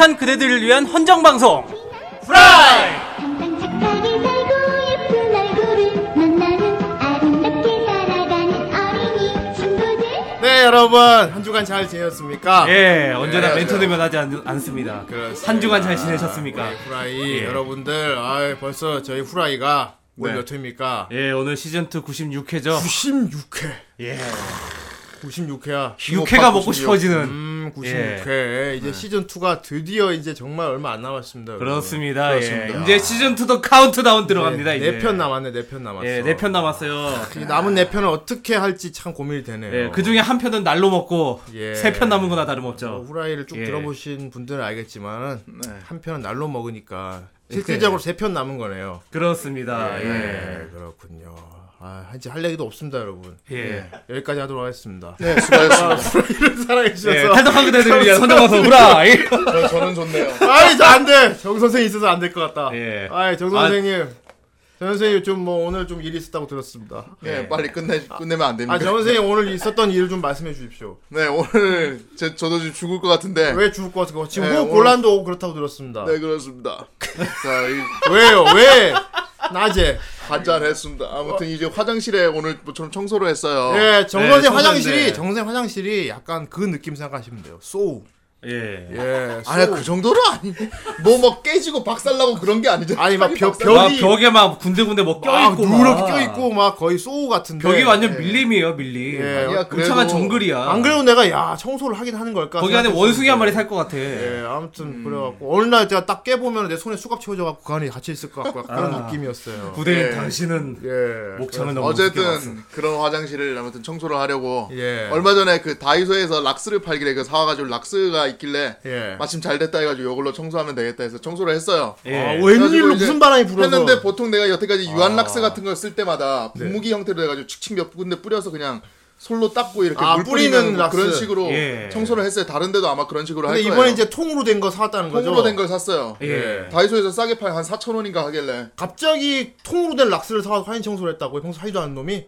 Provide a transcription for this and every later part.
착한 그대들을 위한 헌정 방송. 프라이. 항상 착하게 살고 예쁜 얼굴을 만나는 아름답게 살아가는 어린이 친구들 네 여러분 한 주간 잘 지내셨습니까? 예, 언제나 네, 멘토되면 하지 않, 않습니다. 그렇습니다. 한 주간 잘 지내셨습니까? 네, 후라이 예. 여러분들 아 벌써 저희 후라이가 오늘 네. 몇 회입니까? 예, 오늘 시즌 2 96회죠. 96회 예. 96회야 6회가 먹고 싶어지는. 음 96회 이제 시즌 2가 드디어 이제 정말 얼마 안 남았습니다. 그렇습니다. 그렇습니다. 예. 이제 시즌 2도 카운트다운 들어갑니다. 네 편 남았네 네 편 남았어 예, 네편 남았어요. 이 남은 네 편을 어떻게 할지 참 고민이 되네요 예, 그 중에 한 편은 날로 먹고 예. 세편 남은 거나 뭐 다름없죠. 후라이를 쭉 예. 들어보신 분들은 알겠지만 네. 한 편은 날로 먹으니까 실질적으로 세 편 남은 거네요 그렇습니다. 예, 예. 그렇군요. 아, 이제 할 얘기도 없습니다, 여러분. 예. 여기까지 하도록 하겠습니다. 네, 수고하셨습니다. 사랑해 예, 주셔서. 탈덕한 그대들을 위한 헌정 방송 후라이. 저, 저는 좋네요. 아이, 저안 돼. 정 선생 있어서 안 될 것 같다. 예. 아이, 정 아. 선생님. 정 선생님 좀 뭐 오늘 좀 일이 있었다고 들었습니다. 네, 빨리 끝내 끝내면 안 됩니다. 아, 정 선생님 오늘 있었던 일을 좀 말씀해 주십시오. 네, 오늘 제, 저도 지금 죽을 것 같은데. 왜 죽을 것 같은 거? 지금 네, 호흡 오늘- 곤란도 오고 그렇다고 들었습니다. 네, 그렇습니다. 자, 이 왜요? 왜? 낮에. 한잔 했습니다. 아무튼 이제 화장실에 오늘 뭐처럼 청소를 했어요. 예, 정 네, 선생 청소인데. 화장실이 정 선생 화장실이 약간 그 느낌 생각하시면 돼요. 소우. 예. 예. 아니 소우. 그 정도는 아니. 뭐뭐 깨지고 박살나고 그런 게 아니잖아. 아니, 막 벽- 박살- 막 벽이- 벽에 막 군데군데 뭐막 껴있고 누렇게 막. 껴있고 막 거의 소우 같은데 벽이 완전 밀림이에요 밀림. 예, 아니야, 그래도- 정글이야. 안 그래도 내가 야 청소를 하긴 하는 걸까 거기 안에. 원숭이 한 마리 살 것 같아. 예 아무튼 그래갖고 어느 날 제가 딱 깨보면 내 손에 수갑 채워져갖고 그 안에 갇혀 있을 것 같고 약간 그런 아. 느낌이었어요 부대인 예. 당신은 예 목청을 너무. 어쨌든 그런 화장실을 아무튼 청소를 하려고 예. 얼마 전에 그 다이소에서 락스를 팔길래 그 사와가지고 락스가 있길래 예. 마침 잘 됐다 해가지고 이걸로 청소하면 되겠다 해서 청소를 했어요. 예. 아, 웬일로 무슨 바람이 불어서 했는데 보통 내가 여태까지 유한 아. 락스 같은 걸 쓸 때마다 네. 분무기 형태로 해가지고 칙칙 몇 군데 뿌려서 그냥 솔로 닦고 이렇게 아, 물 뿌리는 락스. 그런 식으로 예. 청소를 했어요. 다른 데도 아마 그런 식으로 할 근데 거예요. 이번에 이제 통으로 된 거 사왔다는 거죠 통으로 된 걸 샀어요. 예. 다이소에서 싸게 팔 한 4천 원인가 하길래 갑자기 통으로 된 락스를 사와서 화인 청소를 했다고요 평소 하지도 않은 놈이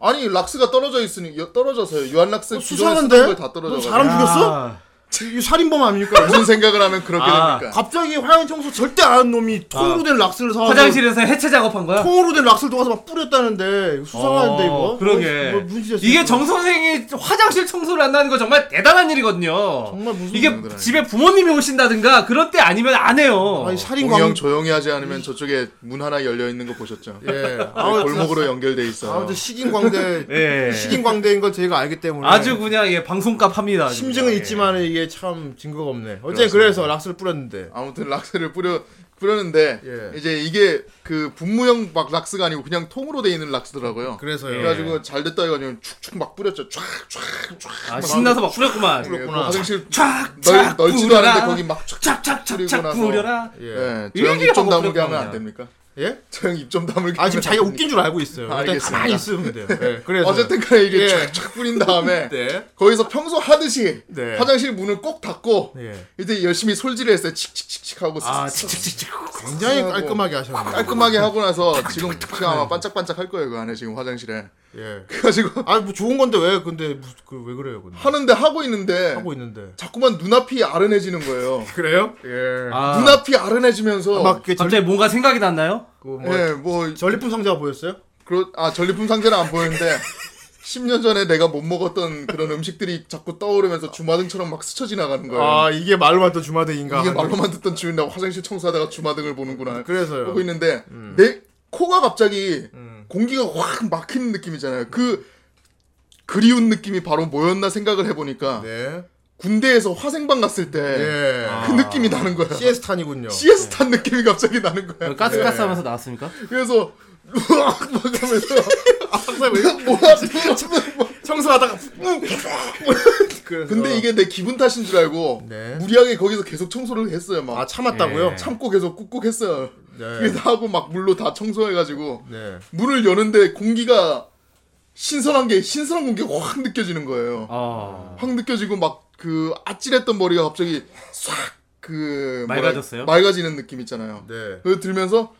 아니 락스가 떨어져 있으니 여- 떨어져서요. 유한 락스 어, 기존에 쓰던 수상한데 걸다 너 떨어져. 사람 죽였어? 아, 이 살인범 아닙니까 무슨 생각을 하면 그렇게 아, 됩니까? 갑자기 화인 청소 절대 안 하는 놈이 통으로 된 락스를 사와서 화장실에서 해체 작업한 거야? 통으로 된 락스를 녹아서 막 뿌렸다는데 수상한데 어, 이거 그러게. 뭐, 짓이야, 이게. 정 선생이 화장실 청소를 한다는 거 정말 대단한 일이거든요. 정말 무슨 이게 일이더라, 집에 부모님이 오신다든가 그럴 때 아니면 안 해요. 아니 살인 공영 광 조용히 하지 않으면 저쪽에 문 하나 열려 있는 거 보셨죠? 예 아무튼 골목으로 연결돼 있어. 아무튼 식인광대 예. 식인광대인 걸 저희가 알기 때문에 아주 그냥 예, 방송값 합니다. 심증은. 있지만 이게 참 증거가 없네. 어쨌든 그렇습니다. 그래서 락스를 뿌렸는데 아무튼 락스를 뿌려 뿌렸는데 예. 이제 이게 그 분무형 막 락스가 아니고 그냥 통으로 돼 있는 락스더라고요. 그래서요. 그래가지고 잘 됐다 해가지고 축축 막 뿌렸죠. 쫙쫙쫙 아, 신나서 막 뿌렸구만. 뿌렸구나. 화장실 쫙, 넓, 쫙 넓지도. 않은데 거기 막 쫙. 착착착착 뿌리고 나서. 뿌려라. 예. 예, 저형 입좀 다물게 하면. 안 됩니까? 예? 저형 입 좀 다물게. 아 지금 자기가 안 웃긴 줄 알고 있어요. 일단. 가만히 있으면 돼요. 예. 그래서 어쨌든 간에 이게 예. 쫙쫙 뿌린 다음에 네. 거기서 평소 하듯이 네. 화장실 문을 꼭 닫고 예. 이제 열심히 솔질을 했어요. 칙칙칙칙 하고 아, 칙칙칙칙. 굉장히. 깔끔하게 하셨네요. 깔끔하게 하고 나서 지금 지금 아마 반짝반짝 할 거예요 그 안에 지금 화장실에 예. 그래가지고 아뭐 좋은 건데 왜 근데 그왜 그래요? 근데 하는데 하고 있는데 하고 있는데 자꾸만 눈앞이 아른해지는 거예요 그래요? 예. 아, 눈앞이 아른해지면서 막 그게 전, 갑자기 뭔가 생각이 났나요? 그 뭐 예, 뭐, 전리품 상자가 보였어요? 그렇, 아, 전리품 상자는 안 보였는데, 10년 전에 내가 못 먹었던 그런 음식들이 자꾸 떠오르면서 주마등처럼 막 스쳐 지나가는 거예요. 아 이게 말로만 또 주마등인가? 이게 말로만 듣던 주인 나 화장실 청소하다가 주마등을 보는구나. 그래서요. 보고 있는데, 내 코가 갑자기 음. 공기가 확 막히는 느낌이잖아요. 그, 그리운 느낌이 바로 뭐였나 생각을 해보니까, 네. 군대에서 화생방 갔을 때, 예. 그 느낌이 나는 거야. 시에스탄이군요. CS 탄 느낌이 갑자기 나는 거야. 가스가스 하면서 나왔습니까? 그래서, 막 하면서, 항상 왜 뭐야, 청소하다가 그래서 근데 이게 내 기분 탓인 줄 알고 네. 무리하게 거기서 계속 청소를 했어요. 막 아 참았다고요? 예. 참고 계속 꾹꾹 했어요. 네. 그게 다 하고 막 물로 다 청소해가지고 네. 문을 여는데 공기가 신선한 게 신선한 공기가 확 느껴지는 거예요. 어. 확 느껴지고 막 그 아찔했던 머리가 갑자기 싹그 맑아졌어요? 맑아지는 느낌 있잖아요. 네. 그거 들면서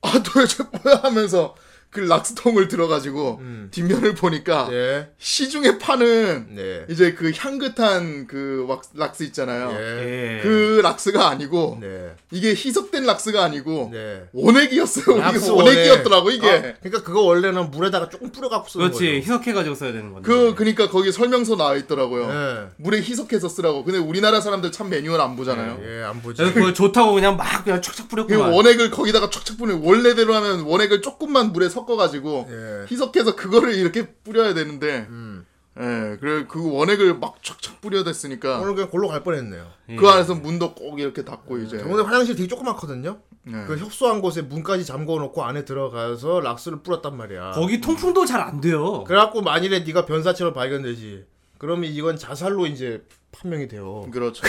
아 도대체 뭐야 하면서 그 락스통을 들어가지고 음. 뒷면을 보니까 예. 시중에 파는 네. 이제 그 향긋한 그 왁- 락스 있잖아요. 예. 예. 그 락스가 아니고 네. 이게 희석된 락스가 아니고 네. 원액이었어요. 락스 이게 원액이었더라고 이게. 아, 그러니까 그거 원래는 물에다가 조금 뿌려갖고 쓰는 그렇지 거죠. 희석해가지고 써야 되는 건데. 그 그러니까 거기 설명서 나와 있더라고요. 예. 물에 희석해서 쓰라고. 근데 우리나라 사람들 참 매뉴얼 안 보잖아요. 예, 안 보지. 그래서 그걸 좋다고 그냥 막 그냥 촥촥 그 뿌렸구만. 원액을 거기다가 촥촥 뿌리면 원래대로 하면 원액을 조금만 물에 섞어가지고 예. 희석해서 그거를 이렇게 뿌려야 되는데 음. 예 그래 그 원액을 막 촥촥 뿌려야 됐으니까 오늘 그냥 골로 갈 뻔했네요. 예. 그 안에서 문도 꼭 이렇게 닫고 이제 오늘 화장실 되게 조그맣거든요. 네. 그 협소한 곳에 문까지 잠궈 놓고 안에 들어가서 락스를 뿌렸단 말이야. 거기 통풍도 잘 안 돼요. 그래갖고 만일에 네가 변사체로 발견되지. 그러면 이건 자살로 이제 판명이 돼요. 그렇죠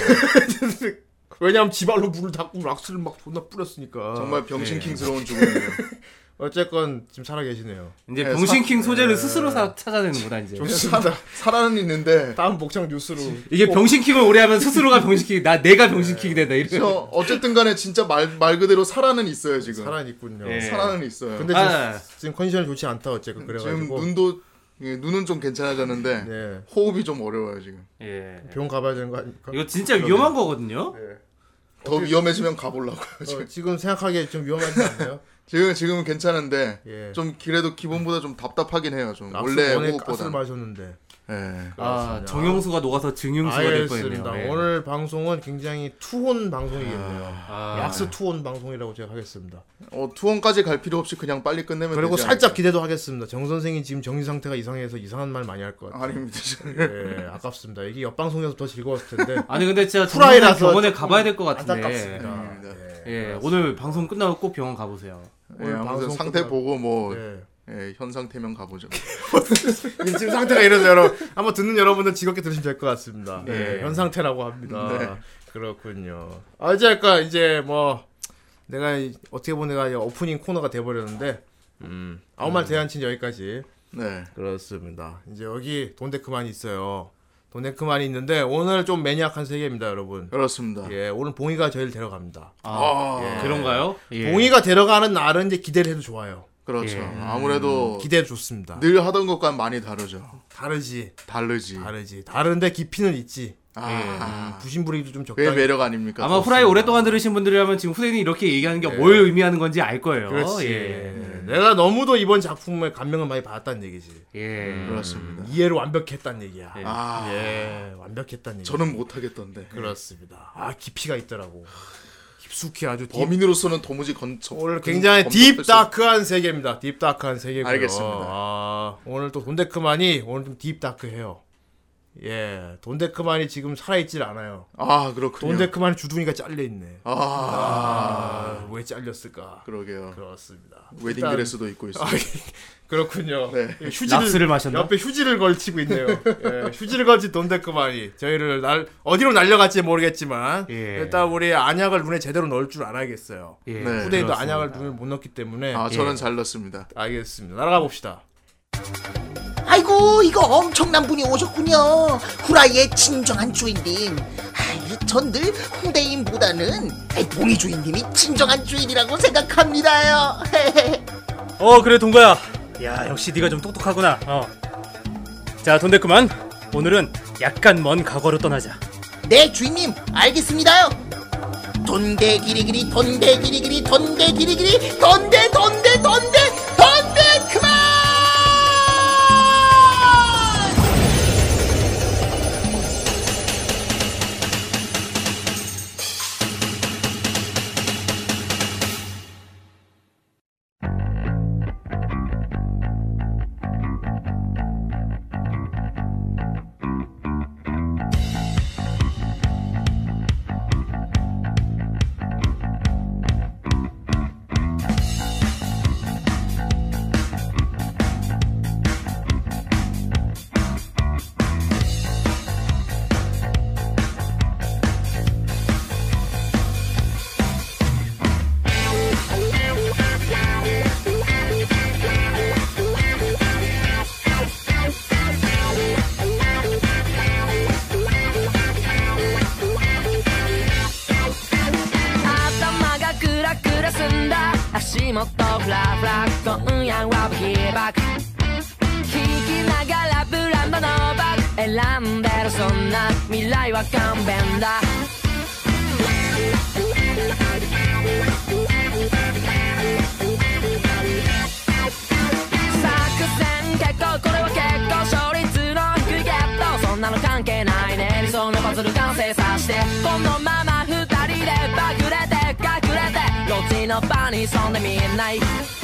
왜냐면 지발로 물을 닦고 락스를 막 존나 뿌렸으니까. 정말 병신킹스러운 죽음이에요 어쨌건 지금 살아 계시네요. 이제 예, 병신킹 소재를 스스로 사, 찾아내는구나 이제. 좋습니다. 살아는 있는데 다음 목장 뉴스로. 이게 병신킹을 오래 하면 스스로가 병신킹, 나 내가 병신킹이 된다 저 이런. 어쨌든 간에 진짜 말, 말 그대로 살아는 있어요 지금 살아 있군요. 예. 살아는 있어요 근데 지금, 아. 지금 컨디션이 좋지 않다 어쨌건 지금 그래가지고. 눈도 예, 눈은 좀 괜찮아졌는데 네. 호흡이 좀 어려워요 지금 예. 병원 가봐야 되는 거 아닙니까? 이거 진짜 위험한 거거든요. 더 위험해지면 가보려고요 지금 어, 지금 생각하기에 좀 위험하지 않나요? 지금 지금은 괜찮은데 예. 좀 그래도 기본보다 좀 답답하긴 해요 좀 원래 호흡보다 마셨는데. 예. 아 정영수가 녹아서 정영수가 될. 뻔했네요. 예. 오늘 방송은 굉장히 투혼 방송이겠네요. 아. 락스 투혼 방송이라고 제가 하겠습니다. 어 투혼까지 갈 필요 없이 그냥 빨리 끝내면 그리고 되지 살짝 않을까? 기대도 하겠습니다. 정 선생이 지금 정신 상태가 이상해서 이상한 말 많이 할 것 같아요. 아닙니다 예, 아깝습니다. 이게 옆 방송에서 더 즐거웠을 텐데. 아니 근데 진짜 후라이라서 병원에 가봐야 될 것 같은데. 안타깝습니다. 예. 예, 오늘 방송 끝나고 꼭 병원 가보세요. 예, 아무튼 상태 끝나고- 보고 뭐 예. 예, 현 상태면 가보죠 지금 상태가 이래서 여러분 한번 듣는 여러분들 즐겁게 들으시면 될 것 같습니다. 네. 예, 현 상태라고 합니다. 네. 그렇군요. 아, 이제 할까 이제 뭐 내가 이- 어떻게 보면 내가 이 오프닝 코너가 돼버렸는데 음, 아무 말 대잔치는 여기까지. 네 그렇습니다. 이제 여기 돈데크만이 있어요. 돈데크만이 있는데 오늘 좀 매니악한 세계입니다, 여러분. 그렇습니다 예, 오늘 봉이가 저희를 데려갑니다. 아, 아, 그런가요? 예. 봉이가 데려가는 날은 이제 기대를 해도 좋아요. 그렇죠 예. 아무래도 기대 좋습니다. 늘 하던 것과는 많이 다르죠 다르지, 다르지 다르지. 다른데 깊이는 있지. 아 부심부리도 좀 그게 적당히. 매력 아닙니까 아마 후라이 오랫동안 들으신 분들이라면 지금 후대인이 이렇게 얘기하는 게뭘 의미하는 건지 알 거예요. 그렇지. 예. 내가 너무도 이번 작품에 감명을 많이 받았다는 얘기지. 예. 그렇습니다 이해를 완벽했다는 얘기야. 예. 아 예, 완벽했다는 얘기. 저는 못하겠던데 그렇습니다. 아 깊이가 있더라고. 깊숙이 아주 deep. 범인으로서는 도무지 건처 오늘 굉장히 검- deep 검토할 수- dark한 세계입니다. deep dark한 세계고요. 알겠습니다. 아, 오늘 또 돈데크만이 오늘 좀 deep dark해요. 예, 돈데크만이 지금 살아있질 않아요. 아 그렇군요 돈데크만이 주둥이가 잘려 있네. 아, 아, 왜 잘렸을까? 그러게요 그렇습니다. 웨딩 일단- 드레스도 입고 있어요 아, 그렇군요. 네. 예, 휴지를 락스를 마셨나? 옆에 휴지를 걸치고 있네요. 예, 휴지를 걸친 돈데크만이 저희를 날 어디로 날려갈지 모르겠지만 예. 일단 우리 안약을 눈에 제대로 넣을 줄 알아야겠어요. 예. 네. 후대인도 그렇습니다. 안약을 눈에 못 넣기 때문에 아 저는 예. 잘 넣습니다 알겠습니다. 날아가 봅시다. 아이고 이거 엄청난 분이 오셨군요. 후라이의 진정한 주인님. 아, 전늘 후대인보다는 봉이 주인님이 진정한 주인이라고 생각합니다요. 어 그래 동거야. 야 역시 네가 좀 똑똑하구나. 어자 돈데크만. 오늘은 약간 먼 과거로 떠나자. 네 주인님 알겠습니다요. 돈대 기리기리 돈대 기리기리 돈대 기리기리 돈대 돈대 돈대 돈대 그만 bunnies on the midnight.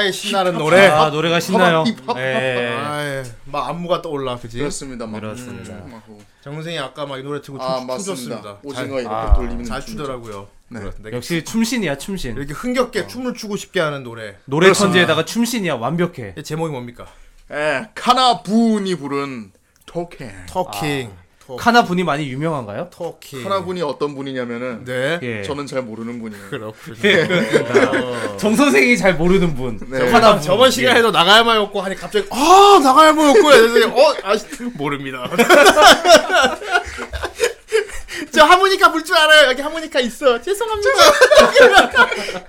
아이 신나는 노래. 아, 노래가 신나요. 힙합, 예. 아이, 막 안무가 떠올라 그지. 그렇습니다. 막 그렇습니다. 음, 정선생이 아까 막 이 노래 틀고 춤, 췄습니다 아, 오징어 잘, 이렇게 아, 돌리는 잘 추더라고요. 네. 역시 춤신이야 춤신. 이렇게 흥겹게 어. 춤을 추고 싶게 하는 노래. 노래 천재에다가 춤신이야 완벽해. 제목이 뭡니까? 예, 카나분이 부른 토킹. 터킹. 카나분이 많이 유명한가요? 터키. 카나분이 어떤 분이냐면은 네. 예. 저는 잘 모르는 분이에요. 그렇군요. 어. 정 선생이 잘 모르는 분. 네. 저번, 저번 시간에도 예. 나가야마였고 하니 갑자기 아 나가야마였고 해서 어 아직 모릅니다. 저 하모니카 불 줄 알아요. 여기 하모니카 있어. 죄송합니다.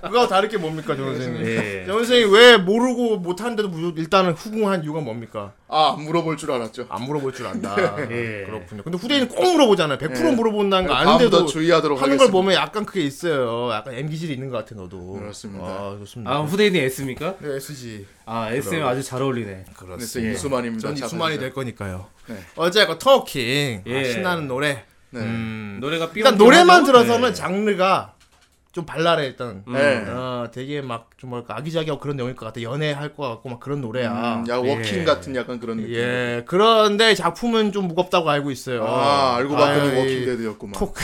그거 다를 게 뭡니까, 정 선생님? 예. 정 선생님 왜 모르고 못하는데도 무- 일단은 후궁한 이유가 뭡니까? 아 물어볼 줄 알았죠. 안 물어볼 줄 안다. 예. 그렇군요. 근데 후대인은 꼭 물어보잖아요. 100% 예. 물어본다는 거 다음부터 아는데도 주의하도록 하는 하겠습니다. 걸 보면 약간 그게 있어요. 약간 M 기질이 있는 것 같아 너도. 그렇습니다. 아, 좋습니다. 아 후대인이 S입니까? 네, SG. 아 SM 아주 잘 어울리네. 그래서 이수만입니다. 전 자, 이수만이. 될 거니까요. 네. 어제가 talking. 예. 아, 신나는 노래. 네. 음, 음, 노래가 일단 노래만 네. 들어서는 네. 장르가 좀 발랄해 일단. 음. 네. 어, 되게 막 좀 뭐랄까 아기자기하고 그런 내용일 것 같아. 연애할 것 같고 막 그런 노래야. 음, 야 예. walking 예. 같은 약간 그런 느낌. 예. 그런데 작품은 좀 무겁다고 알고 있어요. 아 알고 봤더니 walking dead였구만. 토크.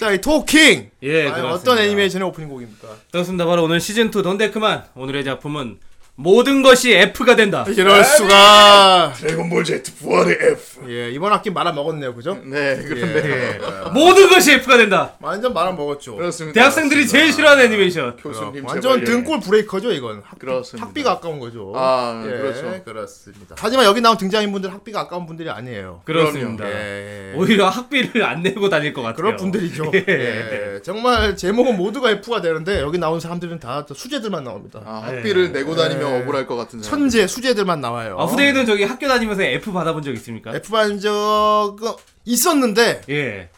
자, 이 토킹. 예. 아니, 어떤 애니메이션의 오프닝 곡입니까? 그렇습니다. 바로 오늘 시즌 2 돈데크만 오늘의 작품은 모든 것이 F가 된다. 이럴 수가. 드래곤볼 Z 부활의 F. 예, 이번 학기 말아 먹었네요. 그죠? 네 그런데 모든 것이 F가 된다. 완전 말아 먹었죠. 그렇습니다. 대학생들이 제일 싫어하는 애니메이션. 교수님 완전 제발, 예. 등골 브레이커죠, 이건. 학, 그렇습니다. 학비가 아까운 거죠. 아, 예, 그렇죠. 그렇습니다. 하지만 여기 나온 등장인분들 학비가 아까운 분들이 아니에요. 그렇습니다. 예. 오히려 학비를 안 내고 다닐 것 같아요. 그런 분들이죠. 예. 예. 정말 제목은 모두가 F가 되는데 여기 나온 사람들은 다 수제들만 나옵니다. 아 학비를 내고 다니면 예. 억울할 것 같은 사람. 천재 수제들만 나와요. 아, 후대인은 저기 학교 다니면서 F 받아본 적 있습니까? F 반적 있었는데 예.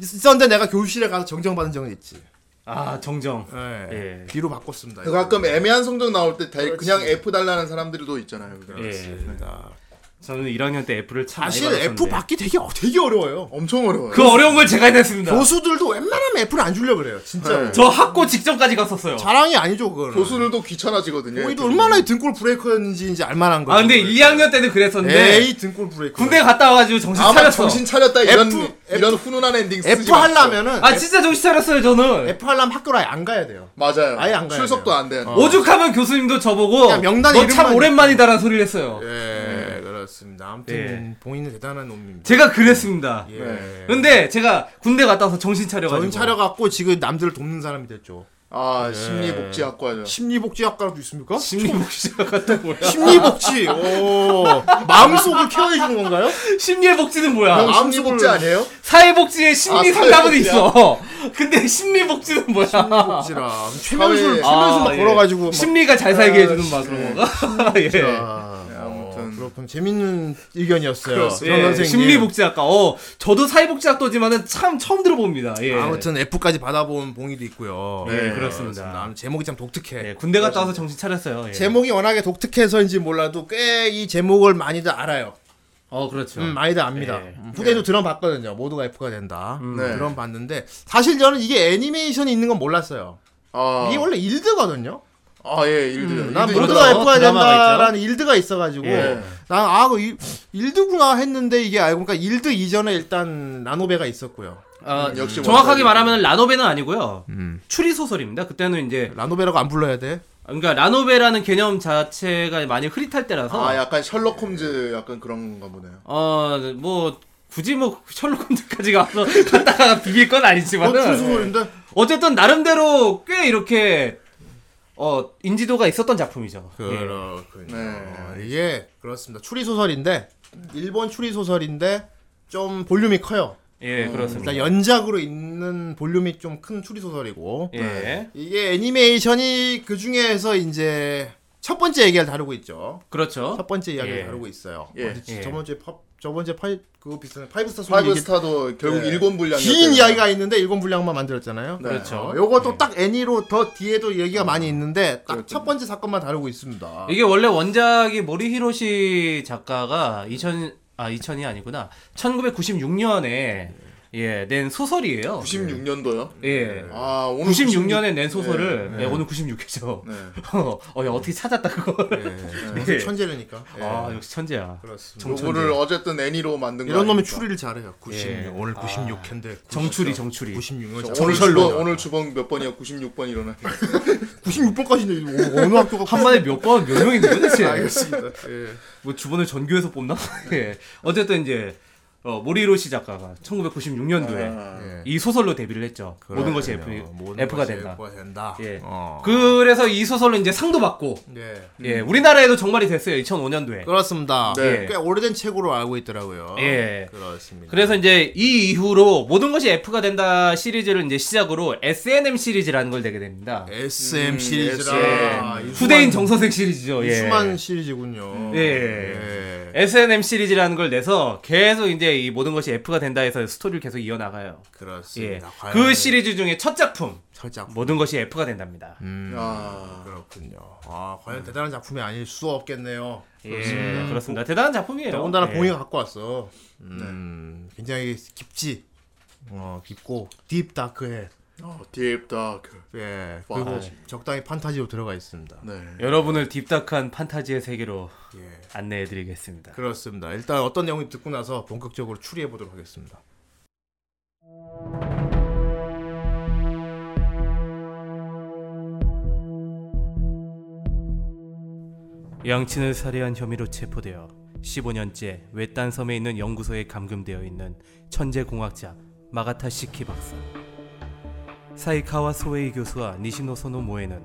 있었는데 내가 교실에 가서 정정 받은 적은 있지. 아 정정. 예. 예. B로 바꿨습니다. 그 가끔 애매한 성적 나올 때 다- 그냥 F 달라는 사람들도 있잖아요. 예. 그렇습니다. 저는 1학년 때 F를 참 사실 많이 F 받았었는데. 받기 되게 어- 되게 어려워요. 엄청 어려워요. 그 어려운 걸 제가 해냈습니다. 교수들도 웬만하면 F를 안 주려 그래요. 진짜로. 네. 저 학고 직전까지 갔었어요. 자랑이 아니죠, 그거는. 교수들도 귀찮아지거든요. 우리도 얼마나 이 등골 breaker였는지 이제 알만한 거죠. 아 근데 2학년 때는 그랬었는데 에이 등골 breaker. 군대 갔다 와가지고 정신 아마 차렸어. 정신 차렸다 이런 F, 이런 훈훈한 엔딩 쓰지 F. 하려면은 아 진짜 정신 차렸어요 저는. F 하려면 학교를 아예 안 가야 돼요. 맞아요. 아예 안 가야 출석도 돼요. 안 돼. 어. 오죽하면 교수님도 저보고 그냥 명단에 너참 이름만 오랜만이다라는 소리를 했어요. 예, 그렇습니다. 아무튼 예. 본인은 대단한 놈입니다. 제가 그랬습니다. 예. 네. 근데 제가 군대 갔다 와서 정신 차려가지고 전 차려갖고 지금 남들을 돕는 사람이 됐죠. 아 심리복지학과죠. 심리복지학과도 있습니까? 심리복지가 또 뭐야? 심리복지. 오, 마음속을 케어해 주는 건가요? 심리의 복지는 뭐야? 형 마음 심리복지 아니에요? 사회복지에 심리 아, 상담은 사회복지야? 있어. 근데 심리복지는 뭐야? 심리복지라. 최면술, 최면술 막 아, 예. 걸어가지고. 막 심리가 잘 살게 해주는 막 그런 건가? 예. 어, 그렇군. 재밌는 의견이었어요. 그렇습니다. 정 예, 선생님. 심리복지학과. 어, 저도 사회복지학도지만은 참 처음 들어봅니다. 예. 아무튼 F까지 받아본 봉이도 있고요. 네, 예, 그렇습니다. 아무튼 제목이 참 독특해. 예, 군대 갔다 와서 정신 차렸어요. 예. 제목이 워낙에 독특해서인지 몰라도 꽤 이 제목을 많이들 알아요. 어, 그렇죠. 음, 많이들 압니다. 예. 음, 후대도 들어봤거든요. 모두가 F가 된다. 네. 들어봤는데 사실 저는 이게 애니메이션이 있는 건 몰랐어요. 아, 이게 원래 일드거든요. 아 예, 일들. 음, 난 모두가 그렇죠. F가 드라마가 된다라는 일드가 있어가지고 예. 난 아, 그 일- 일드구나 했는데 이게 알고 보니까 일드 이전에 일단 나노베가 있었고요. 아, 음, 역시 정확하게 원작이죠. 말하면 라노베는 아니고요. 음. 추리 소설입니다. 그때는 이제 라노베라고 안 불러야 돼. 그러니까 라노베라는 개념 자체가 많이 흐릿할 때라서 아 약간 셜록 홈즈 약간 그런 건가 보네요. 어뭐 굳이 뭐 셜록 홈즈까지 가서 갔다가 비빌 건 어, 아니지만은? 어쨌든 나름대로 꽤 이렇게 어 인지도가 있었던 작품이죠. 예. 그렇군요. 네. 어, 이게 그렇습니다. 추리 소설인데 일본 추리 소설인데 좀 볼륨이 커요. 예, 그렇습니다. 그러니까 연작으로 있는 볼륨이 좀 큰 추리 소설이고 예, 이게 애니메이션이 그 중에서 이제 첫 번째 얘기를 다루고 있죠. 그렇죠. 첫 번째 이야기를 예. 다루고 있어요. 예. 어디 예. 저번 주에 파, 저번 주에 파이 그거 비슷한 Five Star Story Five 얘기 Star도 결국 네. 일본 분량. 긴 이야기가 있는데 일본 분량만 만들었잖아요. 네. 그렇죠. 어, 요것도 딱 애니로 더 뒤에도 얘기가 많이 있는데 딱. 첫 번째 사건만 다루고 있습니다. 이게 원래 원작이 모리히로시 작가가 2000, 아, 2000이 아니구나. 1996년에 예, 낸 소설이에요. 96년도요. 예. 아 오늘 96년에 낸 소설을 네. 예, 오늘 96회죠. 네. 어, 야, 어떻게 찾았다 그걸. 예. 무슨 천재라니까. 예. 아, 역시 천재야. 그렇습니다. 요거를 어쨌든 애니로 만든 거. 이런 놈이? 추리를 잘해요. 96 예. 오늘 96회인데 정추리, 정추리. 96은 오늘 주번 오늘 주번 몇 번이야? 96번 일어나. 96번까지인데 어느 학교가 한 번에 몇 번, 몇 명인데 도대체. 알겠습니다. 예. 뭐 주번을 전교에서 뽑나? 예. 어쨌든 이제 어, 모리히로시 작가가 1996년도에 아, 예. 이 소설로 데뷔를 했죠. 모든 것이 F. 모든 F가 것이 된다. F가 된다. 예. 어. 그래서 이 소설로 이제 상도 받고 예. 예, 우리나라에도 정발이 됐어요. 2005년도에. 그렇습니다. 네. 꽤 오래된 책으로 알고 있더라고요. 예. 그렇습니다. 그래서 이제 이 이후로 모든 것이 F가 된다 시리즈를 이제 시작으로 SNM 시리즈라는 걸 내게 됩니다. SM 음, 시리즈라 예. 후대인 정선생 시리즈죠. 예. 수만 시리즈군요. 예. 예. S&M 시리즈라는 걸 내서 계속 이제 이 모든 것이 F가 된다 해서 스토리를 계속 이어나가요. 예. 그렇습니다. 과연 그 시리즈 중에 첫 작품 첫 작품. 모든 것이 F가 된답니다. 음, 아. 그렇군요. 아, 과연 대단한 작품이 아닐 수 없겠네요. 예, 그렇습니다. 대단한 작품이에요. 더군다나 예. 봉이가 갖고 왔어. 음, 굉장히 깊지. 어, 깊고 deep dark해. 어, deep dark. 예. 와. 그리고 적당히 판타지로 들어가 있습니다. 네. 여러분을 딥다크한 판타지의 세계로 예. 안내해 드리겠습니다. 그렇습니다. 일단 어떤 내용이 듣고 나서 본격적으로 추리해 보도록 하겠습니다. 양친을 살해한 혐의로 체포되어 15년째 외딴 섬에 있는 연구소에 감금되어 있는 천재 공학자 마가타 시키 박사. 사이카와 소에이 교수와 니시노 소노 모에는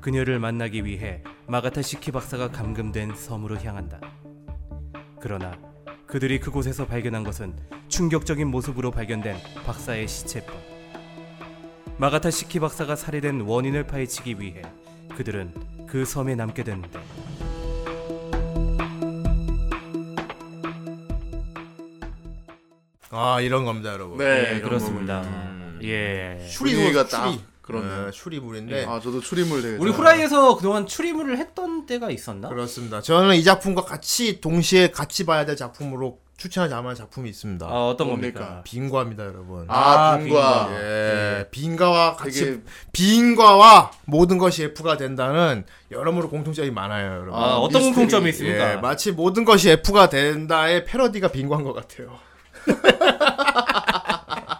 그녀를 만나기 위해 마가타 시키 박사가 감금된 섬으로 향한다. 그러나 그들이 그곳에서 발견한 것은 충격적인 모습으로 발견된 박사의 시체뿐. 마가타 시키 박사가 살해된 원인을 파헤치기 위해 그들은 그 섬에 남게 되는데 아, 이런 겁니다, 여러분. 네, 예, 그렇습니다. 음. 예. 추리가 딱 추리. 그렇네. 네, 추리물인데 아, 저도 추리물 되게 우리 좋아해요. 후라이에서 그동안 추리물을 했던 때가 있었나? 그렇습니다. 저는 이 작품과 같이 동시에 같이 봐야 될 작품으로 추천하지 않을 작품이 있습니다. 아, 어떤 뭡니까? 겁니까? 빙과입니다, 여러분. 아, 아, 빙과. 빙과. 예, 빙과와 같이 되게 빙과와 모든 것이 F가 된다는 여러모로 공통점이 많아요, 여러분. 아, 어떤 미스테리. 공통점이 예, 있습니까? 마치 모든 것이 F가 된다의 패러디가 빙과인 것 같아요.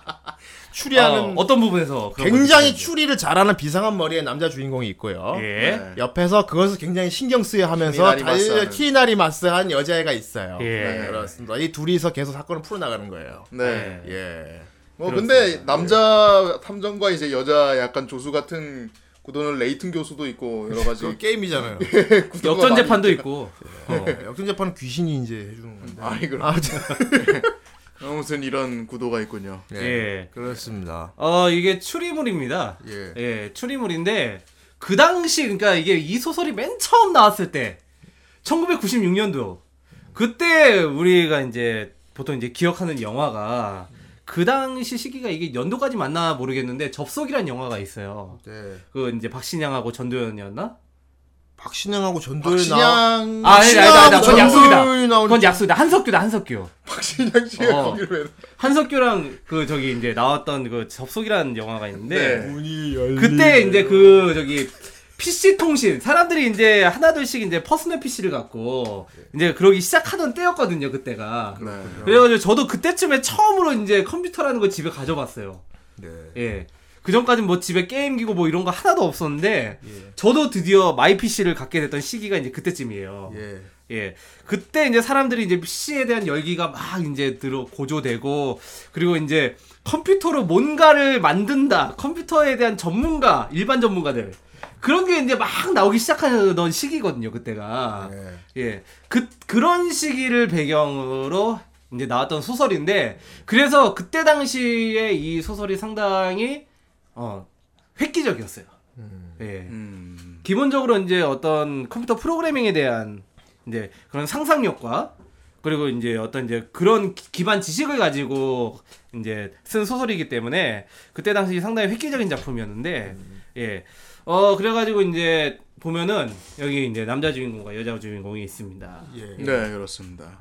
추리하는 아, 어떤 부분에서 굉장히 걸 추리를 잘하는 비상한 머리의 남자 주인공이 있고요. 예. 네. 옆에서 그것을 굉장히 신경 쓰여 하면서 마스하는. 키리나리 마스한 여자애가 있어요. 예. 네, 그렇습니다. 이 둘이서 계속 사건을 풀어나가는 거예요. 네. 예. 뭐 근데 남자 탐정과 이제 여자 약간 조수 같은 구도는 레이튼 교수도 있고 여러 가지 그 게임이잖아요. 구도가 역전 재판도 있고. 어. 역전 재판은 귀신이 이제 해주는 건데. 아이 그럼 아, 저- 아무튼 이런 구도가 있군요. 예. 예. 그렇습니다. 어, 이게 추리물입니다. 예. 예, 추리물인데 그 당시 그러니까 이게 이 소설이 맨 처음 나왔을 때 1996년도 그때 우리가 이제 보통 이제 기억하는 영화가 그 당시 시기가 이게 연도까지 맞나 모르겠는데 접속이란 영화가 있어요. 네. 그 이제 박신양하고 전도연이었나? 박신양하고 전도연 나. 박신양 아, 아니, 아니, 아니, 아니, 그건 약속이다. 그건 약속이다. 한석규다, 한석규. 박신양 씨가 어. 거기를 왜 한석규랑 그 저기 이제 나왔던 그 접속이라는 영화가 있는데 네. 문이 열리. 그때 이제 그 저기 PC 통신 사람들이 이제 하나둘씩 이제 personal PC를 갖고 이제 그러기 시작하던 때였거든요 그때가 네. 그래 가지고 저도 그때쯤에 처음으로 이제 컴퓨터라는 걸 집에 가져봤어요 네. 예. 그 전까지는 뭐 집에 게임기고 뭐 이런 거 하나도 없었는데 저도 드디어 my PC를 갖게 됐던 시기가 이제 그때쯤이에요. 예. 예. 그때 이제 사람들이 이제 PC에 대한 열기가 막 이제 들어 고조되고 그리고 이제 컴퓨터로 뭔가를 만든다. 컴퓨터에 대한 전문가, 일반 전문가들. 그런 게 이제 막 나오기 시작하던 시기거든요, 그때가. 예. 예. 그, 그런 시기를 배경으로 이제 나왔던 소설인데, 그래서 그때 당시에 이 소설이 상당히, 어, 획기적이었어요. 예. 음. 기본적으로 이제 어떤 컴퓨터 프로그래밍에 대한 이제 그런 상상력과 그리고 이제 어떤 이제 그런 기- 기반 지식을 가지고 이제 쓴 소설이기 때문에 그때 당시 상당히 획기적인 작품이었는데 예. 어 그래가지고 이제 보면은 여기 이제 남자 주인공과 여자 주인공이 있습니다. 예. 네, 그렇습니다.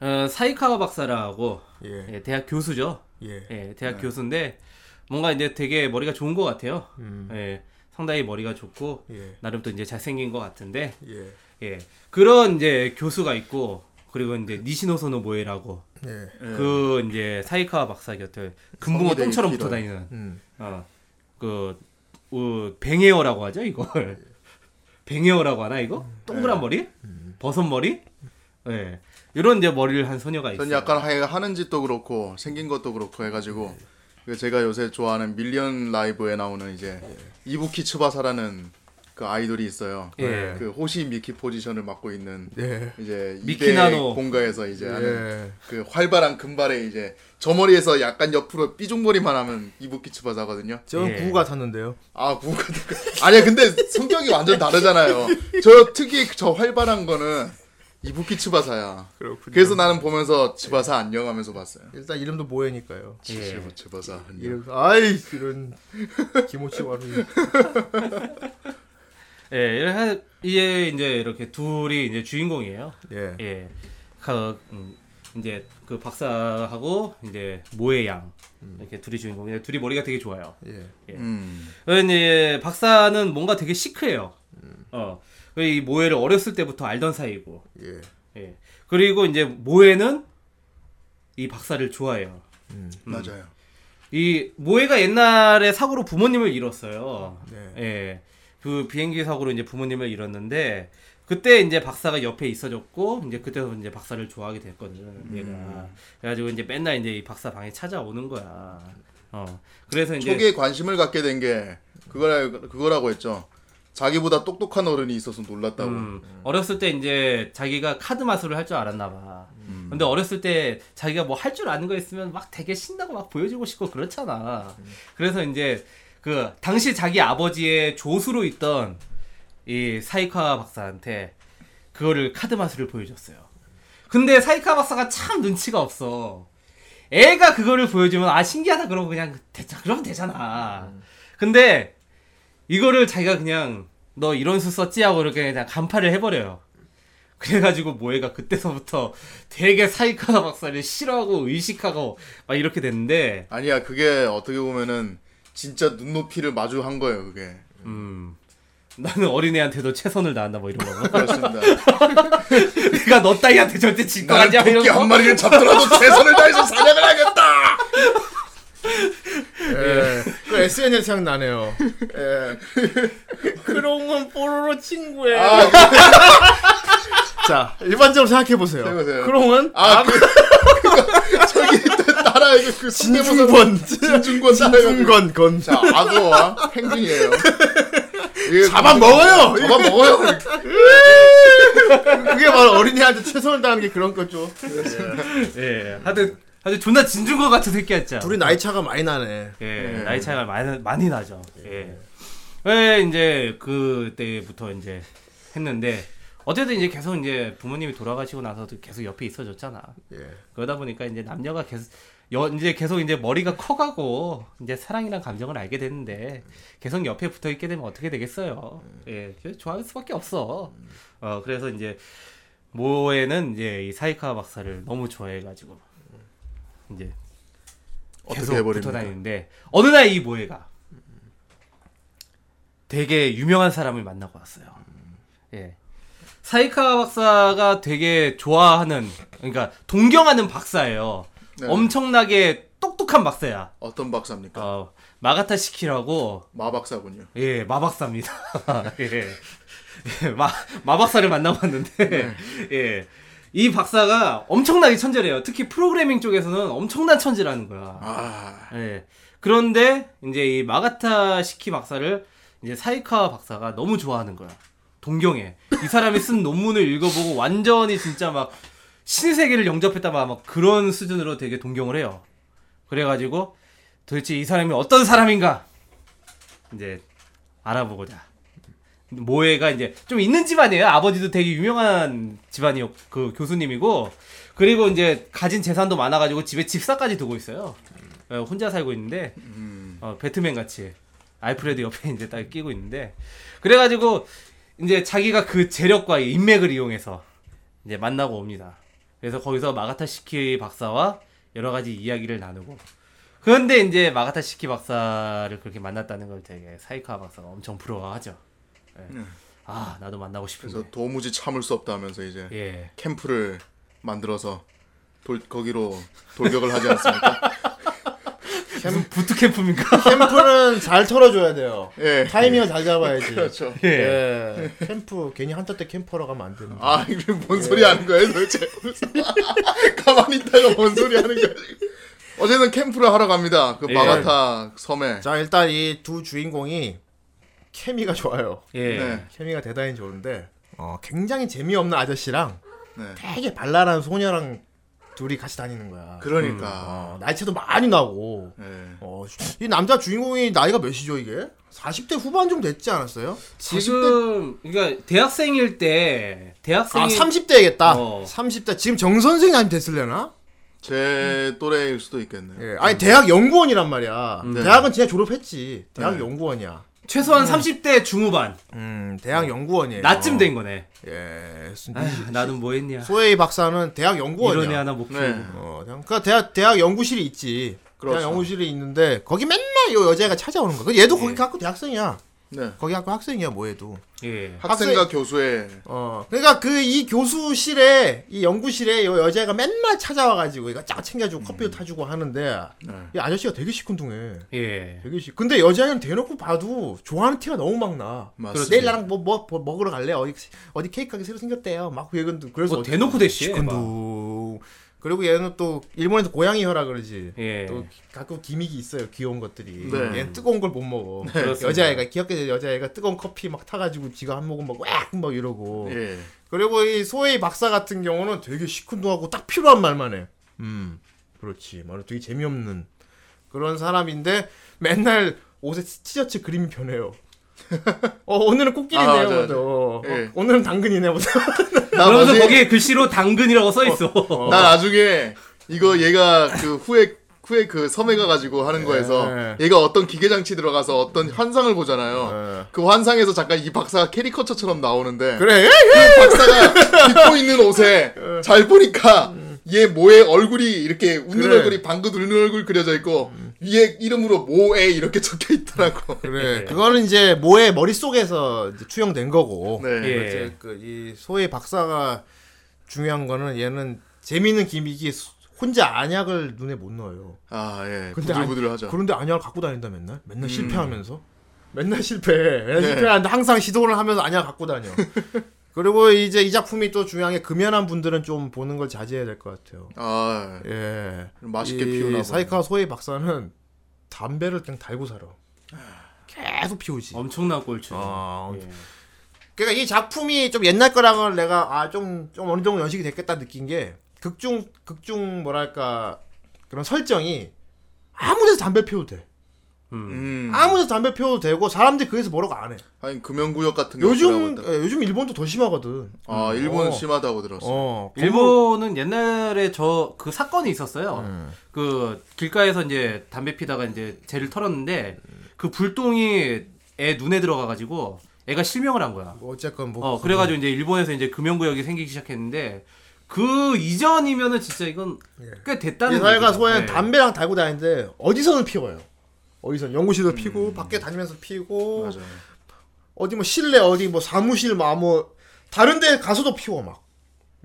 어, 사이카와 박사라고 예. 예, 대학 교수죠. 예. 예, 대학 교수인데 뭔가 이제 되게 머리가 좋은 것 같아요. 음. 예, 상당히 머리가 좋고 예. 나름 또 이제 잘생긴 것 같은데 예. 예 그런 이제 교수가 있고 그리고 이제 니시노소노 모에라고 예. 예. 그 이제 사이카와 박사 곁을 금붕어 똥처럼 붙어. 다니는 음. 어 그 어, 뱅에어라고 하죠 이걸 뱅에어라고 하나 이거 동그란 머리 버섯 머리 예. 이런 이제 머리를 한 소녀가 있어요. 전 약간 하- 하는 짓도 그렇고 생긴 것도 그렇고 해가지고 그 제가 요새 좋아하는 밀리언 라이브에 나오는 이제 이부키 츠바사라는 그 아이돌이 있어요. 예. 그 호시 미키 포지션을 맡고 있는 예. 이제 미키나노. 이대 공가에서 이제 하는 예. 그 활발한 금발에 이제 저 머리에서 약간 옆으로 삐죽머리만 하면 이부키 츠바사거든요. 저는 예. 구구 같았는데요. 아 구가 아니야 근데 성격이 완전 다르잖아요. 저 특히 저 활발한 거는 이부키 츠바사야. 그렇군요. 그래서 나는 보면서 츠바사 안녕 하면서 봤어요. 일단 이름도 모에니까요. 예. 츠바사 안녕. 이름 아이 이런 기모치 와루. 예, 이렇게 이게 이제 이렇게 둘이 이제 주인공이에요. 예. 예. 그 음, 이제 그 박사하고 이제 모의 양 이렇게 둘이 주인공인데 둘이 머리가 되게 좋아요. 예. 음. 이제 박사는 뭔가 되게 시크해요. 어. 그리고 이 모해를 어렸을 때부터 알던 사이고. 예. 예. 그리고 이제 모해는 이 박사를 좋아해요. 맞아요. 이 모해가 옛날에 사고로 부모님을 잃었어요. 네. 예. 그 비행기 사고로 이제 부모님을 잃었는데 그때 이제 박사가 옆에 있어줬고 이제 그때부터 이제 박사를 좋아하게 됐거든. 얘가. 그래가지고 이제 맨날 이제 이 박사 방에 찾아오는 거야. 어. 그래서 이제 초기에 관심을 갖게 된 게 그거라 그거라고 했죠. 자기보다 똑똑한 어른이 있어서 놀랐다고. 음, 어렸을 때 이제 자기가 카드 마술을 할 줄 알았나 봐. 음. 근데 어렸을 때 자기가 뭐 할 줄 아는 거 있으면 막 되게 신나고 막 보여주고 싶고 그렇잖아. 그래서 이제 그 당시 자기 아버지의 조수로 있던 이 사이카 박사한테 그거를 카드 마술을 보여줬어요. 근데 사이카 박사가 참 눈치가 없어. 애가 그거를 보여주면 아 신기하다 그러고 그냥 대자 그러면 되잖아. 근데 이거를 자기가 그냥 너 이런 수 썼지 하고 이렇게 그냥 간파를 해버려요. 그래가지고 모해가 그때서부터 되게 사이카 박사를 싫어하고 의식하고 막 이렇게 됐는데 아니야 그게 어떻게 보면은 진짜 눈높이를 마주한 거예요 그게. 음 나는 어린애한테도 최선을 다한다 뭐 이런 거 그렇습니다. 내가 너 따위한테 절대 질 거 아니야 이런 토끼 거한 마리를 잡더라도 최선을 다해서 사냥을 하겠다. 예. 그 SNL 생각나네요. 예. 크롱은 뽀로로 친구예요. 아, 자, 일반적으로 생각해 보세요. 해보세요. 크롱은 아, 그, 저기 따라 이거 그 진중권, 진중권 따라 진중권 건. 자 악어와 펭귄이에요. 이게 잡아 먹어요! 잡아 먹어요. 그게 바로 어린이한테 최선을 다하는 게 그런 거죠. 예 하여튼 아주 존나 진준 것 같은 새끼였죠 둘이 나이 차가 많이 나네. 예, 나이 차이가 많이, 많이 나죠. 예. 예, 이제 그때부터 이제 했는데 어쨌든 이제 계속 이제 부모님이 돌아가시고 나서도 계속 옆에 있어줬잖아. 예. 그러다 보니까 이제 남녀가 계속 여, 이제 계속 이제 머리가 커가고 이제 사랑이란 감정을 알게 됐는데 계속 옆에 붙어 있게 되면 어떻게 되겠어요? 예, 그래서 좋아할 수밖에 없어. 어, 그래서 이제 모에는 이제 이 사이카 박사를 너무 좋아해가지고 이제 계속 해버립니까? 붙어 다니는데 어느 날 이 모해가 되게 유명한 사람을 만나고 왔어요. 예. 사이카 박사가 되게 좋아하는 그러니까 동경하는 박사예요. 네. 엄청나게 똑똑한 박사야. 어떤 박사입니까? 어, 마가타 시키라고 마박사군요. 예, 마박사입니다. 예. 예, 마, 마박사를 만나봤는데, 예. 이 박사가 엄청나게 천재래요. 특히 프로그래밍 쪽에서는 엄청난 천재라는 거야. 아, 예. 그런데, 이제 이 마가타 시키 박사를 이제 사이카 박사가 너무 좋아하는 거야. 동경해. 이 사람이 쓴 논문을 읽어보고 완전히 진짜 막 신세계를 영접했다 막 그런 수준으로 되게 동경을 해요. 그래가지고 도대체 이 사람이 어떤 사람인가 이제 알아보고자. 모해가 이제 좀 있는 집안이에요. 아버지도 되게 유명한 집안이요. 그 교수님이고 그리고 이제 가진 재산도 많아가지고 집에 집사까지 두고 있어요. 어, 혼자 살고 있는데 어, 배트맨 같이 알프레드 옆에 이제 딱 끼고 있는데 그래가지고 이제 자기가 그 재력과 이 인맥을 이용해서 이제 만나고 옵니다. 그래서 거기서 마가타 시키 박사와 여러 가지 이야기를 나누고 그런데 이제 마가타 시키 박사를 그렇게 만났다는 걸 되게 사이카 박사가 엄청 부러워하죠. 예. 아 나도 만나고 싶은데. 그래서 도무지 참을 수 없다 하면서 이제 예. 캠프를 만들어서 돌, 거기로 돌격을 하지 않습니까? boot camp입니까? 캠프는 잘 털어줘야 돼요. 예. 타이밍을 잘 잡아야지. 그렇죠. 예. 캠프 괜히 한타 때 캠프하러 가면 안 되는. 아, 이게 뭔 소리 하는 거야, 도대체. 가만히 있다가 뭔 소리 하는 거야. 어제는 캠프를 하러 갑니다. 그 예. 마가타 섬에. 자 일단 이 두 주인공이 케미가 좋아요. 예. 네. 케미가 대단히 좋은데 어, 굉장히 재미없는 아저씨랑 네. 되게 발랄한 소녀랑 둘이 같이 다니는 거야. 그러니까. 어, 나이차도 많이 나고. 예. 어, 이 남자 주인공이 나이가 몇이죠 이게? 40대 후반 정도 됐지 않았어요? 지금 그러니까 대학생일 때 대학생이 아 30대겠다. 어. 30대 지금 정 선생이 아니 됐을려나? 제 또래일 수도 있겠네요. 예. 아니 대학 연구원이란 말이야. 네. 대학은 진짜 졸업했지. 대학 네. 연구원이야. 최소한 30대 중후반 음, 대학 연구원이에요. 나쯤 된 거네. 예. 아휴, 나는 뭐 했냐. 소혜이 박사는 대학 연구원이야. 이런 애 하나 못 키우고. 네. 어, 대학, 그 대학 대학 연구실이 있지. 그렇죠. 대학 연구실이 있는데 거기 맨날 요 여자애가 찾아오는 거야. 그 얘도 예. 거기 학교 대학생이야. 네. 거기 학교 학생이야 뭐해도. 예. 학생과 교수의 어, 그러니까 그 이 교수실에 이 연구실에 요 여자애가 맨날 찾아와가지고 이거 쫙 챙겨주고 커피도 타주고 하는데 네. 이 아저씨가 되게 시큰둥해. 예. 되게 시. 근데 여자애는 대놓고 봐도 좋아하는 티가 너무 막 나. 맞습니다. 내일 나랑 뭐, 뭐, 뭐 먹으러 갈래? 어디 어디 케이크 가게 새로 생겼대요. 막 얘는 그래서 뭐 대놓고 대시해. 막. 시큰둥. 그리고 얘는 또 일본에서 고양이 혀라 그러지. 예. 또 가끔 기믹이 있어요. 귀여운 것들이. 네. 얘는 뜨거운 걸 못 먹어. 그렇습니다. 여자애가 귀엽게 여자애가 뜨거운 커피 막 타가지고 지가 한 모금 먹고 막 이러고. 예. 그리고 이 소혜이 박사 같은 경우는 되게 시큰둥하고 딱 필요한 말만 해. 음, 그렇지. 말은 되게 재미없는 그런 사람인데 맨날 옷에 티셔츠 그림이 변해요. 어 오늘은 아, 꽃길이네요. 맞아, 맞아. 어, 예. 어, 오늘은 당근이네. 그러면서 뭐지? 거기에 글씨로 당근이라고 써 있어. 나 나중에 이거 얘가 그 후에 후에 그 섬에 가가지고 하는 거에서 예. 얘가 어떤 기계 장치 들어가서 어떤 환상을 보잖아요. 예. 그 환상에서 잠깐 이 박사가 캐리커처처럼 나오는데 그래. 그 박사가 입고 있는 옷에 잘 보니까 얘 모의 얼굴이 이렇게 웃는 그래. 얼굴이 방긋 웃는 얼굴 그려져 있고 위에 이름으로 모에 이렇게 적혀 있더라고. 그래. 그거는 이제 모의 머릿속에서 이제 투영된 거고. 네. 예. 이제 그이 소혜 박사가 중요한 거는 얘는 재미있는 기믹이 수- 혼자 안약을 눈에 못 넣어요. 아 예. 근데 부들부들하죠. 그런데 안약을 갖고 다닌다 맨날. 맨날 음. 실패하면서. 맨날 실패해. 맨날 네. 실패하는데 항상 시도를 하면서 안약 갖고 다녀. 그리고 이제 이 작품이 또 중요한 게 금연한 분들은 좀 보는 걸 자제해야 될 것 같아요. 아 예. 맛있게 이 피우나. 사이카 소혜 박사는 담배를 그냥 달고 살아. 계속 피우지. 엄청난 꼴추. 아, 예. 그러니까 이 작품이 좀 옛날 거랑은 내가 아좀좀 어느 정도 연식이 됐겠다 느낀 게 극중 극중 뭐랄까 그런 설정이 아무데서 담배 피워도 돼. 음. 아무데서 담배 피워도 되고 사람들이 거기서 뭐라고 안 해. 아니 금연구역 같은 게 요즘. 예, 요즘 일본도 더 심하거든. 아 일본은 어. 심하다고 들었어. 어. 일본은 옛날에 저 그 사건이 있었어요. 음. 그 길가에서 이제 담배 피다가 이제 쟤를 털었는데 그 불똥이 애 눈에 들어가가지고 애가 실명을 한 거야. 뭐 어쨌건 뭐 어 그래가지고 이제 일본에서 이제 금연구역이 생기기 시작했는데 그 이전이면은 진짜 이건 꽤 됐다는 얘기죠. 소에는 예. 담배랑 달고 다니는데 어디서는 피워요. 어디서 연구실에서 피고 밖에 다니면서 피고 맞아요. 어디 뭐 실내 어디 뭐 사무실 뭐, 뭐 다른 데 가서도 피워 막.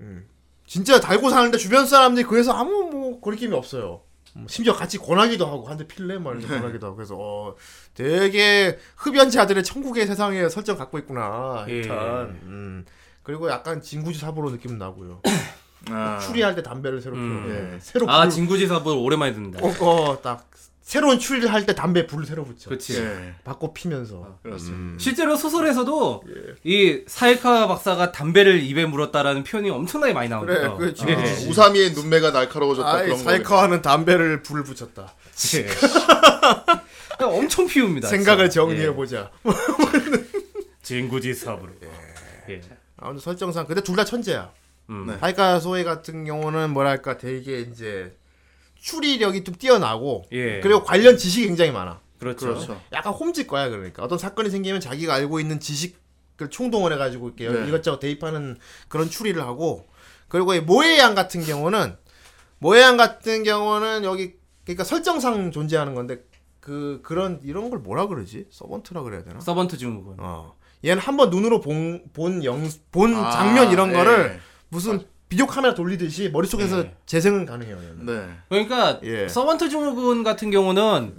음. 진짜 달고 사는데 주변 사람들이 그래서 아무 뭐 거리낌이 없어요. 음, 심지어 같이 권하기도 하고 한 대 필래 뭐 이렇게 권하기도 하고 그래서 어 되게 흡연자들의 천국의 세상에 설정 갖고 있구나 예. 일단 음. 그리고 약간 진구지 사부로 느낌 나고요 아. 추리할 때 담배를 새로 피워 음. 예. 새로 아 불- 진구지 사부 오랜만에 듣는다. 어, 어, 딱 새로운 추리를 할때 담배 불을 새로 붙여 그렇지. 예. 바꿔 피면서 그렇습니다. 실제로 소설에서도 예. 이 사이카 박사가 담배를 입에 물었다는 표현이 엄청나게 많이 그래 나오는데요. 그 예. 진구지 우사미의 눈매가 날카로워졌다 아이 그런 거. 사이카와는 담배를 불을 붙였다. 예. 엄청 피웁니다. 생각을. 정리해 예. 보자. 진구지사부로. 예. 아무튼 설정상 근데 둘 다 천재야. 음. 네. 사이카 소에 같은 경우는 뭐랄까 되게 이제 추리력이 좀 뛰어나고 예. 그리고 관련 지식이 굉장히 많아. 그렇죠. 그렇죠. 약간 홈즈 거야 그러니까 어떤 사건이 생기면 자기가 알고 있는 지식을 총동원해 가지고 이렇게 네. 이것저것 대입하는 그런 추리를 하고 그리고 이 모에양 같은 경우는 모에양 같은 경우는 여기 그러니까 설정상 존재하는 건데 그 그런 이런 걸 뭐라 그러지 savant라 그래야 되나? savant 증후군. 어 얘는 한번 눈으로 본 본영본 아, 장면 이런 예. 거를 무슨 비디오 카메라 돌리듯이 머릿속에서 예. 재생은 가능해요. 얘는. 네. 그러니까 예. savant 증후군 같은 경우는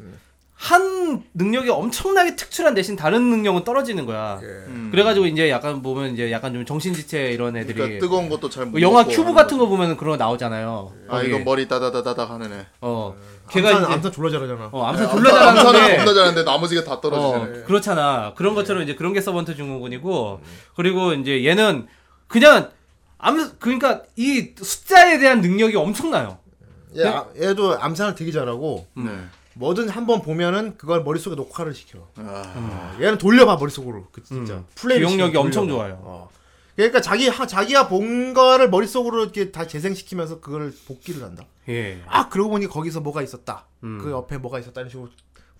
한 능력이 엄청나게 특출한 대신 다른 능력은 떨어지는 거야. 음. 그래가지고 이제 약간 보면 이제 약간 좀 정신지체 이런 애들이 그러니까 뜨거운 것도 잘 못. 뭐 영화 큐브 같은. 거 보면 그런 거 나오잖아요. 아 거기. 이거 머리 따다다다닥 하는 애. 어 걔가 암산, 이제 암산 졸라 잘하잖아. 어 암산 네, 졸라 잘하는데 겁나 잘하는데 나머지가 다 어, 떨어지네. 그렇잖아. 그런 것처럼 이제 그런 게 savant 증후군이고 그리고 이제 얘는 그냥 암 그러니까 이 숫자에 대한 능력이 엄청나요. 얘, 아, 얘도 암산을 되게 잘하고 네. 뭐든 한번 보면은 그걸 머릿속에 녹화를 시켜. 아, 어, 얘는 돌려봐 머릿속으로. 그 진짜 음. 플레이 기억력이 엄청 좋아요. 어. 그러니까 자기 하, 자기가 본 거를 머릿속으로 이렇게 다 재생시키면서 그걸 복기를 한다. 예. 아 그러고 보니 거기서 뭐가 있었다. 음. 그 옆에 뭐가 있었다 이런 식으로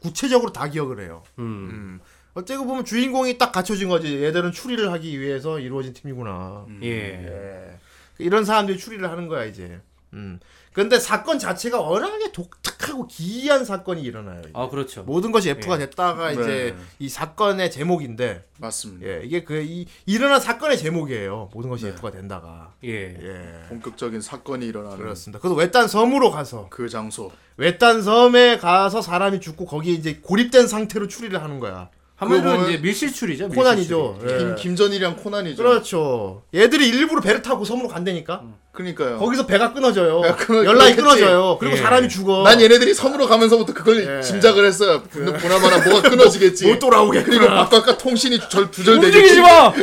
구체적으로 다 기억을 해요. 음. 음. 어째고 보면 주인공이 딱 갖춰진 거지. 얘들은 추리를 하기 위해서 이루어진 팀이구나. 예. 예. 이런 사람들이 추리를 하는 거야 이제. 음. 근데 사건 자체가 워낙에 독특하고 기이한 사건이 일어나요. 이게. 아 그렇죠. 모든 것이 F가 예. 됐다가 이제 네. 이 사건의 제목인데 맞습니다. 예, 이게 그 이 일어난 사건의 제목이에요. 모든 것이 네. F가 된다가. 예. 예. 본격적인 사건이 일어나는 그렇습니다. 그래서 외딴 섬으로 가서 그 장소. 외딴 섬에 가서 사람이 죽고 거기에 이제 고립된 상태로 추리를 하는 거야. 한마디로 이제 밀실출이죠. 코난이죠. 밀실출이. 예. 김 김전이랑 코난이죠. 그렇죠. 얘들이 일부러 배를 타고 섬으로 간다니까. 그러니까요. 거기서 배가 끊어져요. 야, 끊어- 연락이 그렇겠지. 끊어져요. 그리고 예. 사람이 죽어. 난 얘네들이 섬으로 가면서부터 그걸 예. 짐작을 했어요. 근데 보나마나 뭐가 끊어지겠지. 못 돌아오겠구나. 그리고 바깥과 통신이 절 움직이지 두절되겠지. 마.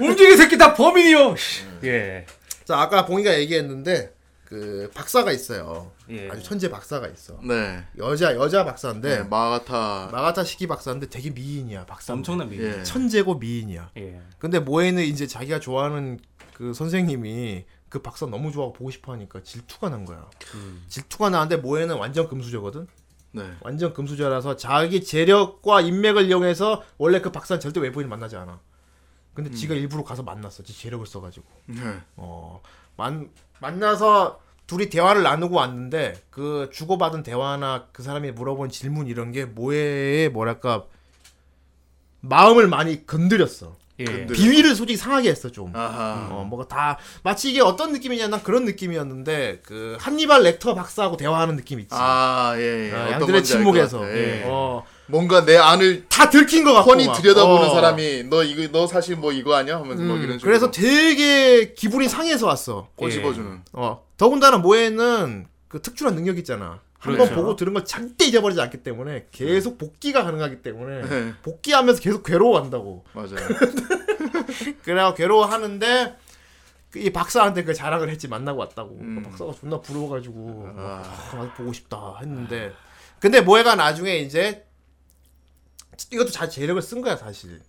움직이 새끼 다 범인이요. 예. 자 아까 봉이가 얘기했는데 그 박사가 있어요. 예. 아주 천재 박사가 있어. 네. 여자 여자 박사인데 네. 마가타. 마가타 시키 박사인데 되게 미인이야 박사. 엄청난 미인. 예. 천재고 미인이야. 예. 근데 모에는 이제 자기가 좋아하는 그 선생님이 그 박사 너무 좋아하고 보고 싶어 하니까 질투가 난 거야. 음. 질투가 나는데 모에는 완전 금수저거든. 네. 완전 금수저라서 자기 재력과 인맥을 이용해서 원래 그 박사는 절대 외부인 만나지 않아. 근데 지가 일부러 가서 만났어. 지 재력을 써가지고. 네. 어, 만, 만나서 둘이 대화를 나누고 왔는데 그 주고받은 대화나 그 사람이 물어본 질문 이런 게 모에의 뭐랄까 마음을 많이 건드렸어. 예. 비위를 솔직히 상하게 했어 좀. 아하. 어, 뭐가 다 마치 이게 어떤 느낌이냐 난 그런 느낌이었는데 그 한니발 렉터 박사하고 대화하는 느낌 있지. 아, 예, 예. 어, 어떤 양들의 침묵에서. 예. 어, 뭔가 내 안을 다 들킨 것 같고. 막. 들여다보는 어. 사람이 너 이거 너 사실 뭐 이거 아니야 하면서 뭐 음, 이런 식으로 그래서 되게 기분이 상해서 왔어. 꼬집어주는. 어, 더군다나 모에는 그 특출한 능력 있잖아. 한번 그렇죠. 보고 들은 걸 절대 잊어버리지 않기 때문에 계속 복귀가 가능하기 때문에 네. 복귀하면서 계속 괴로워한다고. 맞아요. 그래가 괴로워하는데 그이 박사한테 그 자랑을 했지 만나고 왔다고. 음. 그 박사가 존나 부러워가지고 아. 아, 나도 보고 싶다 했는데 근데 모에가 나중에 이제 이것도 자 재력을 쓴 거야 사실.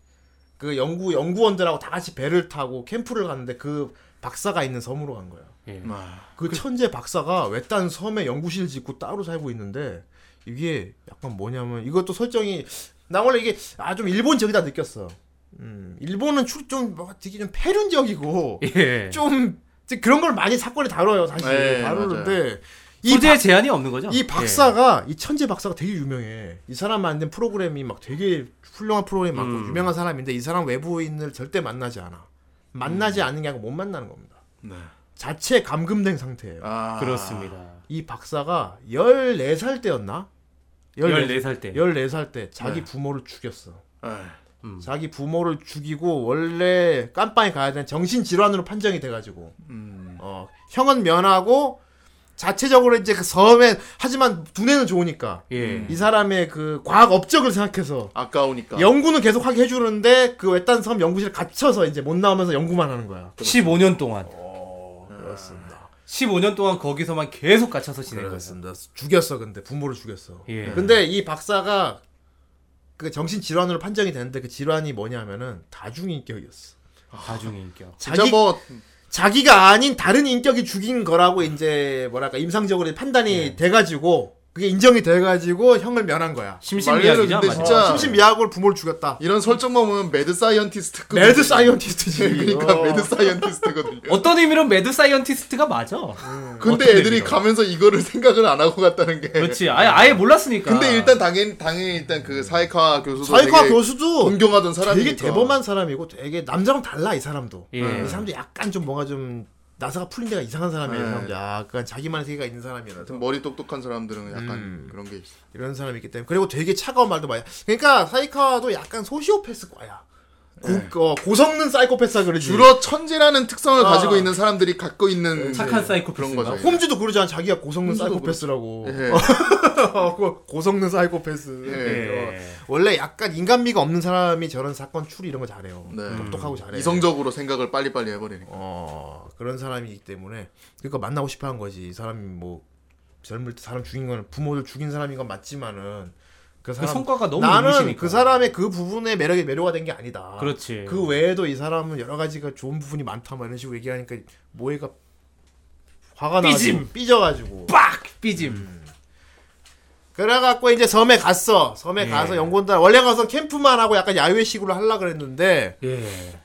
그 연구 연구원들하고 다 같이 배를 타고 캠프를 갔는데 그 박사가 있는 섬으로 간 거야. 예. 아, 그 천재 박사가 외딴 섬에 연구실 짓고 따로 살고 있는데 이게 약간 뭐냐면 이것도 설정이 나 원래 이게 아 좀 일본적이다 느꼈어. 음 일본은 출좀 뭐 되게 좀 패륜적이고 예. 좀 그런 걸 많이 사건에 다뤄요 사실 네, 다루는데 이, 소재 박- 제한이 없는 거죠? 이 박사가 이 천재 박사가 되게 유명해 이 사람 만든 프로그램이 막 되게 훌륭한 프로그램이 많고 음. 유명한 사람인데 이 사람 외부인을 절대 만나지 않아 만나지 않는 게 아니고 못 만나는 겁니다 네. 자체 감금된 상태예요 아, 예. 그렇습니다. 이 박사가 14살 때였나? 14 살 때. 14살 때 자기 네. 부모를 죽였어. 네. 음. 자기 부모를 죽이고 원래 깜빵에 가야 되는 정신 질환으로 판정이 돼 가지고 음. 어, 형은 면하고 자체적으로 이제 그 섬에 하지만 두뇌는 좋으니까 예. 이 사람의 그 과학 업적을 생각해서 아까우니까. 연구는 계속 하게 해주는데 그 외딴 섬 연구실 갇혀서 이제 못 나오면서 연구만 하는 거야. 15년 동안. 그렇습니다. 15년 동안 거기서만 계속 갇혀서. 그렇습니다. 죽였어 근데 부모를 죽였어. 예. 근데 이 박사가 그 정신 질환으로 판정이 되는데 그 질환이 뭐냐면은 다중인격이었어. 다중의 인격. 진짜 자기 뭐 자기가 아닌 다른 인격이 죽인 거라고 이제 뭐랄까 임상적으로 판단이 돼가지고 그게 인정이 돼가지고 형을 면한 거야. 심신미약이죠. 근데? 진짜- 심신미약으로 부모를 죽였다. 이런 설정만 보면 mad scientist. mad scientist지. 그러니까 어. mad scientist거든요. 어떤 의미로 mad scientist가 맞아. 근데 어떤 애들이 의미로? 가면서 이거를 생각을 안 하고 갔다는 게. 그렇지. 아예 아예 몰랐으니까. 근데 일단 당연히 당연히 일단 그 사이카 교수도 사이카 되게 교수도 존경하던 사람이니까. 되게 대범한 사람이고 되게 남자랑 달라 이 사람도. 예. 이 사람도 약간 좀 뭔가 좀 나사가 풀린 데가 이상한 사람이에요. 네. 사람. 약간 자기만의 세계가 있는 사람이라서 머리 똑똑한 사람들은 약간 음. 그런 게 있어. 이런 사람이 있기 때문에 그리고 되게 차가운 말도 많이. 그러니까 사이카와도 약간 소시오패스과야. 고, 어, 고성능 사이코패스가 그러지. 주로 천재라는 특성을 아. 가지고 있는 사람들이 갖고 있는 착한 네, 사이코패스인가? 그런 거죠. 홈즈도 그러잖아. 자기가 고성능 사이코패스라고. 예. 어, 그 고성능 사이코패스. 예. 어, 원래 약간 인간미가 없는 사람이 저런 사건 추리 이런 거 잘해요. 네. 똑똑하고 잘해. 이성적으로 생각을 빨리빨리 해버리니까. 어 그런 사람이기 때문에 그러니까 만나고 싶어한 거지. 이 사람이 뭐 젊을 때 사람 죽인 건 부모를 죽인 사람인 건 맞지만은 그 사람 성과가 너무 나는 눈부시니까. 그 사람의 그 부분에 매력이 매료가 된 게 아니다. 그렇지. 그 외에도 이 사람은 여러 가지가 좋은 부분이 많다 막 이런 식으로 얘기하니까 모해가 화가 삐짐. 나가지고 삐져가지고 빡 삐짐. 음. 그래갖고 이제 섬에 갔어. 섬에 예. 가서 연구원들 원래 가서 캠프만 하고 약간 야외식으로 하려 그랬는데 예.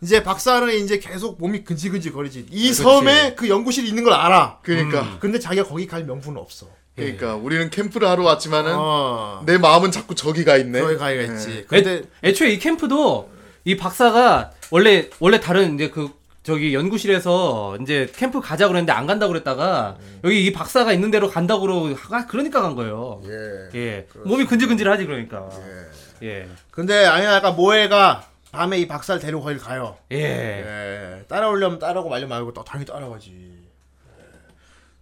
이제 박사는 이제 계속 몸이 근질근질 거리지. 이 그렇지. 섬에 그 연구실이 있는 걸 알아. 그러니까 근데 자기가 거기 갈 명분은 없어. 그러니까 우리는 캠프를 하러 왔지만은 어. 내 마음은 자꾸 저기 가 있네. 거기 가기가 있지. 애, 근데 애 초에 이 캠프도 이 박사가 원래 원래 다른 이제 그 저기 연구실에서 이제 캠프 가자 그랬는데 안 간다고 그랬다가 여기 이 박사가 있는 대로 간다고 그러고 아, 그러니까 간 거예요. 예. 예. 몸이 근질근질하지 그러니까. 예. 근데 아니야 약간 모해가 밤에 이 박사를 데리고 거길 가요. 예. 예. 따라오려면 따라오고 말려 말고 또 당연히 따라가지.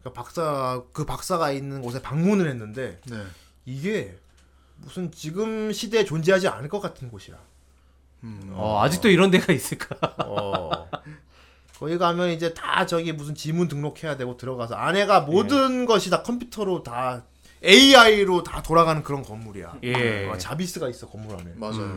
예. 그 박사 그 박사가 있는 곳에 방문을 했는데 네. 이게 무슨 지금 시대에 존재하지 않을 것 같은 곳이라. 어, 아직도 이런 데가 있을까? 어. 거기 가면 이제 다 저기 무슨 지문 등록해야 되고 들어가서 안에가 모든 것이 다 컴퓨터로 다 AI로 다 돌아가는 그런 건물이야. 예. 어, 자비스가 있어 건물 안에. 맞아요.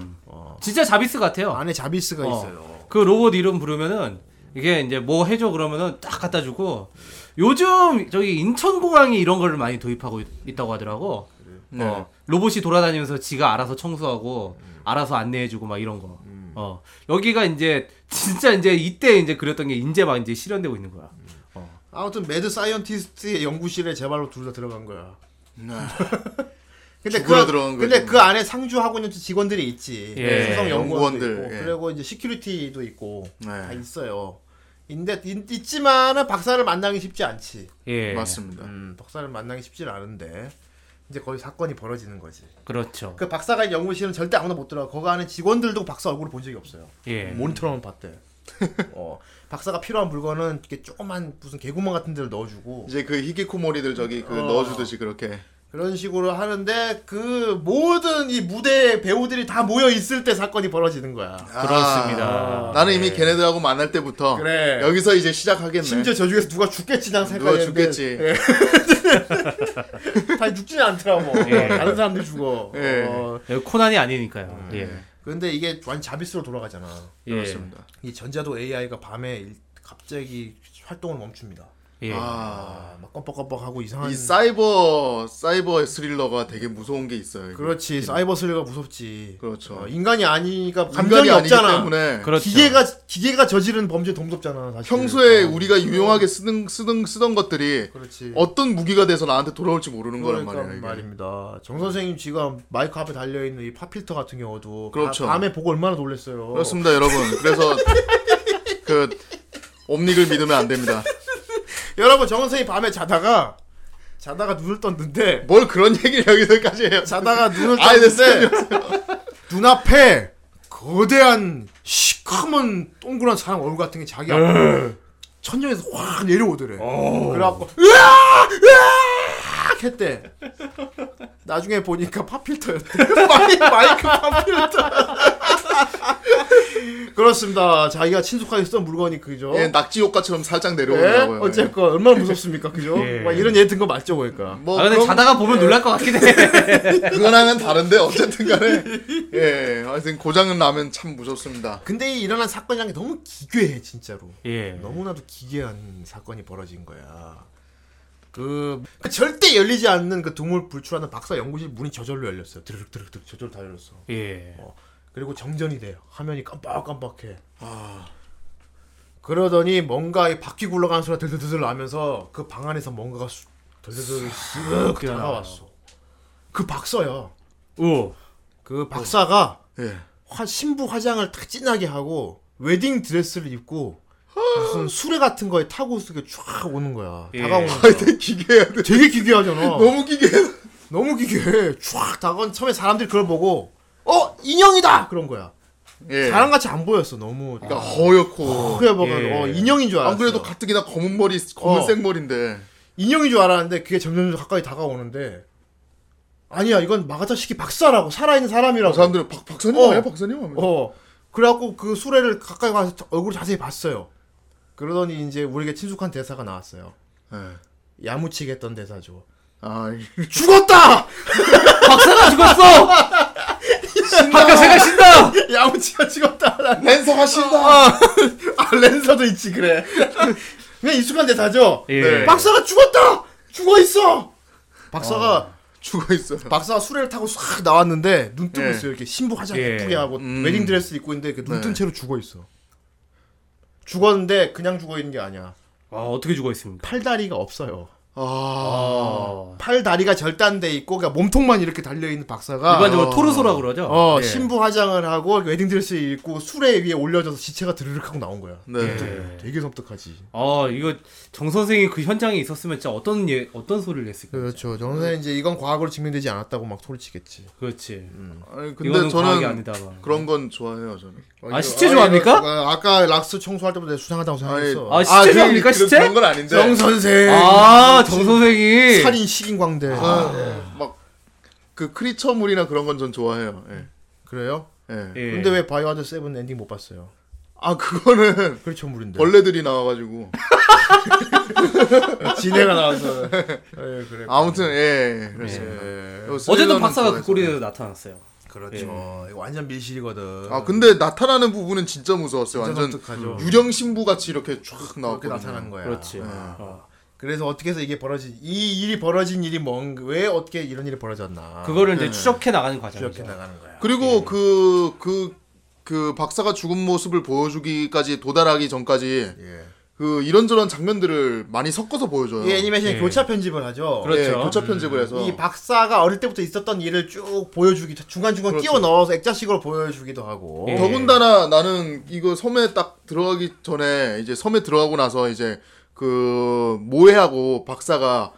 진짜 자비스 같아요. 안에 자비스가 어. 있어요. 그 로봇 이름 부르면은 이게 이제 뭐 해줘 그러면은 딱 갖다 주고 요즘 저기 인천공항이 이런 걸 많이 도입하고 있- 있다고 하더라고. 네. 어, 로봇이 돌아다니면서 지가 알아서 청소하고 알아서 안내해주고 막 이런 거. 어 여기가 이제 진짜 이제 이때 이제 그렸던 게 이제 막 이제 실현되고 있는 거야. 아무튼 mad scientist의 연구실에 제 발로 둘 다 들어간 거야. 네. 근데 그 들어간 근데 거지. 그 안에 상주하고 있는 직원들이 있지. 예. 수석 연구원도 연구원들, 예. 그리고 이제 security도 있고 네. 다 있어요. 인데 있, 있지만은 박사를 만나기 쉽지 않지. 예, 맞습니다. 음, 박사를 만나기 쉽지 않은데 이제 거기 사건이 벌어지는 거지. 그렇죠. 그 박사가 있는 연구실은 절대 아무나 못 들어가. 거기 안에 직원들도 박사 얼굴을 본 적이 없어요. 예. 모니터로만 봤대. 어, 박사가 필요한 물건은 이렇게 조그만 무슨 개구멍 같은 데를 넣어주고 이제 그 히키코모리들 저기 그 어. 넣어주듯이 그렇게. 그런 식으로 하는데 그 모든 이 무대 배우들이 다 모여 있을 때 사건이 벌어지는 거야. 그렇습니다. 아, 나는 이미 걔네들하고 만날 때부터 그래. 여기서 이제 시작하겠네. 심지어 저 중에서 누가 죽겠지 난 누가 생각했는데 죽겠지. 다 죽지는 않더라고. 예. 다른 사람들 죽어. 예. 어, 여기 코난이 아니니까요. 예. 근데 이게 완전 자비스로 돌아가잖아. 예. 그렇습니다. 이 전자도 AI가 밤에 일- 갑자기 활동을 멈춥니다. 예. 아, 아, 막 껌뻑껌뻑하고 이상한. 이 사이버 사이버 스릴러가 되게 무서운 게 있어요. 이게. 그렇지 사이버 슬리가 무섭지. 그렇죠. 어, 인간이 아니니까 감정이 인간이 아니기 없잖아. 때문에 그렇죠. 기계가 기계가 저지른 범죄 더 무섭잖아. 사실. 평소에 어. 우리가 유용하게 쓰던 쓰던 쓰던 것들이 그렇지. 어떤 무기가 돼서 나한테 돌아올지 모르는 거란 그러니까 말이에요. 이게. 말입니다. 정 선생님 지금 마이크 앞에 달려 있는 이 팝필터 같은 경우도 그렇죠. 바- 밤에 보고 얼마나 놀랐어요. 그렇습니다, 여러분. 그래서 그 옴닉을 믿으면 안 됩니다. 여러분 정 선생님 밤에 자다가 자다가 눈을 떴는데 뭘 그런 얘기를 여기서까지 해요. 자다가 눈을 떴는데 눈앞에 거대한 시커먼 동그란 사람 얼굴 같은 게 자기 앞에 천정에서 확 내려오더래. 그래갖고 으아! 으아! 했대. 나중에 보니까 pop filter였대. 마이, 마이크 팝필터. 그렇습니다. 자기가 친숙하게 쓰던 물건이 그죠? 예, 낙지 효과처럼 살짝 예? 내려오더라고요. 어쨌건 얼마나 무섭습니까, 그죠? 예. 막 이런 예 든거 맞죠, 그러니까. 뭐 아 근데 그런- 자다가 보면 놀랄 것 같긴 해. 그거랑은 다른데 어쨌든 간에 예, 하여튼 고장은 나면 참 무섭습니다. 근데 이 일어난 사건이란 게 너무 기괴해, 진짜로. 예. 너무나도 기괴한 사건이 벌어진 거야. 그, 그 절대 열리지 않는 그 dum을 불출하는 박사 연구실 문이 저절로 열렸어요. 드르륵 드르륵 드르륵 저절로 다 열렸어. 예. 그리고 정전이 돼요. 화면이 깜빡깜빡해. 그러더니 뭔가 이 바퀴 굴러가는 소리가 들들들 나면서 그 방 안에서 뭔가가 수- 들들들 쓱 다가왔어. 그 박사야. 오. 그 박사가 예. 화, 신부 화장을 탁 진하게 하고 웨딩 드레스를 입고 무슨 수레 같은 거에 타고 이렇게 쫙 오는 거야. 예. 다가오는 거야. 되게 기괴해야 돼. 되게 기괴하잖아. 너무 기괴해. 너무 기괴해. 쫙 다가온 처음에 사람들이 그걸 보고 어 인형이다 그런 거야. 예. 사람 같이 안 보였어. 너무 그러니까 허옇고. 보가 예. 어, 인형인 줄 알았어. 안 그래도 가뜩이나 검은 머리, 검은색 머리인데. 인형인 줄 알았는데 그게 점점 가까이 다가오는데 아니야 이건 마가타시키 박사라고 살아있는 사람이라고. 사람들은 박, 박사님 어. 아니야 박사님 하면서. 어. 그래갖고 그 수레를 가까이 가서 얼굴 자세히 봤어요. 그러더니 이제 우리에게 친숙한 대사가 나왔어요. 예. 야무치게 했던 대사죠. 아, 이- 죽었다! 박사가 죽었어! 박사가 신다! 야무치가 죽었다! 랜서가 신다. 아, 랜서도 있지, 그래. 그냥 익숙한 대사죠? 예. 네. 박사가 죽었다! 죽어 있어! 박사가, 죽어 있어요. 박사가 수레를 타고 싹 나왔는데, 눈 뜨고 예. 있어요. 이렇게 신부 화장 예. 예쁘게 하고, 음. 웨딩 드레스 입고 있는데, 이렇게 눈뜬 네. 채로 죽어 있어. 죽었는데, 그냥 죽어 있는 게 아니야. 아, 어떻게 죽어 있습니까? 팔다리가 없어요. 아, 아. 팔다리가 절단돼 있고, 그러니까 몸통만 이렇게 달려 있는 박사가, 일반적으로 토르소라 그러죠? 어, 예. 신부 화장을 하고 웨딩 드레스 입고 수레 위에 올려져서 지체가 드르륵 하고 나온 거야. 네. 예. 되게 섬뜩하지. 아, 이거 정 선생이 그 현장에 있었으면 진짜 어떤 예, 어떤 소리를 냈을까? 그렇죠. 정 선생 이제 이건 과학으로 증명되지 않았다고 막 소리치겠지. 그렇지. 아니 이거는 근데 저는 아니다. 막. 그런 건 좋아해요 저는. 아, 시체 좋아합니까? 아, 아까 락스 청소할 때보다 내가 수상하다고 생각했어. 아, 시체 좋아합니까, 그- 시체? 그런 건 아닌데. 정 선생. 아, 정 선생이 살인 식인광대. 막 그 creature물이나 그런 건 전 좋아해요. 예. 그래요? 예. 예. 근데 왜 바이오하자드 Seven 엔딩 못 봤어요? 아 그거는 creature물인데. 벌레들이 나와가지고 지네가 나와서. 예, 그래. 아무튼 예 그랬어요. 예. 어쨌든 박사가 그 꼴에 나타났어요. 그렇죠. 이거 완전 밀실이거든. 아 근데 나타나는 부분은 진짜 무서웠어요. 진짜 완전 섬뜩하죠. 유령 신부 같이 이렇게 쫙 그렇게 나왔거든요. 나타난 거야. 그렇지. 예. 어. 그래서 어떻게 해서 이게 벌어진 이 일이 벌어진 일이 뭔왜 어떻게 이런 일이 벌어졌나? 그거를 이제 네. 추적해 나가는 과정이죠. 추적해 나가는 거야. 그리고 그그 그 박사가 죽은 모습을 보여주기까지 도달하기 전까지 예. 그 이런저런 장면들을 많이 섞어서 보여줘요. 이 애니메이션이 예. 교차 편집을 하죠. 그렇죠. 예, 교차 편집을 해서 이 박사가 어릴 때부터 있었던 일을 쭉 보여주기 중간 중간 그렇죠. 끼워 넣어서 액자식으로 보여주기도 하고. 예. 더군다나 나는 이거 섬에 딱 들어가기 전에 이제 섬에 들어가고 나서 이제 그 모해하고 박사가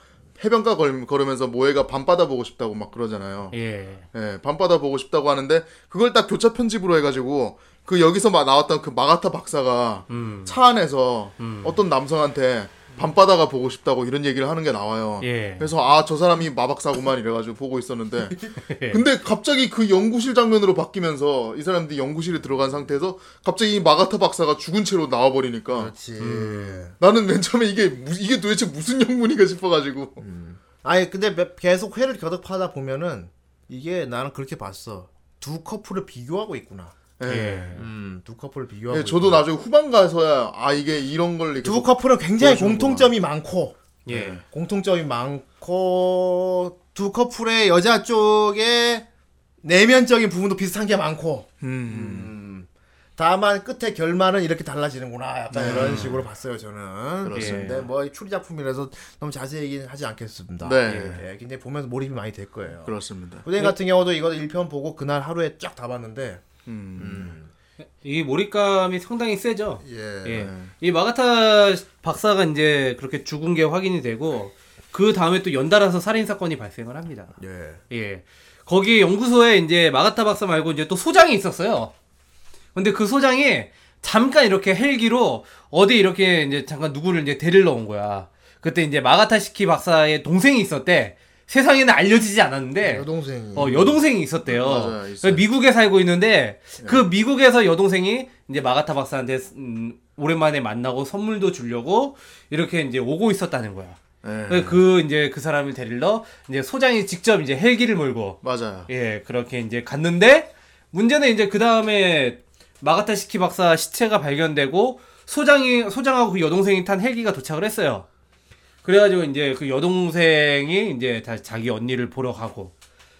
해변가 걸, 걸으면서 모해가 밤바다 보고 싶다고 막 그러잖아요. 예. 예, 밤바다 보고 싶다고 하는데 그걸 딱 교차 편집으로 해가지고 그 여기서 막 나왔던 그 마가타 박사가 음. 차 안에서 어떤 남성한테 밤바다가 보고 싶다고 이런 얘기를 하는 게 나와요. 예. 그래서 아 저 사람이 마박사구만 이래가지고 보고 있었는데 근데 갑자기 그 연구실 장면으로 바뀌면서 이 사람들이 연구실에 들어간 상태에서 갑자기 이 마가타 박사가 죽은 채로 나와버리니까 그렇지. 나는 맨 처음에 이게 무- 이게 도대체 무슨 영문인가 싶어가지고 아니 근데 매- 계속 회를 거듭하다 보면은 이게 나는 그렇게 봤어. 두 커플을 비교하고 있구나. 예. 예. 음, 두 커플을 비교하고. 예, 저도 있구나. 나중에 후반 가서야 아 이게 이런 걸두 커플은 굉장히 보여주는구나. 공통점이 많고 예. 공통점이 많고 두 커플의 여자 쪽에 내면적인 부분도 비슷한 게 많고 음. 음, 다만 끝에 결말은 이렇게 달라지는구나 약간 네. 이런 식으로 봤어요 저는 그렇습니다. 근데 뭐 추리 작품이라서 너무 자세히 얘기는 하지 않겠습니다 네. 예, 근데 보면서 몰입이 많이 될 거예요 그렇습니다. 후대인 같은 경우도 이거 1편 보고 그날 하루에 쫙 다 봤는데 음. 이 몰입감이 상당히 세죠. 예, 예. 이 마가타 박사가 이제 그렇게 죽은 게 확인이 되고 그 다음에 또 연달아서 살인 사건이 발생을 합니다. 예. 예. 거기 연구소에 이제 마가타 박사 말고 이제 또 소장이 있었어요. 근데 그 소장이 잠깐 이렇게 헬기로 어디 이렇게 이제 잠깐 누구를 이제 데리러 온 거야. 그때 이제 마가타 시키 박사의 동생이 있었대. 세상에는 알려지지 않았는데 여동생이 어, 여동생이 있었대요. 맞아요, 있어요. 미국에 살고 있는데 그 미국에서 여동생이 이제 마가타 박사한테 음, 오랜만에 만나고 선물도 주려고 이렇게 이제 오고 있었다는 거야. 예. 그 이제 그 사람을 데리러 이제 소장이 직접 이제 헬기를 몰고 맞아요. 예 그렇게 이제 갔는데 문제는 이제 그 다음에 마가타 시키 박사 시체가 발견되고 소장이 소장하고 그 여동생이 탄 헬기가 도착을 했어요. 그래가지고 이제 그 여동생이 이제 다 자기 언니를 보러 가고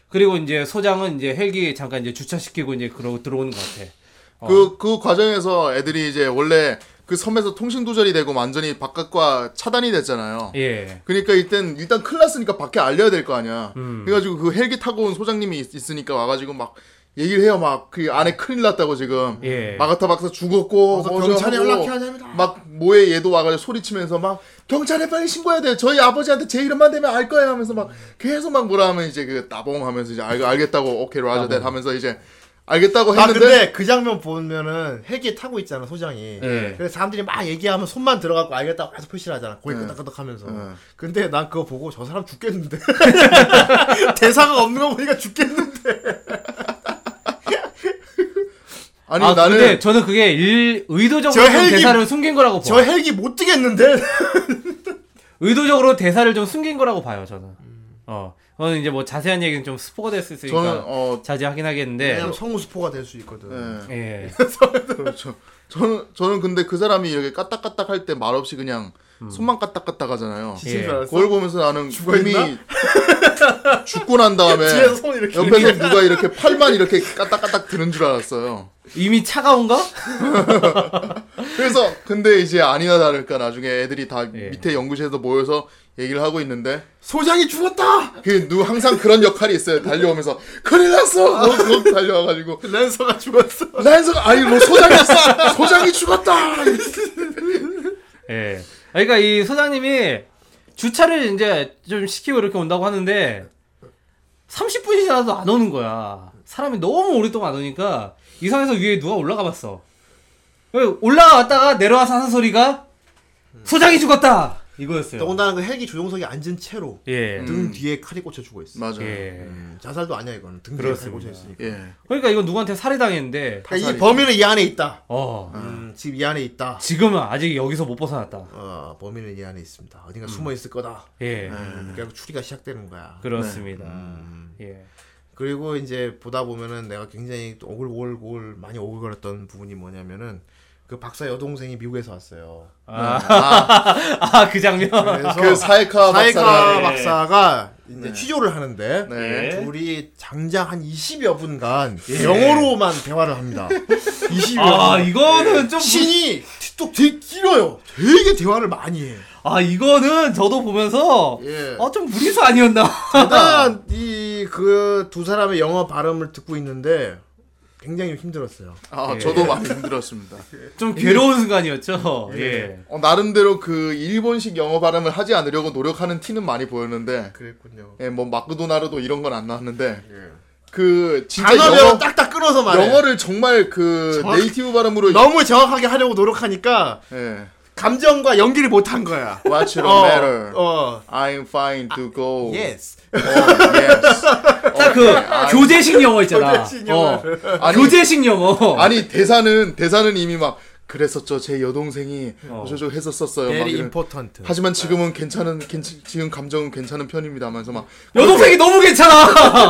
그리고 이제 소장은 이제 헬기 잠깐 이제 주차시키고 이제 그러고 들어오는 것 같아. 어. 그, 그 과정에서 애들이 이제 원래 그 섬에서 통신 두절이 되고 완전히 바깥과 차단이 됐잖아요. 예. 그러니까 일단 일단 큰일 났으니까 밖에 알려야 될 거 아니야. 음. 그래가지고 그 헬기 타고 온 소장님이 있, 있으니까 와가지고 막 얘기를 해요. 막 그 안에 큰일 났다고 지금. 예. 마가타 박사 죽었고 그래서 뭐 경찰에 연락해야 됩니다. 막 모에 얘도 와가지고 소리치면서 막 경찰에 빨리 신고해야 돼. 저희 아버지한테 제 이름만 대면 알 거예요 하면서 막 계속 막 뭐라 하면 이제 그 따봉 하면서 이제 알, 알겠다고 오케이 라저 대 하면서 이제 알겠다고 아 했는데 근데 그 장면 보면은 헬기에 타고 있잖아 소장이. 예. 그래서 사람들이 막 얘기하면 손만 들어가고 알겠다고 계속 표시를 하잖아. 고개 네. 끄덕끄덕 하면서. 네. 근데 난 그거 보고 저 사람 죽겠는데. 대사가 없는 거 보니까 죽겠는데. 아니 아 나는 근데 저는 그게 일, 의도적으로 저좀 헬기- 대사를 숨긴 거라고 저 봐요. 헬기 못 뜨겠는데. 의도적으로 대사를 좀 숨긴 거라고 봐요 저는. 어, 그거는 이제 뭐 자세한 얘기는 좀 스포가 될 수 있으니까 저는 어 자제하긴 하겠는데. 왜냐면 성우 스포가 될 수 있거든. 예. 예. 그렇죠. 저는 저는 근데 그 사람이 이렇게 까딱까딱 할 때 말없이 그냥 손만 까딱까딱 하잖아요. 예. 그걸 보면서 나는? 이미 죽고 난 다음에. 옆에서 누가 이렇게 팔만 이렇게 까딱까딱 드는 줄 알았어요. 이미 차가운가? 그래서 근데 이제 아니나 다를까 나중에 애들이 다 예. 밑에 연구실에서 모여서 얘기를 하고 있는데 소장이 죽었다. 그누 항상 그런 역할이 있어요. 달려오면서 큰일 났어. 뭐, 뭐 달려와가지고 랜서가 죽었어. 란서가 아니 뭐 소장이 소장이 죽었다. 예. 그러니까 이 소장님이 주차를 이제 좀 시키고 이렇게 온다고 하는데 30분이 지나도 안 오는 거야. 사람이 너무 오랫동안 안 오니까 이상해서 위에 누가 올라가 봤어. 올라갔다가 내려와서 하는 소리가 소장이 죽었다 이거였어요. 더군다나 그 헬기 조종석에 앉은 채로 예. 등 뒤에 칼이 꽂혀 죽어 있어. 맞아요. 예. 음, 자살도 아니야 이거는 등 뒤에 칼이 그렇습니다. 꽂혀 있으니까. 예. 그러니까 이건 누구한테 살해당했는데 그러니까 이 범인은 이 안에 있다. 어 음, 지금 이 안에 있다. 지금은 아직 여기서 못 벗어났다. 어, 범인은 이 안에 있습니다. 어딘가 숨어 있을 거다. 예. 음, 결국 추리가 시작되는 거야. 그렇습니다. 음. 예. 그리고 이제 보다 보면은 내가 굉장히 또 오글오글 많이 오글거렸던 부분이 뭐냐면은 그 박사 여동생이 미국에서 왔어요. 아 그 장면. 그래서 그 사이카 사이카 박사가 박사가 이제 네. 취조를 하는데 네. 둘이 장장 한 20여 분간 영어로만 대화를 합니다. 20여 아 분. 이거는 좀 신이 또 되게 길어요. 되게 대화를 많이 해. 아 이거는 저도 보면서 예. 어좀 무리수 아니었나. 대단한 이그 두 사람의 영어 발음을 듣고 있는데 굉장히 힘들었어요. 아 예. 저도 많이 힘들었습니다. 좀 괴로운 순간이었죠. 예. 어, 나름대로 그 일본식 영어 발음을 하지 않으려고 노력하는 티는 많이 보였는데 그랬군요. 예, 뭐 마크도나르도 이런 건 안 나왔는데 그 진짜 영어 딱딱 끊어서 말해. 영어를 정말 그 정확- 네이티브 발음으로 너무 정확하게 하려고 노력하니까 예. 감정과 연기를 못한 거야. What should 어, matter? 어. I'm fine to go. Yes. Oh, yes. 딱그 교재식 영어 있잖아. 교재식 어. 아니, 교재식 영어. 아니 대사는 대사는 이미 막 그랬었죠. 제 여동생이 어. 어쩌고 했었었어요. 이런- important. 하지만 지금은 괜찮은 괜 지금 감정은 괜찮은 편입니다면서 막 여동생이 너무 괜찮아.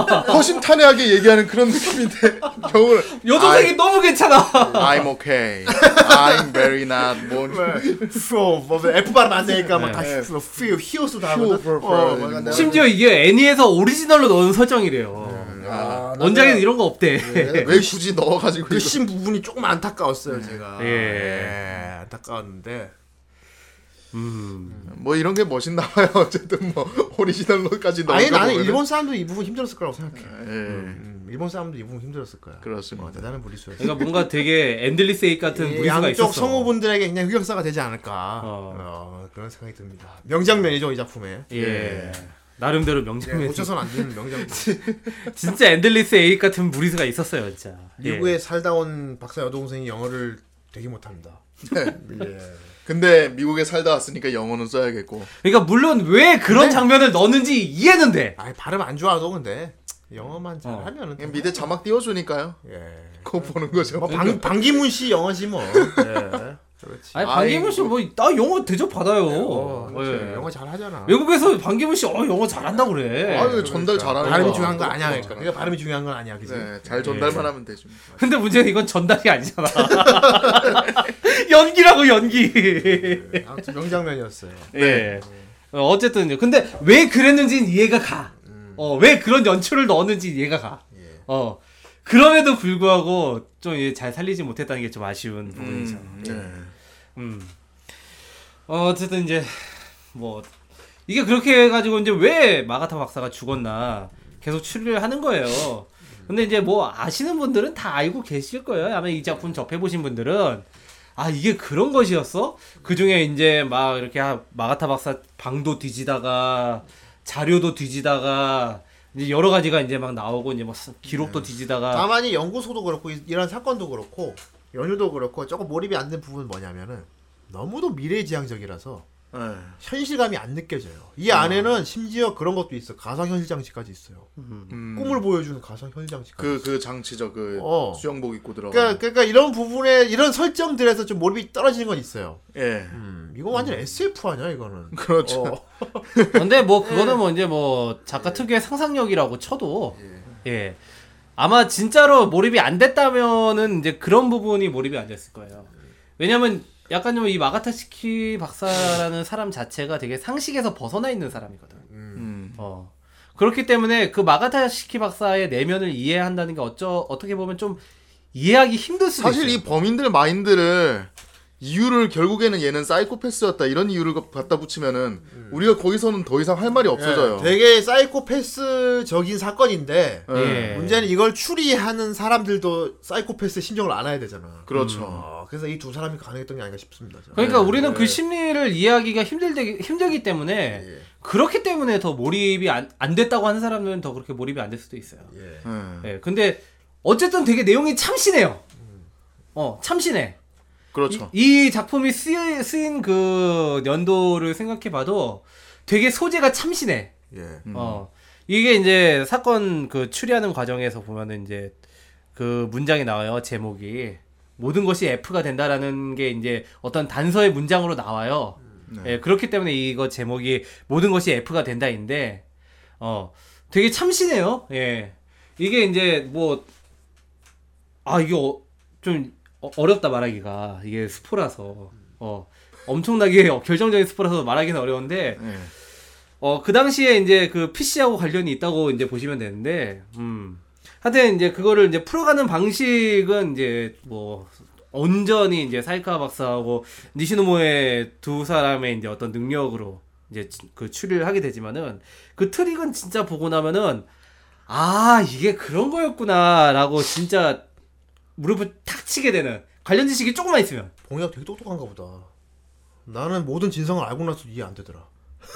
허심탄회하게 얘기하는 그런 느낌인데 겨울 여동생이 너무 괜찮아. I'm okay. I'm very not 뭐 표, 뭐 F 발음 안 되니까 막 네. 다시 표, 퓨, 히오스 다 퓨, 하거든. 퓨, 어, 뭐. 심지어 이게 애니에서 오리지널로 넣은 설정이래요. 아, 나 원작에는 이런 거 없대. 왜 굳이 넣어가지고 그 이거. 씬 부분이 조금 안타까웠어요, 제가. 예. 예, 안타까웠는데. 뭐 이런 게 멋있나 봐요. 어쨌든 뭐 오리지널로까지 넣은 아니 거 나는 보면은. 일본 사람도 이 부분 힘들었을 거라고 생각해. 예. 음, 일본 사람도 이 부분 힘들었을 거야. 그렇습니다. 어, 대단한 무리수였어. 그러니까 뭔가 되게 Endless 에잇 같은 이 무리수가 양쪽 있었어. 성우분들에게 그냥 흑역사가 되지 않을까. 어. 어, 그런 생각이 듭니다. 명장면이죠 이 작품에. 예. 나름대로 예, 명장면. 놓쳐선 안 되는 명장면. 진짜 Endless Eight 같은 무리수가 있었어요, 진짜. 예. 미국에 살다 온 박사 여동생이 영어를 되게 못합니다. 예. 근데 미국에 살다 왔으니까 영어는 써야겠고. 그러니까 물론 왜 그런 네. 장면을 넣는지 이해는 돼. 아니 발음 안 좋아도 근데 영어만 잘하면은 그냥 밑에 자막 띄워주니까요. 예. 그거 보는 거죠. 뭐 방, 방기문 씨 영어지 뭐. 예. 그렇지. 아니 방기문 씨뭐나 영어 대접 받아요. 어. 예. 영어 잘 하잖아. 외국에서 방기문 씨 어, 영어 잘한다 그래. 아유 전달 잘하는 발음이 거. 중요한 거 아니야. 그러니까. 그렇죠. 그러니까 발음이 중요한 건 아니야, 그지? 네, 잘 전달만 하면 되죠. 근데 문제는 이건 전달이 아니잖아. 연기라고 연기. 아무튼 명장면이었어요. 예. 어, 어쨌든 근데 왜 그랬는지는 이해가 가. 어, 왜 그런 연출을 넣었는지 이해가 가. 어. 그럼에도 불구하고 좀 잘 살리지 못했다는 게 좀 아쉬운 부분이죠. 음, 네. 음. 어, 어쨌든 이제 뭐 이게 그렇게 해가지고 이제 왜 마가타 박사가 죽었나 계속 추리를 하는 거예요. 근데 이제 뭐 아시는 분들은 다 알고 계실 거예요. 아마 이 작품 접해보신 분들은 아 이게 그런 것이었어? 그 중에 이제 막 이렇게 하- 마가타 박사 방도 뒤지다가 자료도 뒤지다가 이제 여러 가지가 이제 막 나오고 이제 막 기록도 뒤지다가 다만 이 연구소도 그렇고 이- 이런 사건도 그렇고 연유도 그렇고 조금 몰입이 안 된 부분은 뭐냐면은 너무도 미래지향적이라서 예. 현실감이 안 느껴져요. 이 안에는 심지어 그런 것도 있어. 가상 현실 장치까지 있어요. 음. 꿈을 보여주는 가상 현실 장치까지. 그, 그 장치죠. 그 어. 수영복 입고 들어가. 그러니까, 그러니까 이런 부분에 이런 설정들에서 좀 몰입이 떨어지는 건 있어요. 예. 음, 이거 완전 SF 아니야 이거는. 그렇죠. 어. 근데 뭐 그거는 뭐 이제 뭐 작가 특유의 상상력이라고 쳐도 예. 아마 진짜로 몰입이 안 됐다면은 이제 그런 부분이 몰입이 안 됐을 거예요. 왜냐면 약간 좀 이 마가타시키 박사라는 사람 자체가 되게 상식에서 벗어나 있는 사람이거든. 음. 어. 그렇기 때문에 그 마가타시키 박사의 내면을 이해한다는 게 어쩌 어떻게 보면 좀 이해하기 힘들 수도 사실 있어요. 이 범인들 마인드를 이유를 결국에는 얘는 사이코패스였다 이런 이유를 갖다 붙이면은 우리가 거기서는 더 이상 할 말이 없어져요. 예, 되게 사이코패스적인 사건인데 예. 예. 문제는 이걸 추리하는 사람들도 사이코패스의 심정을 알아야 되잖아. 그렇죠. 어, 그래서 이 두 사람이 가능했던 게 아닌가 싶습니다. 저는. 그러니까 우리는 예. 그 심리를 이해하기가 힘들기, 힘들기 때문에 예. 그렇기 때문에 더 몰입이 안, 안 됐다고 하는 사람들은 더 그렇게 몰입이 안 될 수도 있어요. 예. 예. 예. 근데 어쨌든 되게 내용이 참신해요. 어, 참신해. 그렇죠. 이, 이 작품이 쓰인, 쓰인 그 연도를 생각해 봐도 되게 소재가 참신해. 예. 음. 어. 이게 이제 사건 그 추리하는 과정에서 보면은 이제 그 문장이 나와요. 제목이. 모든 것이 F가 된다라는 게 이제 어떤 단서의 문장으로 나와요. 네. 예, 그렇기 때문에 이거 제목이 모든 것이 F가 된다인데, 어, 되게 참신해요. 예. 이게 이제 뭐, 아, 이게 어, 좀 어- 어렵다 말하기가. 이게 스포라서. 어, 엄청나게 결정적인 스포라서 말하기는 어려운데, 예. 어, 그 당시에 이제 그 PC하고 관련이 있다고 이제 보시면 되는데, 음. 하여튼 이제 그거를 이제 풀어가는 방식은 이제 뭐, 온전히 이제 사이카 박사하고 니시노모의 두 사람의 이제 어떤 능력으로 이제 그 추리를 하게 되지만은 그 트릭은 진짜 보고 나면은 아, 이게 그런 거였구나라고 진짜 무릎을 탁 치게 되는 관련 지식이 조금만 있으면. 봉이가 되게 똑똑한가 보다. 나는 모든 진상을 알고 나서 이해 안 되더라.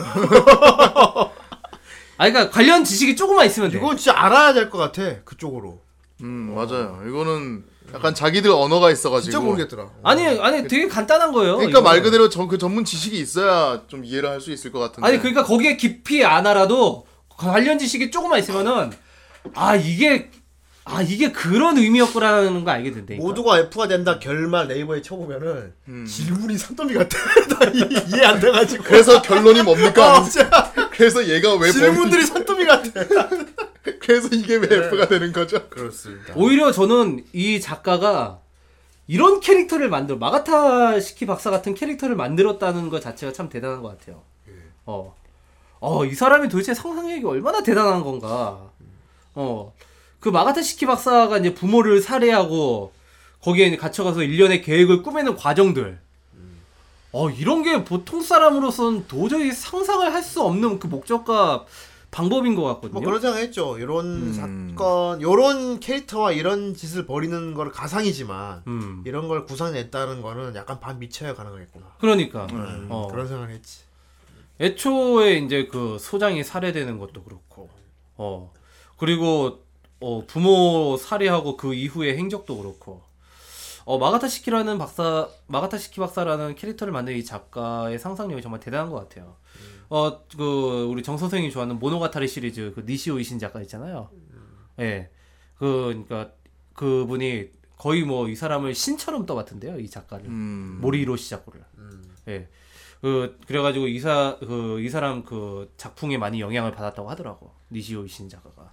아, 그러니까 관련 지식이 조금만 있으면 돼. 이건 진짜 알아야 될 것 같아. 그쪽으로. 음, 맞아요. 이거는 약간 자기들 언어가 있어가지고. 진짜 모르겠더라. 아니, 아니, 되게 간단한 거예요. 그러니까 말 이거는. 그대로 전, 그 전문 지식이 있어야 좀 이해를 할 수 있을 것 같은데. 아니 그러니까 거기에 깊이 안 알아도 관련 지식이 조금만 있으면은 아 이게 아 이게 그런 의미였구나라는 거 알게 된다니까. 모두가 F가 된다 결말 네이버에 쳐보면은 음. 질문이 산더미 같아. 나 이- 이해 안 돼가지고. 그래서 결론이 뭡니까? 어, 진짜 그래서 얘가 왜 질문들이 산더미 같아. 그래서 이게 왜 F가 되는 거죠? 그렇습니다. 오히려 저는 이 작가가 이런 캐릭터를 만들 마가타 시키 박사 같은 캐릭터를 만들었다는 것 자체가 참 대단한 것 같아요. 어, 어, 이 사람이 도대체 상상력이 얼마나 대단한 건가. 어, 그 마가타 시키 박사가 이제 부모를 살해하고 거기에 갇혀가서 일련의 계획을 꾸미는 과정들. 어, 이런 게 보통 사람으로서는 도저히 상상을 할 수 없는 그 목적과 방법인 것 같거든요. 뭐 그런 생각했죠. 이런 음. 사건, 이런 캐릭터와 이런 짓을 벌이는 걸 가상이지만 음. 이런 걸 구상했다는 거는 약간 반 미쳐야 가능하겠구나. 그러니까. 음, 어. 그런 생각을 했지. 애초에 이제 그 소장이 살해되는 것도 그렇고, 어 그리고 어 부모 살해하고 그 이후의 행적도 그렇고, 어 마가타 시키라는 박사 마가타 시키 박사라는 캐릭터를 만든 이 작가의 상상력이 정말 대단한 것 같아요. 어그 우리 정 선생이 좋아하는 모노가타리 시리즈 그 니시오 이신 작가 있잖아요. 예, 그 그러니까 그분이 거의 뭐 이 사람을 신처럼 떠같은데요, 이 작가를. 음. 모리히로 시작고를. 예. 그 그래가지고 이사 그 이 사람 그 작품에 많이 영향을 받았다고 하더라고 니시오 이신 작가가.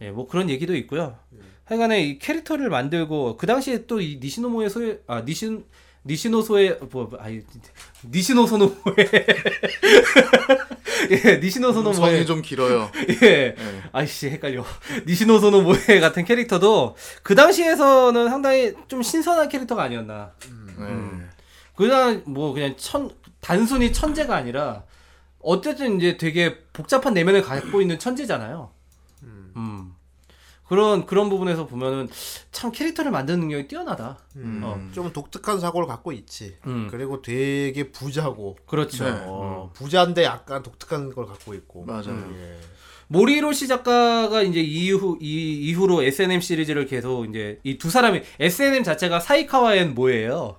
어. 예, 뭐 그런 얘기도 있고요. 하여간에 이 캐릭터를 만들고 그 당시에 또 이 니시노모의 소에 아 니신 니시노소의 뭐 아니 니시노 소노모의 예 니시노 성이 소노모의 좀 길어요. 예 아이씨 헷갈려 니시노 소노모의 같은 캐릭터도 그 당시에서는 상당히 좀 신선한 캐릭터가 아니었나 네. 그냥 뭐 그냥 천 단순히 천재가 아니라 어쨌든 이제 되게 복잡한 내면을 갖고 있는 천재잖아요. 음. 그런 그런 부분에서 보면은 참 캐릭터를 만드는 능력이 뛰어나다. 음. 어. 좀 독특한 사고를 갖고 있지. 음. 그리고 되게 부자고. 그렇죠. 네. 어, 부자인데 약간 독특한 걸 갖고 있고. 맞아요. 예. 모리로시 작가가 이제 이후 이 이후로 S&M 시리즈를 계속 이제 이 두 사람이 S&M 자체가 사이카와엔 모예요.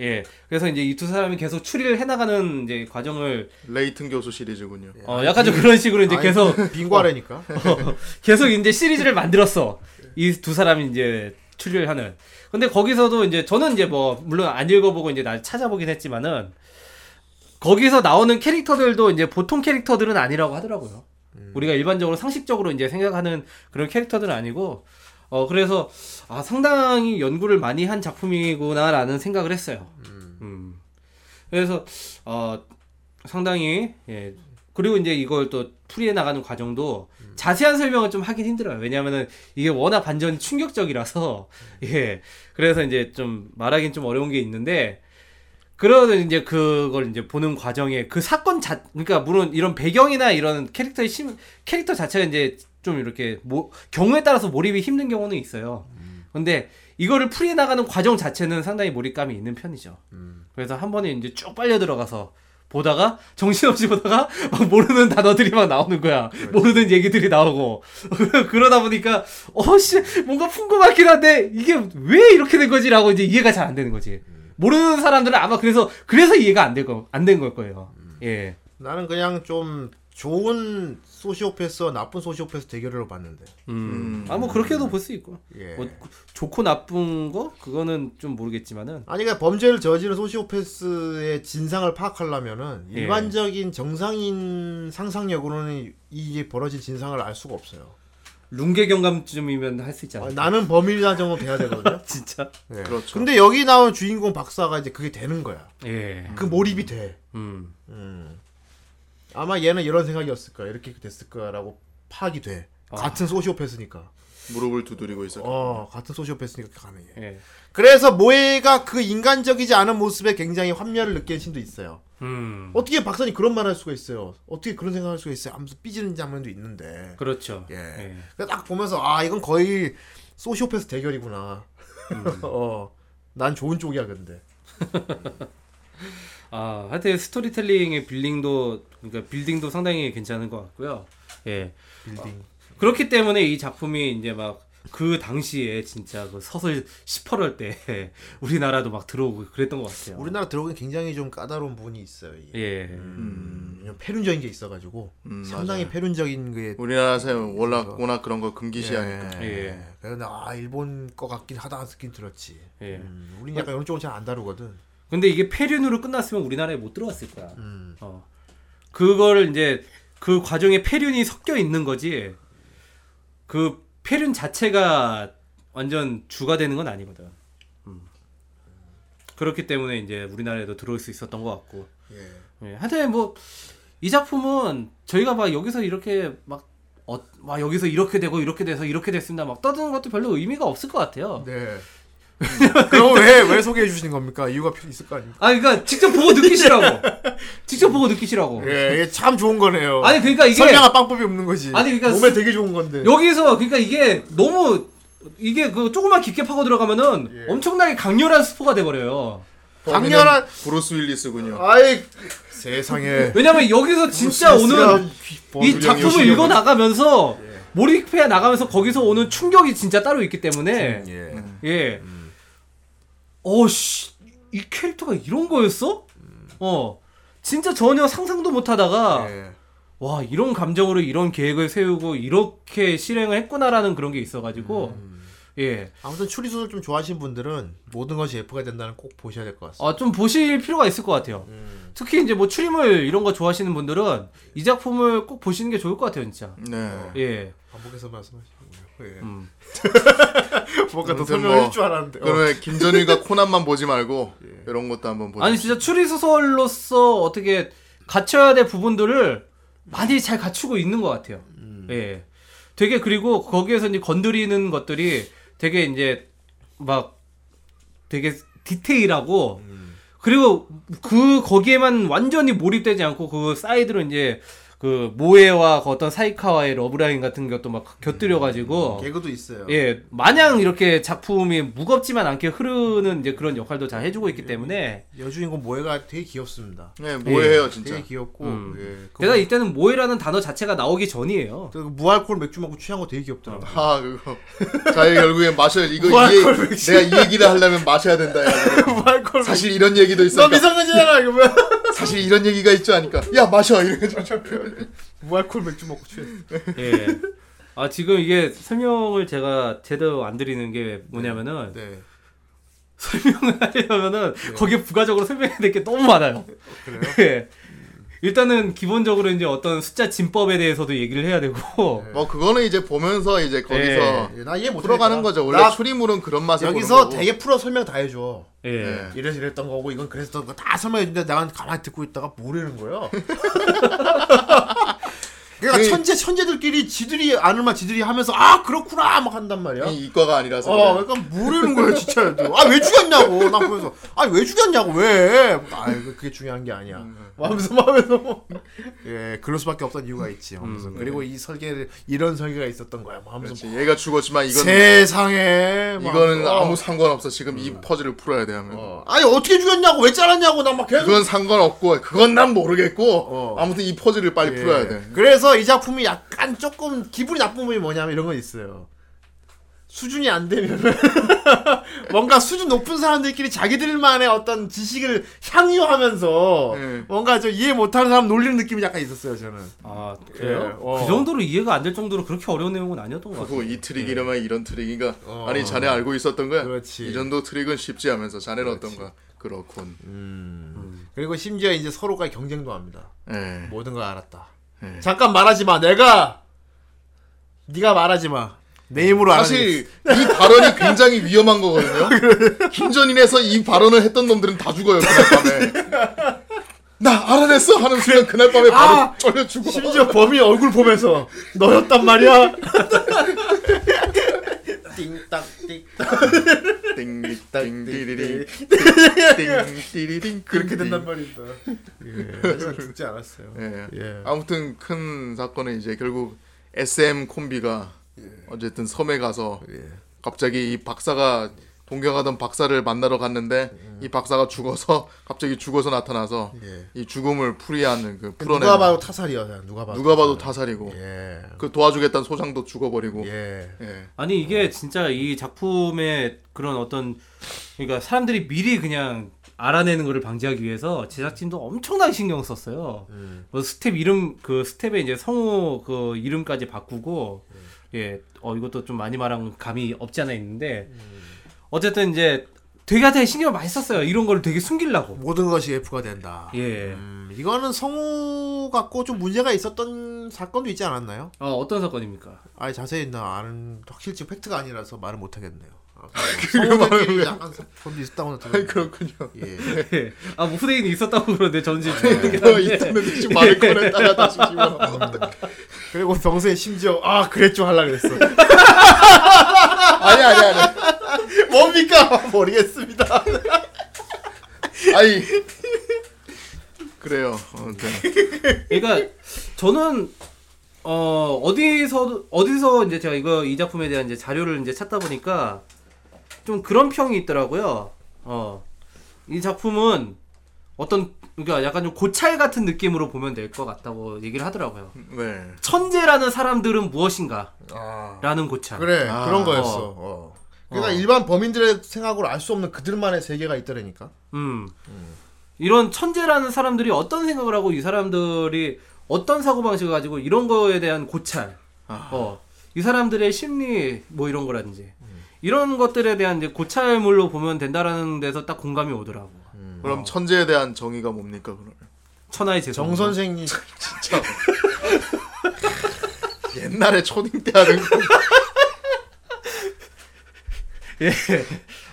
예. 그래서 이제 이 두 사람이 계속 추리를 해나가는 이제 과정을 레이튼 교수 시리즈군요. 어 약간 좀 그런 식으로 이제 아니, 계속 빙과래니까. 계속 이제 시리즈를 만들었어. 이 두 사람이 이제 추리를 하는. 근데 거기서도 이제 저는 이제 뭐 물론 안 읽어보고 이제 날 찾아보긴 했지만은 거기서 나오는 캐릭터들도 이제 보통 캐릭터들은 아니라고 하더라고요. 우리가 일반적으로 상식적으로 이제 생각하는 그런 캐릭터들은 아니고 어 그래서 아 상당히 연구를 많이 한 작품이구나라는 생각을 했어요. 음. 그래서 어 상당히 예 그리고 이제 이걸 또 풀이해 나가는 과정도 자세한 설명은 좀 하긴 힘들어요. 왜냐하면은 이게 워낙 반전이 충격적이라서 예 그래서 이제 좀 말하긴 좀 어려운 게 있는데 그러다 이제 그걸 이제 보는 과정에 그 사건 자 그러니까 물론 이런 배경이나 이런 캐릭터의 심 캐릭터 자체가 이제 좀 이렇게 뭐 경우에 따라서 몰입이 힘든 경우는 있어요. 근데 이거를 풀이해 나가는 과정 자체는 상당히 몰입감이 있는 편이죠. 그래서 한 번에 이제 쭉 빨려 들어가서 보다가 정신없이 보다가 막 모르는 단어들이 막 나오는 거야. 모르는 얘기들이 나오고 그러다 보니까 어씨 뭔가 풍부하긴 한데 이게 왜 이렇게 된 거지라고 이제 이해가 잘 안 되는 거지. 모르는 사람들은 아마 그래서 그래서 이해가 안 될 거 안 된 걸 거예요. 예. 나는 그냥 좀 좋은 소시오패스와 나쁜 소시오패스 대결을 봤는데. 음. 아뭐 그렇게도 볼 수 있고. 예. 뭐 좋고 나쁜 거 그거는 좀 모르겠지만은 아니 그러니까 범죄를 저지른 소시오패스의 진상을 파악하려면은 예. 일반적인 정상인 상상력으로는 이게 벌어진 진상을 알 수가 없어요. 룽계 경감쯤이면 할수 아, 있잖아. 나는 범인이다 정도 돼야 되거든요. 진짜. 예. 그렇죠. 근데 여기 나온 주인공 박사가 이제 그게 되는 거야. 예. 그 몰입이 돼. 음. 음. 아마 얘는 이런 생각이었을 거야. 이렇게 됐을 거야라고 파악이 돼. 아. 같은 소시오패스니까. 무릎을 두드리고 있어. 어, 같은 소시오패스니까 가능해. 예. 그래서 모에가 그 인간적이지 않은 모습에 굉장히 환멸을 느끼는 신도 있어요. 음. 어떻게 박사님 그런 말 할 수가 있어요? 어떻게 그런 생각할 수가 있어요? 하면서 삐지는 장면도 있는데. 그렇죠. 예. 예. 그래서 딱 보면서 아 이건 거의 소시오패스 대결이구나. 어, 난 좋은 쪽이야 근데. 아, 하여튼 스토리텔링의 빌딩도 그러니까 빌딩도 상당히 괜찮은 것 같고요. 예. 빌딩. 그렇기 때문에 이 작품이 이제 막 그 당시에 진짜 그 서슬 18월 때 우리나라도 막 들어오고 그랬던 것 같아요. 우리나라 들어오긴 굉장히 좀 까다로운 부분이 있어요. 이게. 예. 음, 왜냐면 패륜적인 게 있어가지고 음, 상당히 맞아요. 패륜적인 게 우리나라에서 워낙 워낙 그런 거 금기시하니까. 예. 예. 그래서 아 일본 거 같긴 하다 느낌 들었지. 예. 음, 우리 약간 이런 쪽은 잘 안 다루거든. 근데 이게 폐륜으로 끝났으면 우리나라에 못 들어갔을 거야. 음. 어. 그거를 이제 그 과정에 폐륜이 섞여 있는 거지. 그 폐륜 자체가 완전 주가 되는 건 아니거든. 음. 그렇기 때문에 이제 우리나라에도 들어올 수 있었던 것 같고. 예. 예. 하여튼 뭐 이 작품은 저희가 막 여기서 이렇게 막 어, 막 여기서 이렇게 되고 이렇게 돼서 이렇게 됐습니다. 막 떠드는 것도 별로 의미가 없을 것 같아요. 네. 그럼 왜 왜 소개해 주시는 겁니까? 이유가 필요 있을 거 아닙니까? 아, 그러니까 직접 보고 느끼시라고. 직접 보고 느끼시라고. 예, 이게 참 좋은 거네요. 아니 그러니까 이게 설명할 방법이 없는 거지. 아니, 그러니까 몸에 스- 되게 좋은 건데. 여기서 그러니까 이게 너무 이게 그 조금만 깊게 파고 들어가면은 예. 엄청나게 강렬한 스포가 돼 버려요. 강렬한 브루스 윌리스군요. 아이 세상에 왜냐면 여기서 진짜 오는 이뭐 작품을. 읽어 나가면서 몰입해 나가면서 거기서 오는 충격이 진짜 따로 있기 때문에 예. 예. 어씨 이 캐릭터가 이런 거였어? 어. 진짜 전혀 상상도 못 하다가 예. 와 이런 감정으로 이런 계획을 세우고 이렇게 실행을 했구나라는 그런 게 있어가지고 예. 아무튼 추리소설 좀 좋아하시는 분들은 모든 것이 F가 된다는 꼭 보셔야 될 것 같습니다. 아, 좀 보실 필요가 있을 것 같아요. 음. 특히 이제 뭐 추리물 이런 거 좋아하시는 분들은 이 작품을 꼭 보시는 게 좋을 것 같아요, 진짜. 네. 예. 반복해서 말씀하시고요. 예. 음. 뭔가 더 설명해 뭐, 줄 알았는데. 어. 그러면 김전일과 코난만 보지 말고 이런 것도 한번 보세요. 아니 진짜 추리 소설로서 어떻게 갖춰야 될 부분들을 많이 잘 갖추고 있는 것 같아요. 예. 되게 그리고 거기에서 이제 건드리는 것들이 되게 이제 막 되게 디테일하고 그리고 그 거기에만 완전히 몰입되지 않고 그 사이드로 이제 그그 모에와 그 어떤 사이카와의 러브라인 같은 것도 막 곁들여가지고 개그도 있어요. 예 마냥 이렇게 작품이 무겁지만 않게 흐르는 이제 그런 역할도 잘 해주고 있기 때문에 여주인공 모에가 되게 귀엽습니다. 네, 뭐예요 진짜. 되게 귀엽고 음. 예. 그 게다가 이때는 모에라는 단어 자체가 나오기 전이에요. 그 무알콜 맥주 먹고 취한 거 되게 귀엽더라고. 아 그거. 자기 결국에 마셔 이거 이. 내가 이 얘기를 하려면 마셔야 된다. 무알콜 사실 이런 얘기도 너 있으니까 미성년자잖아 이거 뭐야? 사실 이런 얘기가 있죠 하니까 야 마셔 이래가지고 무알콜 맥주 먹고 취했어. 예. 아 지금 이게 설명을 제가 제대로 안 드리는 게 뭐냐면은 네. 설명을 하려면은 거기에 부가적으로 설명해야 될 게 너무 많아요. 그래요? 예. 일단은 기본적으로 이제 어떤 숫자 진법에 대해서도 얘기를 해야 되고 뭐 그거는 이제 보면서 이제 거기서 예, 나 이해 못 풀어가는 거죠. 원래 나 추리물은 그런 맛에 여기서. 되게 풀어 설명 다 해줘. 예. 네. 이래서 이랬던 거고 이건 그랬던 거다 설명해 주는데 나는 가만히 듣고 있다가 모르는 거야. 그러니까 그- 천재 천재들끼리 지들이 아는 말 지들이 하면서 아 그렇구나 막 한단 말이야. 이 이과가 아니라서 어, 그래. 그러니까 모르는 거야 진짜. 아왜 죽였냐고. 나 보면서 아 왜 죽였냐고 왜? 아 그게 중요한 게 아니야. 음. 뭐 하면서 뭐 하면서 뭐. 예 그럴 수밖에 없던 이유가 있지. 하면서 그리고 이 설계 이런 설계가 있었던 거야. 뭐 하면서 그렇지. 얘가 죽었지만 이건 세상에 막 이거는 하면서, 아무 상관 없어. 지금 이 퍼즐을 풀어야 돼 하면. 어. 아니 어떻게 죽였냐고 왜 잘랐냐고 나 막 계속 그건 상관 없고 그건 난 모르겠고 어. 아무튼 이 퍼즐을 빨리 예. 풀어야 돼. 그래서 이 작품이 약간 조금 기분이 나쁜 부분이 뭐냐면 이런 건 있어요. 수준이 안 되면 뭔가 수준 높은 사람들끼리 자기들만의 어떤 지식을 향유하면서 예. 뭔가 좀 이해 못하는 사람 놀리는 느낌이 약간 있었어요 저는. 아 예, 그래요? 어. 그 정도로 이해가 안 될 정도로 그렇게 어려운 내용은 아니었던 것 같아요. 이 트릭 이러면 이런 트릭인가? 어. 아니 자네 알고 있었던 거야? 그렇지. 이 정도 트릭은 쉽지 하면서 자네는 어떤가? 그렇군. 그리고 심지어 이제 서로가 경쟁도 합니다. 예. 모든 걸 알았다. 예. 잠깐 말하지 마. 내가 네가 말하지 마. 내 힘으로 사실 이 발언이 굉장히 위험한 거거든요. 김전인에서 이 발언을 했던 놈들은 다 죽어요 그날 밤에. 나 알아냈어 하는 순간 그날 밤에 바로 아! 쫄려 죽어. 심지어 범인 얼굴 보면서 너였단 말이야. 띵딱 띵딱 띵띵디리링 띵디리링 그렇게 된단 말입니다. 예, 죽지 않았어요. 예. 예. 아무튼 큰 사건은 이제 결국 SM 콤비가 어쨌든 섬에 가서 갑자기 이 박사가 동경하던 박사를 만나러 갔는데 이 박사가 죽어서 갑자기 죽어서 나타나서 예. 이 죽음을 풀이하는 그 풀어내는 누가 봐도 타살이야. 누가 봐도. 누가 봐도 타살이고 예. 그 도와주겠다는 소장도 죽어버리고 예. 예. 아니 이게 진짜 이 작품의 그런 어떤 그러니까 사람들이 미리 그냥 알아내는 거를 방지하기 위해서 제작진도 엄청나게 신경 썼어요. 뭐 스텝 이름 그 스텝에 이제 성우 그 이름까지 바꾸고 예, 어 이것도 좀 많이 말한 감이 없지 않아 있는데 어쨌든 이제 되게 되게 신경을 많이 썼어요. 이런 걸 되게 숨기려고. 모든 것이 F가 된다. 예. 음, 이거는 성우 갖고 좀 문제가 있었던 사건도 있지 않았나요? 어 어떤 사건입니까? 아니 자세히 나 아는 확실치 팩트가 아니라서 말을 못 하겠네요. 아, 성우들끼리 약간 사건도 있었다고 들었는데. 그렇군요. 예. 아, 뭐 후대인이 있었다고 그러는데 저는 지금 어, 인터넷에 지금 말을 꺼냈다가 다시 집어. 그리고 평소에 심지어 아 그랬죠 할라 그랬어. 아니 아니 아니. 뭡니까 모르겠습니다. 아니 그래요. 어, 네. 그러니까 저는 어 어디서 어디서 이제 제가 이거 이 작품에 대한 이제 자료를 이제 찾다 보니까 좀 그런 평이 있더라고요. 어 이 작품은 어떤 그러니까 약간 좀 고찰 같은 느낌으로 보면 될 것 같다고 얘기를 하더라고요. 네. 천재라는 사람들은 무엇인가라는 아, 고찰. 그래 아. 그런 거였어. 어. 그러니까 어. 일반 범인들의 생각으로 알 수 없는 그들만의 세계가 있더라니까. 음. 이런 천재라는 사람들이 어떤 생각을 하고 이 사람들이 어떤 사고 방식을 가지고 이런 거에 대한 고찰, 어, 이 사람들의 심리 뭐 이런 거라든지 이런 것들에 대한 이제 고찰물로 보면 된다라는 데서 딱 공감이 오더라고. 그럼 천재에 대한 정의가 뭡니까 그러면? 천하의 재성. 정 선생님 옛날에 초딩 때 하는 거. 예.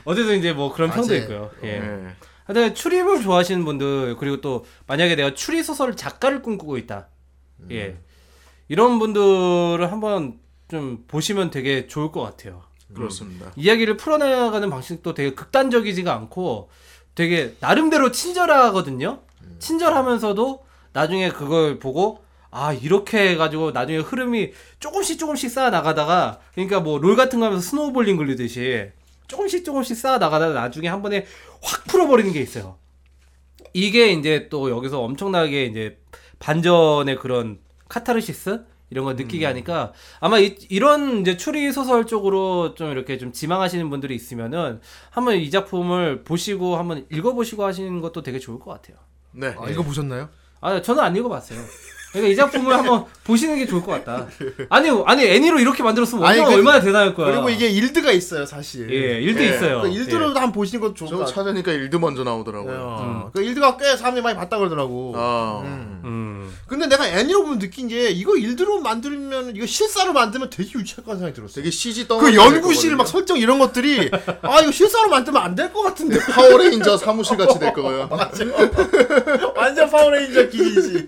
어쨌든 이제 뭐 그런 평도 맞아요. 있고요. 예. 네. 하여튼 추리물 좋아하시는 분들 그리고 또 만약에 내가 추리 소설 작가를 꿈꾸고 있다. 예. 이런 분들을 한번 좀 보시면 되게 좋을 것 같아요. 그렇습니다. 이야기를 풀어나가는 방식도 되게 극단적이지가 않고 되게 나름대로 친절하거든요. 친절하면서도 나중에 그걸 보고 아 이렇게 해가지고 나중에 흐름이 조금씩 조금씩 쌓아 나가다가 그러니까 뭐 롤 같은 거 하면서 snowballing 굴리듯이 조금씩 조금씩 쌓아 나가다가 나중에 한 번에 확 풀어버리는 게 있어요. 이게 이제 또 여기서 엄청나게 이제 반전의 그런 카타르시스 이런 거 느끼게 하니까 아마 이, 이런 이제 추리 소설 쪽으로 좀 이렇게 좀 지망하시는 분들이 있으면은 한번 이 작품을 보시고 한번 읽어보시고 하시는 것도 되게 좋을 것 같아요. 네. 아, 이거 보셨나요? 아 저는 안 읽어봤어요. 그러니까 이 작품을 한번 보시는 게 좋을 것 같다. 아니 아니 애니로 이렇게 만들었으면 아니, 원작 그- 얼마나 대단할 거야. 그리고 이게 일드가 있어요, 사실. 예 일도 예. 있어요. 그 일드로도 한번 보시는 것도 좋을 것저 같아요. 찾으니까 일드 먼저 나오더라고요. 어. 그 일드가 꽤 사람들이 많이 봤다 그러더라고. 아. 음. 음. 근데 내가 애니로 보면 느낀 게 이거 일드로 만들면 이거 실사로 만들면 되게 유치할 것 같은 생각이 들었어. 되게 CG 그 떠. 연구실 막 설정 이런 것들이 아 이거 실사로 만들면 안 될 것 같은데. 파워레인저 사무실 같이 될 거예요. 완전 파워레인저 기지.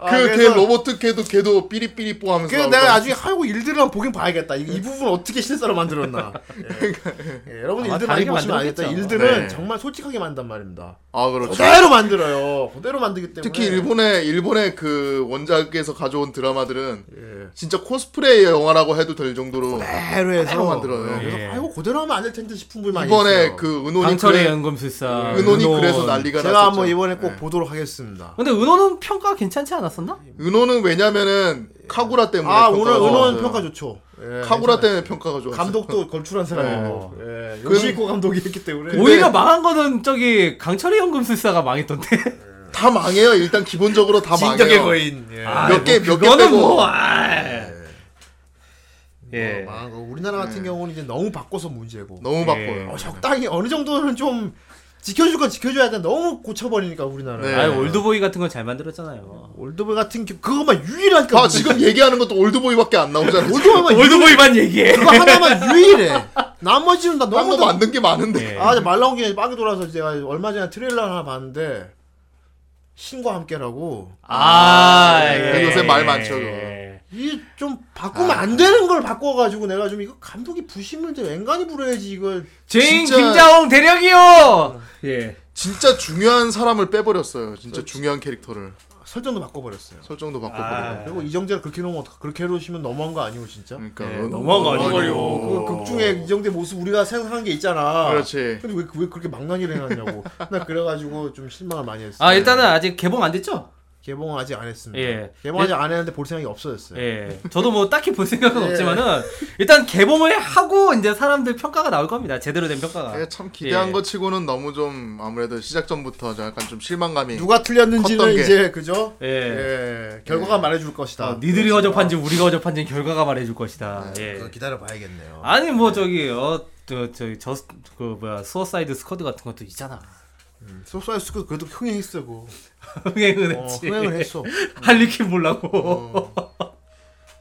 아, 그걔 그래서- 로봇 걔도 걔도 삐리삐리 뽀 하면서. 그래서. 내가 나중에 하고 일드를 한번 보긴 봐야겠다. 이, 이 부분 어떻게 실사로 만들었나. 예. 예, 여러분 일들 많이 보시면 알겠다. 일들은 네. 정말 솔직하게 만든단 말입니다. 아 그렇죠. 그대로 만들어요. 그대로 만들기 때문에. 특히 일본의 일본의 그 원작에서 가져온 드라마들은 예. 진짜 코스프레 영화라고 해도 될 정도로 그대로 해서 그대로 만들어요. 예, 그래서 예. 아이고 그대로 하면 안 될 텐데 싶은 분이 많이 이번에 있어요. 그 은혼이 강철의 그래, 연금술사. 은혼이 은혼. 그래서 난리가 제가 났었죠. 한번 이번에 꼭 네. 보도록 하겠습니다. 근데 은호는 평가 괜찮지 않 았었나? 은혼은 왜냐면은 카구라 때문에 아 평가가 오늘 좋았어요. 평가 좋죠. 예, 카구라 괜찮아요. 때문에 평가가 좋았어요. 감독도 걸출한 사람이고 예, 요시코 감독이 했기 때문에 오히려 망한 거는 저기 강철의 연금술사가 망했던데. 다 망해요. 일단 기본적으로 다 진격의 망해요. 거인 예. 아, 몇 개, 몇개 그거는 빼고. 뭐. 아. 예. 뭐 망한 거. 우리나라 같은 경우는 이제 너무 바꿔서 문제고 너무 예. 바빠요. 어, 적당히 어느 정도는 좀 지켜줄 건 지켜줘야 돼. 너무 고쳐버리니까 우리나라. 네. 아 올드보이 같은 건 잘 만들었잖아요. 올드보이 같은 경 그것만 유일하니까. 아 지금 얘기하는 것도 올드보이밖에 안 나오잖아요. 올드보이만 유- 올드보이만 얘기해. 그거 하나만 유일해. 나머지는 나 너무 다- 만든 게 많은데. 예. 아, 이제 말 나온 김에 빵이 돌아서 제가 얼마 전에 트레일러 하나 봤는데 신과 함께라고 아, 예. 요새 말 많죠, 그거. 이 좀 바꾸면 안 되는 걸 바꿔가지고 내가 좀 이거 감독이 부심을 좀 앵간히 부려야지 이걸 죄인 진짜- 김자홍 대령이요. 예. 진짜 중요한 사람을 빼버렸어요. 진짜 중요한 캐릭터를 설정도 바꿔버렸어요. 설정도 바꿔버려. 아. 그리고 이정재를 그렇게 놓으면 어떡- 그렇게 해놓으시면 너무한 거 아니고 진짜? 그러니까 예, 어, 너무한 거 어, 아니에요. 어, 그극 중에 이정재 모습 우리가 생각한 게 있잖아. 그렇지. 근데 왜, 왜 그렇게 망나니를 해놨냐고. 나 그래가지고 좀 실망을 많이 했어. 아 일단은 아직 개봉 안 됐죠? 개봉은 아직 안 했습니다. 예. 개봉 아직 안 했는데 볼 생각이 없어졌어요. 예. 저도 뭐 딱히 볼 생각은 예. 없지만은 일단 개봉을 하고 이제 사람들 평가가 나올 겁니다. 제대로 된 평가가. 예, 참 기대한 예. 것 치고는 너무 좀 아무래도 시작 전부터 좀 약간 좀 실망감이 누가 틀렸는지는. 이제 그죠? 예. 예. 결과가 말해 줄 것이다. 어, 니들이 허접한지 우리가 허접한지 결과가 말해 줄 것이다. 예. 그거 기다려 봐야겠네요. 아니 뭐 저기 어 저 저기 저그 뭐야 수어사이드 스쿼드 같은 것도 있잖아. 소사이스크 그래도 흥행했어. 그거. 흥행은 어, 했지. 흥행을 했어. 할리퀸 보려고. 어.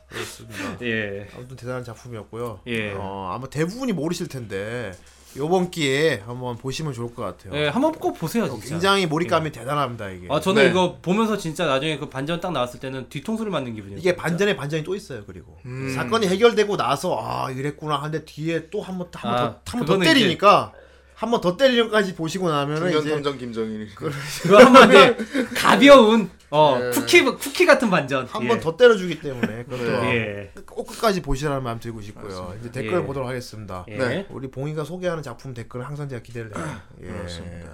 그렇습니다. 예. 아무튼 대단한 작품이었고요. 예. 어, 아마 대부분이 모르실 텐데 요번 기회에 한번 보시면 좋을 것 같아요. 예, 한번 꼭 보세요, 진짜. 굉장히 몰입감이 대단합니다 이게. 아, 저는 네. 이거 보면서 진짜 나중에 그 반전 딱 나왔을 때는 뒤통수를 맞는 기분이었어요. 이게 반전에 반전이 또 있어요. 그리고 음. 사건이 해결되고 나서 아 이랬구나 하는데 뒤에 또 한 번 한번 아, 더한번더 그거는 때리니까 한 번 더 때리는까지 보시고 나면은 중년 이제 탐정 김정일이 그거 한번 이제 가벼운 어 예. 쿠키 쿠키 같은 반전. 한 예. 번더 때려주기 때문에 그것도 예. 꼭 끝까지 보시라는 마음 들고 싶고요. 이제 댓글 예. 보도록 하겠습니다. 예. 네. 우리 봉이가 소개하는 작품 댓글은 항상 제가 기대를 해요. 예. 그렇습니다.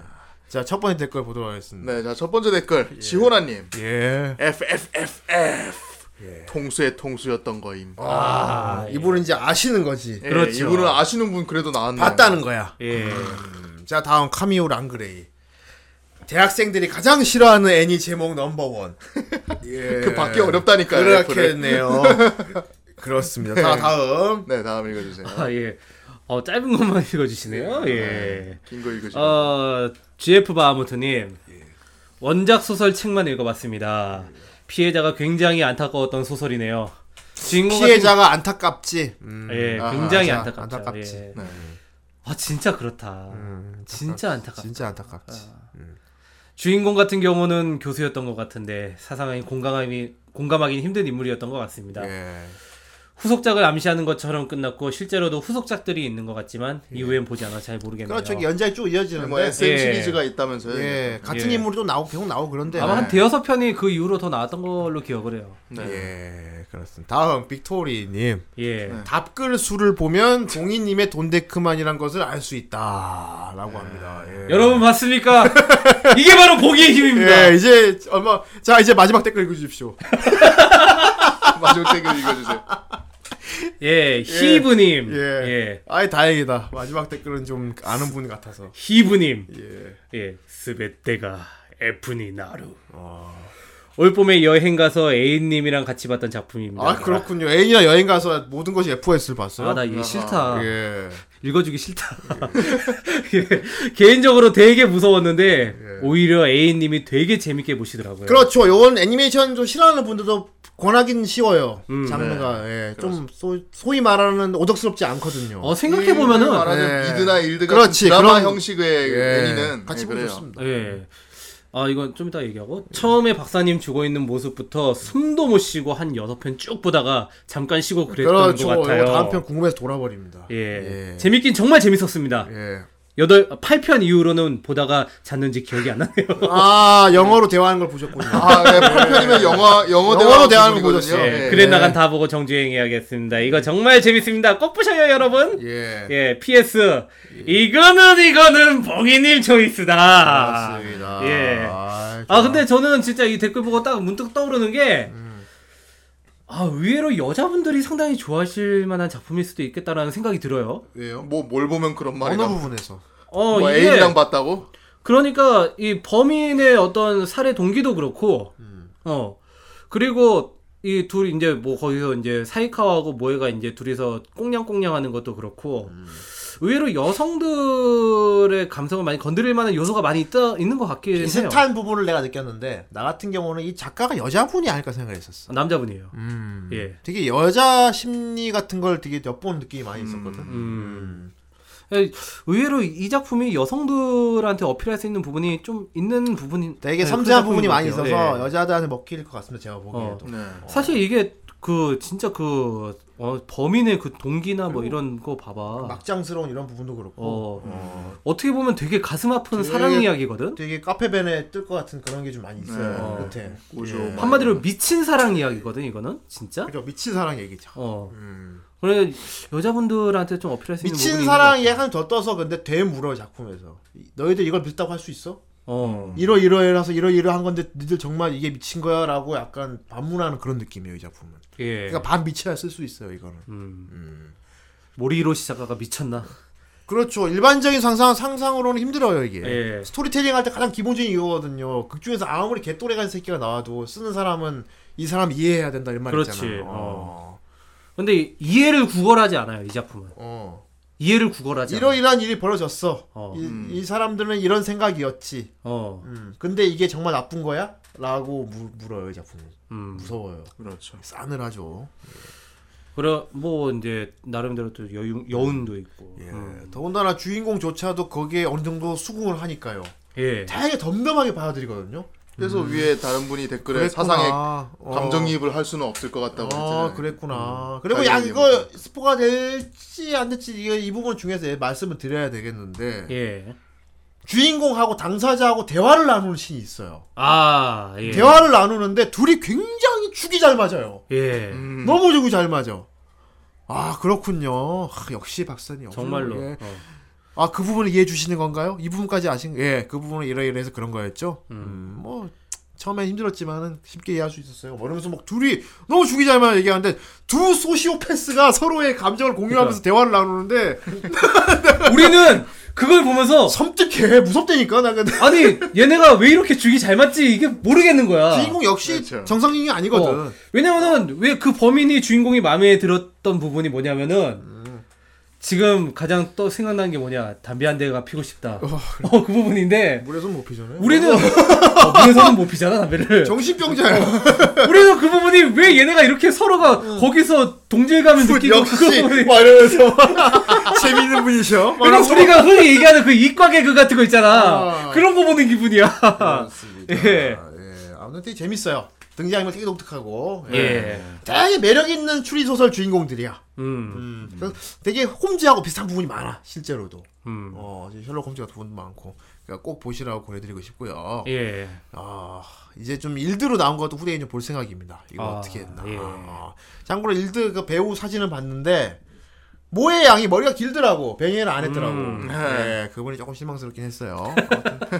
자, 첫 번째 댓글 보도록 하겠습니다. 네, 자 첫 번째 댓글 지호나님 예. FFFF 통수의 통수였던 거임. 아, 이분은 이제 아시는 거지. 예, 그렇죠. 이분은 아시는 분 그래도 나왔네. 봤다는 거야. 예. 음, 자, 다음 카미오 랑그레이. 대학생들이 가장 싫어하는 애니 제목 넘버 원. 예. 그 받기 어렵다니까요. 그렇겠네요. 그렇습니다. 자, 다음. 네, 다음 읽어주세요. 아 예. 어 짧은 것만 읽어주시네요. 예. 긴 거 읽으시고. 어 GF 바하무트님 원작 소설 책만 읽어봤습니다. 피해자가 굉장히 안타까웠던 소설이네요. 주인공 같은 피해자가 안타깝지. 음. 예, 아하, 굉장히 맞아. 안타깝죠. 안타깝지. 예. 네. 아 진짜 그렇다. 음, 진짜 안타깝다. 진짜 안타깝지. 주인공 같은 경우는 교수였던 것 같은데 사상이 공감하기 공감하기 힘든 인물이었던 것 같습니다. 예. 후속작을 암시하는 것처럼 끝났고 실제로도 후속작들이 있는 것 같지만 이후엔 보지 않아 잘 모르겠네요. 그렇죠. 연작이 쭉 이어지는데. 뭐 SM 예. 시리즈가 있다면서요? 예, 같은 예. 인물이 또 나오고 계속 나오고 그런데. 아마 한 네. 대여섯 편이 그 이후로 더 나왔던 걸로 기억을 해요. 네. 예, 그렇습니다. 다음 빅토리 님. 예. 네. 답글 수를 보면 동희님의 돈데크만이란 것을 알 수 있다라고 합니다. 예. 여러분 봤습니까? 이게 바로 보기의 힘입니다. 예, 이제 얼마 자 이제 마지막 댓글 읽어 주십시오. 마지막 댓글 읽어 주세요. 예, 히브님. 예. 예. 아이 다행이다. 마지막 댓글은 좀 아는 분 같아서. 히브님. 예. 예, 스베테가 에프니 나루. 올 봄에 여행 가서 애인님이랑 같이 봤던 작품입니다. 아 그렇군요. 애인이랑 여행 가서 모든 것이 FOS를 봤어요. 아, 나 이게 싫다. 예. 읽어주기 싫다. 예. 개인적으로 되게 무서웠는데 오히려 애인님이 되게 재밌게 보시더라고요. 그렇죠. 요건 애니메이션 좀 싫어하는 분들도 권하기는 쉬워요. 음, 장르가 예. 좀 소, 소위 말하는 오덕스럽지 않거든요. 어 생각해 보면은 말하는 예. 미드나 일드 같은 그렇지, 드라마 그런- 형식의 예. 애니는 같이 예, 보고 그래요. 싶습니다. 예. 아 이건 좀 이따 얘기하고 처음에 박사님 죽어 있는 모습부터 숨도 못 쉬고 한 여섯 편 쭉 보다가 잠깐 쉬고 그랬던 그렇죠. 것 같아요. 다음 편 궁금해서 돌아버립니다. 예. 예. 재밌긴 정말 재밌었습니다. 예. 여덟 8편 이후로는 보다가 잤는지 기억이 안 나네요. 아 영어로 대화하는 걸 보셨군요. 아, 네, 8편이면 영화 영어 영어로 대화 대화하는 거 부분이거든요. 보셨어요. 예, 예. 그래 나간 다 보고 정주행 해야겠습니다. 이거 정말 재밌습니다. 꼭 보셔요, 여러분. 예. 예, PS. 이거는 이거는 봉이님 초이스다. 맞습니다. 예. 아, 아 근데 저는 진짜 이 댓글 보고 딱 문득 떠오르는 게. 아 의외로 여자분들이 상당히 좋아하실 만한 작품일 수도 있겠다라는 생각이 들어요. 왜요? 뭐 뭘 보면 그런 말이 어느 나. 부분에서? 어 뭐 이게 애인이랑 봤다고? 그러니까 이 범인의 어떤 살해 동기도 그렇고, 어 그리고 이 둘 이제 뭐 거기서 이제 사이카와하고 모에가 이제 둘이서 꽁냥꽁냥하는 것도 그렇고 의외로 여성들의 감성을 많이 건드릴 만한 요소가 많이 있다 있는 것 같긴 해요. 비슷한 부분을 내가 느꼈는데 나 같은 경우는 이 작가가 여자분이 아닐까 생각했었어. 아, 남자분이에요. 음. 예. 되게 여자 심리 같은 걸 되게 엿본 느낌이 많이 있었거든. 음. 예, 의외로 이 작품이 여성들한테 어필할 수 있는 부분이 좀 있는 부분이 되게 네, 섬세한 그런 부분이 많이 있어서. 예. 여자들한테 먹힐 것 같습니다. 제가 보기에도. 네. 사실 이게 그 진짜 그 어, 범인의 그 동기나 뭐 이런 거 봐봐. 막장스러운 이런 부분도 그렇고. 어, 어. 어떻게 보면 되게 가슴 아픈 되게- 사랑 이야기거든. 되게 카페벤에 뜰 것 같은 그런 게 좀 많이 있어요. 네. 끝에. 고조 예. 많이 한마디로 미친 사랑 이야기거든 이거는 진짜. 그죠 미친 사랑 얘기죠. 어. 음. 그래 여자분들한테 좀 어필할 수 있는 미친 사랑 약간 더 떠서 근데 되물어 작품에서 이- 너희들 이걸 믿다고 할 수 있어? 어. 이러 이러해라서 이러 이러한 건데 니들 정말 이게 미친 거야라고 약간 반문하는 그런 느낌이에요 이 작품은. 예. 그러니까 반 미쳐야 쓸 수 있어요 이거는. 음. 모리로 시 작가가 미쳤나? 그렇죠. 일반적인 상상 상상으로는 힘들어요 이게. 예. 스토리텔링 할 때 가장 기본적인 이거거든요. 극 중에서 아무리 개또래 간 새끼가 나와도 쓰는 사람은 이 사람 이해해야 된다 이런 말 그렇지. 있잖아요. 어. 근데 이해를 구걸하지 않아요 이 작품은. 어. 이해를 구걸하지. 이러이러한 일이 벌어졌어. 어. 이, 이 사람들은 이런 생각이었지. 어. 음. 근데 이게 정말 나쁜 거야? 라고 무, 물어요 이 작품은. 음. 무서워요. 그렇죠. 싸늘하죠. 그래 뭐 이제 나름대로 또 여유, 여운도 있고. 예. 음. 더군다나 주인공조차도 거기에 어느 정도 수긍을 하니까 요. 예. 되게 덤덤하게 받아들이거든요. 그래서 위에 다른 분이 댓글에 그랬구나. 사상에 어. 감정이입을 할 수는 없을 것 같다고 아, 했잖아요. 그랬구나. 음. 그리고 야 이거 얘기부터. 스포가 될지 안 될지 이게 이 부분 중에서 말씀을 드려야 되겠는데 예. 주인공하고 당사자하고 대화를 나누는 신이 있어요. 아, 예. 대화를 나누는데 둘이 굉장히 죽이 잘 맞아요. 예. 음. 너무 죽이 잘 맞아. 아 그렇군요. 아, 역시 박사님. 정말로. 예. 어. 아 그 부분을 이해해 주시는 건가요? 이 부분까지 아신? 예, 그 부분은 이러이러해서 그런 거였죠. 음, 뭐 처음엔 힘들었지만은 쉽게 이해할 수 있었어요. 뭐 이러면서 막 둘이 너무 죽이 잘만 얘기하는데 두 소시오패스가 서로의 감정을 공유하면서 대화를 나누는데 우리는 그걸 보면서 섬뜩해 무섭다니까 나 근데 아니 얘네가 왜 이렇게 죽이 잘 맞지 이게 모르겠는 거야. 주인공 역시 그렇죠. 정상인이 아니거든. 어. 왜냐면은 왜 그 범인이 주인공이 마음에 들었던 부분이 뭐냐면은 지금 가장 또 생각나는 게 뭐냐 담배 한 대가 피고 싶다. 어 그 부분인데 물에서 못 피잖아요. 우리는 어, 물에서는 못 피잖아 담배를. 정신병자야. 우리는 그 부분이 왜 얘네가 이렇게 서로가 거기서 동질감을 느끼고 그 역시 막 이러면서 재밌는 분이셔. 이러면서 우리가 흔히 얘기하는 그 이과 개그 같은 거 있잖아. 아. 그런 거 보는 기분이야. 그렇습니다. 예. 예. 아무튼 되게 재밌어요. 등장인물 되게 독특하고 예. 예. 되게 매력 있는 추리 소설 주인공들이야. 음. 음. 되게 홈즈하고 비슷한 부분이 많아 실제로도. 음. 어 셜록 홈즈 같은 부분도 많고 그러니까 꼭 보시라고 보내드리고 싶고요. 예. 아 이제 좀 일드로 나온 것도 후대인 좀 볼 생각입니다. 이거 아, 어떻게 했나. 예. 아, 참고로 일드 그 배우 사진을 봤는데 모의 양이 머리가 길더라고 뱅이를 안 했더라고. 음. 네, 그분이 조금 실망스럽긴 했어요.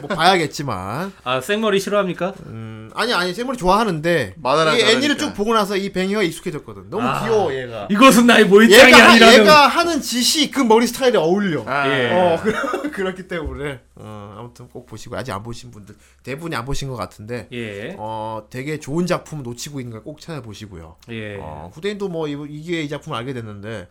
뭐 봐야겠지만 아 생머리 싫어합니까? 음, 아니 아니 샘물이 좋아하는데 이 애니를. 쭉 보고 나서 이 뱅이가 익숙해졌거든. 너무 아. 귀여워 얘가. 이것은 나의 모의장이 얘가 아니라는. 얘가 하는 짓이 그 머리 스타일에 어울려. 아, 예. 어 그, 그렇기 때문에 어, 아무튼 꼭 보시고 아직 안 보신 분들 대부분이 안 보신 것 같은데 예. 어 되게 좋은 작품 놓치고 있는 걸 꼭 찾아보시고요. 예. 어, 후대인도 뭐 이, 이게 이 작품을 알게 됐는데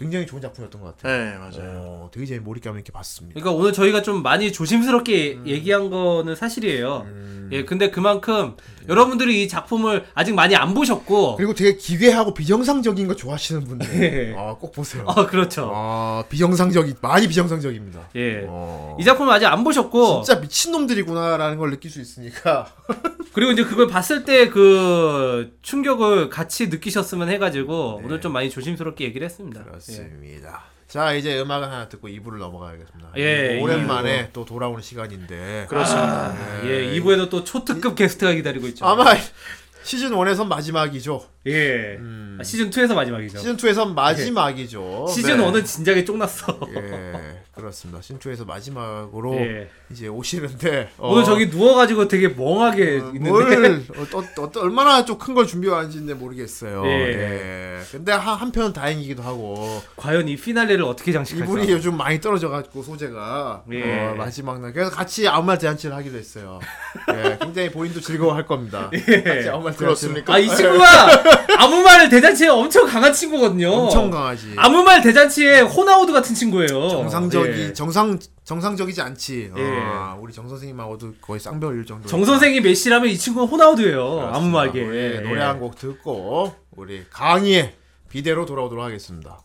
굉장히 좋은 작품이었던 것 같아요. 네, 맞아요. 어, 되게 재미 몰입감 있게 봤습니다. 그러니까 오늘 저희가 좀 많이 조심스럽게 음. 얘기한 거는 사실이에요. 예, 근데 그만큼 여러분들이 이 작품을 아직 많이 안 보셨고, 그리고 되게 기괴하고 비정상적인 거 좋아하시는 분들 예. 어, 꼭 보세요. 어, 그렇죠. 아 비정상적이 많이 비정상적입니다. 예. 어. 이 작품을 아직 안 보셨고, 진짜 미친 놈들이구나라는 걸 느낄 수 있으니까. 그리고 이제 그걸 봤을 때 그 충격을 같이 느끼셨으면 해가지고, 오늘 좀 많이 조심스럽게 얘기를 했습니다. 네. 그렇습니다. 자 이제 음악을 하나 듣고 2부를 넘어가야겠습니다. 예, 오랜만에 또 돌아오는 시간인데 그렇습니다. 예, 2부에도 또 초특급 게스트가 기다리고 있죠. 아마 시즌 1에선 마지막이죠. 예. 아, 시즌 2에서 마지막이죠. 시즌 2에선 마지막이죠. 시즌 네. 1은 진작에 쪽났어. 예, 그렇습니다. 시즌 2에서 마지막으로 예. 이제 오시는데 어, 오늘 저기 누워 가지고 되게 멍하게 있는데. 뭘 어, 어, 어, 얼마나 좀 큰 걸 준비해왔는지 모르겠어요. 예. 예. 근데 한, 한편은 다행이기도 하고 과연 이 피날레를 어떻게 장식할까? 이분이 요즘 많이 떨어져 가지고 소재가 예. 어, 마지막 날 그래서 같이 아무 말 대잔치를 하기로 했어요. 예, 굉장히 본인도 즐거워할 겁니다. 예. 같이 아무 말 대잔치를 그렇습니까? 아, 이 친구가 아무 말 대잔치에 엄청 강한 친구거든요. 엄청 강하지. 아무 말 대잔치에 호나우드 같은 친구예요. 정상적이 예. 정상 정상적이지 않지. 예. 어, 우리 정 선생님하고도 거의 쌍벽일 정도. 정 선생이 메시라면 이 친구는 호나우드예요. 아무 말게. 노래 한 곡 듣고 우리 강의의 비대로 돌아오도록 하겠습니다.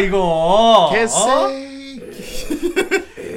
이거? 어?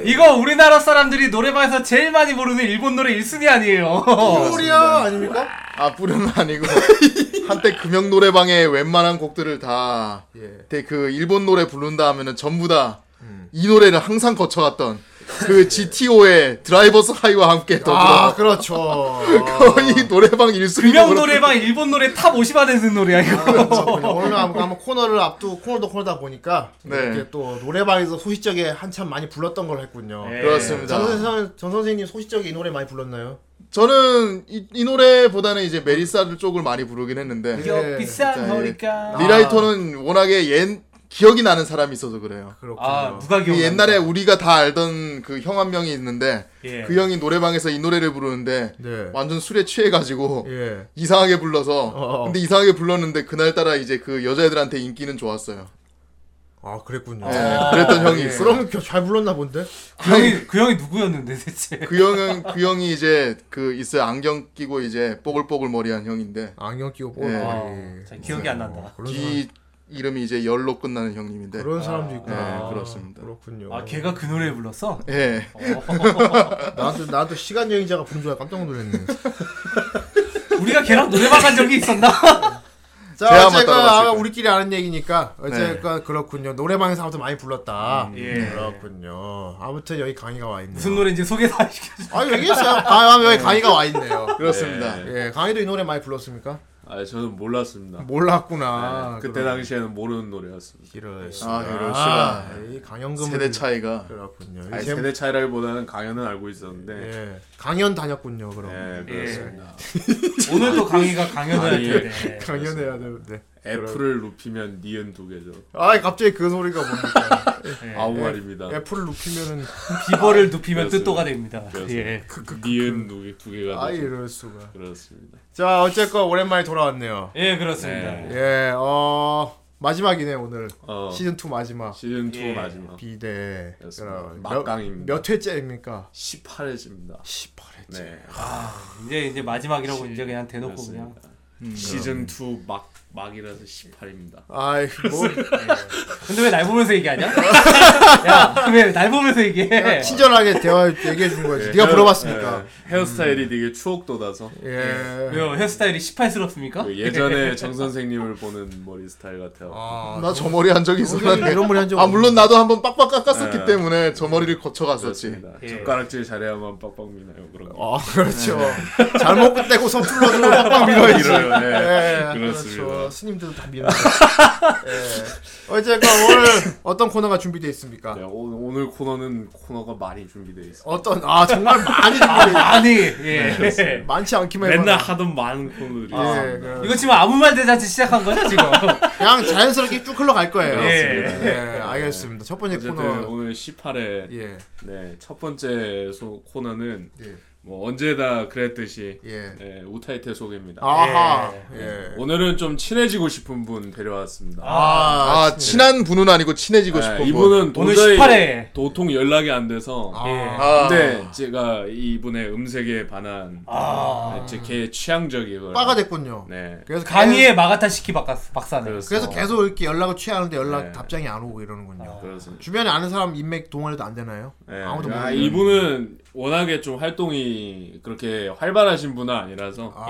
이거 우리나라 사람들이 노래방에서 제일 많이 부르는 일본 노래 1순위 아니에요. 소리야 아닙니까? 아 뿌려는 아니고 한때 금영 노래방에 웬만한 곡들을 다 예. 그 일본 노래 부른다 하면은 전부 다이 노래를 항상 거쳐갔던 그 GTO의 Driver's High와 함께 아 더불어 그렇죠. 거의 노래방 1순위 금영 노래방 일본 노래 top 50 안에 드는 노래야 이거. 그렇군요. 오늘 한번 한번 코너를 앞두고 코너도 코너다 보니까 네. 이렇게 또 노래방에서 소시적에 한참 많이 불렀던 걸 했군요. 네. 그렇습니다. 정, 선생, 정 선생님 소시적에 이 노래 많이 불렀나요? 저는 이, 이 노래보다는 이제 메리사 쪽을 많이 부르긴 했는데 예. 비싼 진짜, 거니까. 리라이터는 워낙에 옛 기억이 나는 사람이 있어서 그래요. 그렇군요. 아 누가 그 기억? 옛날에 우리가 다 알던 그 형 한 명이 있는데 예. 그 형이 노래방에서 이 노래를 부르는데 네. 완전 술에 취해가지고 예. 이상하게 불러서 어. 근데 이상하게 불렀는데 그날따라 이제 그 여자애들한테 인기는 좋았어요. 아 그랬군요. 예, 그랬던 형이 예, 있어요. 그럼 겨- 잘 불렀나 본데? 그 형이 그 형이 누구였는데 대체? 그 형은 그 형이 이제 그 있어요 안경 끼고 이제 뽀글뽀글 머리한 형인데 안경 끼고 예. 뽀 아, 자, 기억이 안 난다. 그런 사람, 뒤 이름이 이제 열로 끝나는 형님인데 그런 사람도 예, 있구나. 그렇습니다. 그렇군요. 아 걔가 그 노래 불렀어? 예. 나도 나도 시간 여행자가 부른 줄 알고 깜짝 놀랐네. 우리가 걔랑 노래방 간 적이 있었나? 자, 제가 어쨌건 따라갔을 아, 거예요. 우리끼리 아는 얘기니까 어쨌건 그렇군요. 노래방에서 아무튼 많이 불렀다. 예. 그렇군요. 아무튼 여기 강의가 와 있네요. 무슨 노래인지 소개 다 시켜줘. 아 얘기했어요. 아 여기 강의가 와 있네요. 그렇습니다. 예, 강의도 이 노래 많이 불렀습니까? 아 저는 몰랐습니다. 몰랐구나. 그때 그럼. 당시에는 모르는 노래였습니다. 이럴 아, 수가. 이럴 수가. 이 강연금 세대 차이가 그렇군요. 아니, 이제 세대 차이라기보다는 강연은 알고 있었는데 예, 강연 다녔군요. 그럼 예, 그렇습니다. 오늘 또 강의가 강연을 할 아니, 텐데. 강연해야 되는데. F를 눕히면 니은 두 개죠. 아 갑자기 그 소리가 뭡니까? 예. 아무 말입니다. 애플을 눕히면은 비버를 눕히면. 뜻도가 됩니다. 그렇습니다. 예. 니은 두, 개, 두 개가 아. 이럴 수가. 그렇습니다. 자 어쨌건 오랜만에 돌아왔네요. 예, 그렇습니다. 네. 예, 어 마지막이네 오늘 어, 시즌 2 마지막 시즌 2 예. 마지막 비대 그렇습니다. 막강입니다. 몇, 몇 회째입니까? 18회입니다. 18회째. 네. 이제 이제 마지막이라고 이제 그냥 대놓고 그냥. 그렇습니다. 시즌 2 막 막이라서 18입니다. 아이 뭐 근데 왜 날 보면서 얘기하냐? 야, 왜 날 보면서 얘기해? 친절하게 대화 얘기해 준 거지. 네 가 물어봤으니까. 헤어스타일이 되게 추억 돋아서 예. 왜요? 헤어스타일이 18스럽습니까? 그 예전에 정 선생님을 보는 머리 스타일 같아요. 아, 나저 머리 한 적이 있었는데 이런 머리 한 적 아 물론 나도 한번 빡빡 깎았었기 네. 때문에 저 머리를 거쳐 갔었지. 그렇습니다. 예. 젓가락질 잘해야만 빡빡 미나요 그런 거. 아 그렇죠. 잘못 떼고 서툴러도 빡빡 밀어야지. 네. 예, 그렇습니다. 그렇죠. 스님들도 다 미는. 예. 어쨌건 오늘 어떤 코너가 준비되어 있습니까? 네, 오늘, 오늘 코너는 코너가 많이 준비되어 있습니다. 어떤 아 정말 많이 준비되어 아니, 예. 많지 않기만 맨날 해봐. 하던 많은 코너들이 예, 있습니다. 그- 이거 지금 아무 말 대잔치 시작한 거죠, 지금? 그냥 자연스럽게 쭉 흘러갈 거예요. 예. 예, 알겠습니다. 첫 번째 코너. 오늘 18회 예, 네, 첫 번째 소, 코너는 예, 뭐 언제다 그랬듯이 예. 네, 우타이테 소개입니다. 아하. 예. 오늘은 좀 친해지고 싶은 분 데려왔습니다. 아, 아 친한 분은 아니고 친해지고 네, 싶은 분. 이분은 오늘 도저히 18회. 도통 연락이 안 돼서 아. 예. 아, 근데 제가 이분의 음색에 반한 아. 제개 취향적이고요. 빠가 됐군요. 네. 그래서 강의의 마가타 시키 박사, 박사네. 그렇습니다. 그래서 계속 이렇게 연락을 취하는데 연락 네. 답장이 안 오고 이러는군요. 그렇습니다. 주변에 아는 사람 인맥 동원해도 안 되나요? 네. 아무도 아, 모르는. 이분은 워낙에 좀 활동이 그렇게 활발하신 분은 아니라서 아,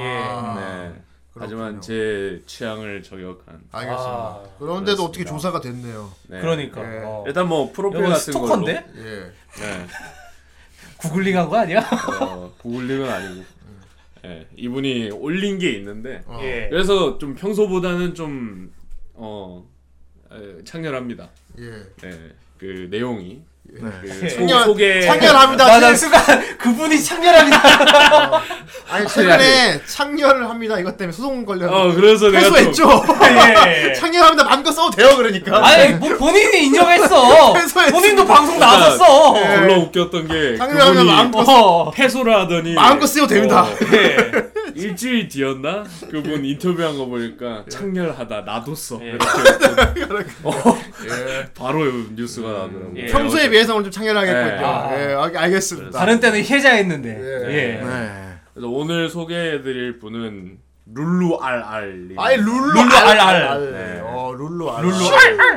네. 하지만 제 취향을 저격한 알겠습니다. 아, 그런데도 어떻게 그렇습니다. 조사가 됐네요. 네. 그러니까. 예. 어. 일단 뭐 프로필 같은 스토커인데? 예. 걸로 네. 구글링한 거 아니야? 어, 구글링은 아니고 네. 이분이 올린 게 있는데 어. 예. 그래서 좀 평소보다는 좀 어, 에, 창렬합니다. 예. 네. 그 내용이 그 소, 창렬- 소개 창렬합니다. 나, 나 순간 그분이 창렬합니다. 아니 최근에 창렬을 합니다. 이것 때문에 소송 걸려. 어 그래서 내가 좀 패소했죠. 예. 창렬합니다. 마음껏 써도 돼요. 그러니까. 아니, 뭐 본인이 인정했어. 본인도 방송 그러니까 나왔었어. 졸라 웃겼던 게 창렬하면 그분이 마음껏 어. 패소를 하더니 마음껏 쓰여도 됩니다. 어, 예. 일주일 뒤였나 그분 인터뷰한 거 보니까 창렬하다 나도 써 예. 이렇게 어, 바로 뉴스가 나더라고요. 예. 평소에 비해서 오늘 좀 창렬하겠군요. 네. 아. 예, 알- 알겠습니다. 다른 때는 혜자했는데. 예. 예. 네. 그래서 오늘 소개해드릴 분은 룰루 알알님. 아이 룰루 룰루 알, 알, 알. 알. 네. 어 룰루 알. 룰루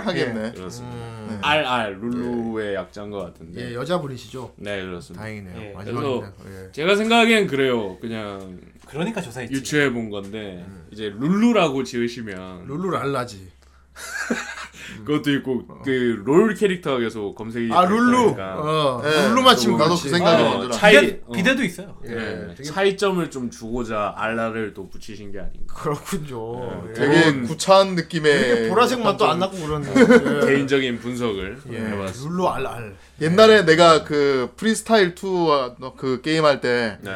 하겠네. 그렇습니다. 음. 알알 룰루의 약자인 것 같은데. 예, 여자분이시죠. 네 그렇습니다. 다행이네요. 예. 마지막이네요. 예. 제가 생각엔 그래요. 그냥 그러니까 조사했지. 유추해 본 건데 이제 룰루라고 지으시면 룰루 알라지. 그것도 있고 그롤 캐릭터가 계속 검색이 아 룰루. 어. 예, 룰루만 치면 나도. 그 생각이 어, 먼저라. 차이 비대, 어, 비대 도 있어요. 예, 네, 되게- 차이점을 좀 주고자 알라를 또 붙이신 게 아닌가. 그렇군요. 예. 되게 그런 구차한 느낌의 보라색 맛도 안 나고 그러네. 예. 개인적인 분석을 예. 해봤습니다. 룰루 알 알. 옛날에 내가 그 프리스타일 2그 게임 할때 네,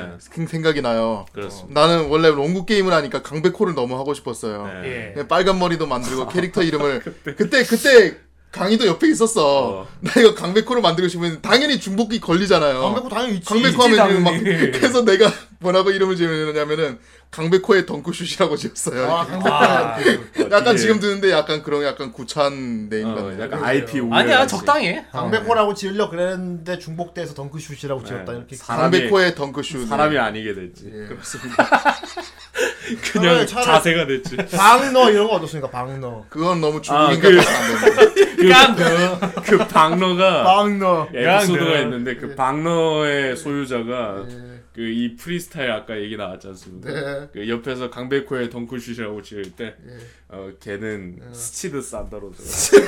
생각이 나요. 그렇습니다. 나는 원래 농구 게임을 하니까 강백호를 너무 하고 싶었어요. 네. 예. 빨간 머리도 만들고 캐릭터 이름을 그때 그때 강희도 옆에 있었어. 어. 나 이거 강백호를 만들고 싶으면 당연히 중복이 걸리잖아요. 강백호 당연히 있지. 강백호 하면 막 당연히. 그래서 내가 뭐라고 이름을 지으냐면은 강백호의 덩크슛이라고 지었어요. 아, 강백호. 약간 되게, 지금 듣는데 약간 그런 약간 구차한 name 어, 같네. 약간 IP 오해 아니야 같이. 적당해. 강백호라고 지으려 그랬는데 중복돼서 덩크슛이라고 지었다 네. 이렇게. 사람이- 강백호의 덩크슛. 사람이 아니게 됐지. 예. 그렇습니다. 그냥 차라리- 차라리- 자세가 됐지. 방너 이런 거 어떻습니까? 방너. 그건 너무 아, 중국인 그- 같아서 안 됩니다. 그 방너가 방너. 에피소드가 그- 있는데 그 방너의 소유자가 그이 프리스타일 아까 얘기 나왔지 않습니까? 네. 그 옆에서 강백호의 덩크슛이라고 지을 때 어, 걔는 스치드 산다로 들어.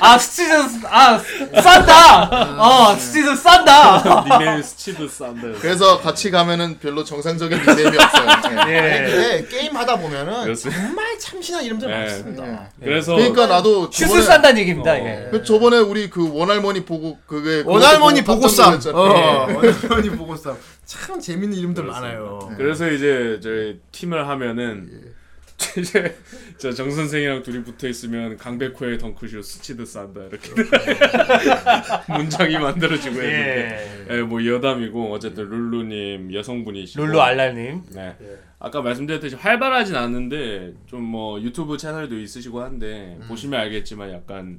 아 스티즌 아 싼다. 어 스티즌 싼다. 닉네임 스치드 산다. 그래서 같이 가면은 별로 정상적인 닉네임이 없어요. 예. 예. 근데 게임 하다 보면은 그렇습니다. 정말 참신한 이름들 네. 많습니다. 그래서 그러니까 나도 슛을 싼다는 얘기입니다. 어. 예. 그 저번에 우리 그 원할머니 보고 그게 원할머니 보고 싸움. 깜짝 어, 놀랐잖아요. 원할머니 보고 싸움. 참 재밌는 이름들 많아요. 그래서 이제 저희 팀을 하면은 이제 저정 선생이랑 둘이 붙어 있으면 강백호의 덩크슛 스치드 산다 이렇게 문장이 만들어지고 했는데 예, 뭐 여담이고 어쨌든 룰루님 여성분이시고. 룰루 알랄님. 네. 아까 말씀드렸듯이 활발하진 않은데 좀 뭐 유튜브 채널도 있으시고 한데 보시면 알겠지만 약간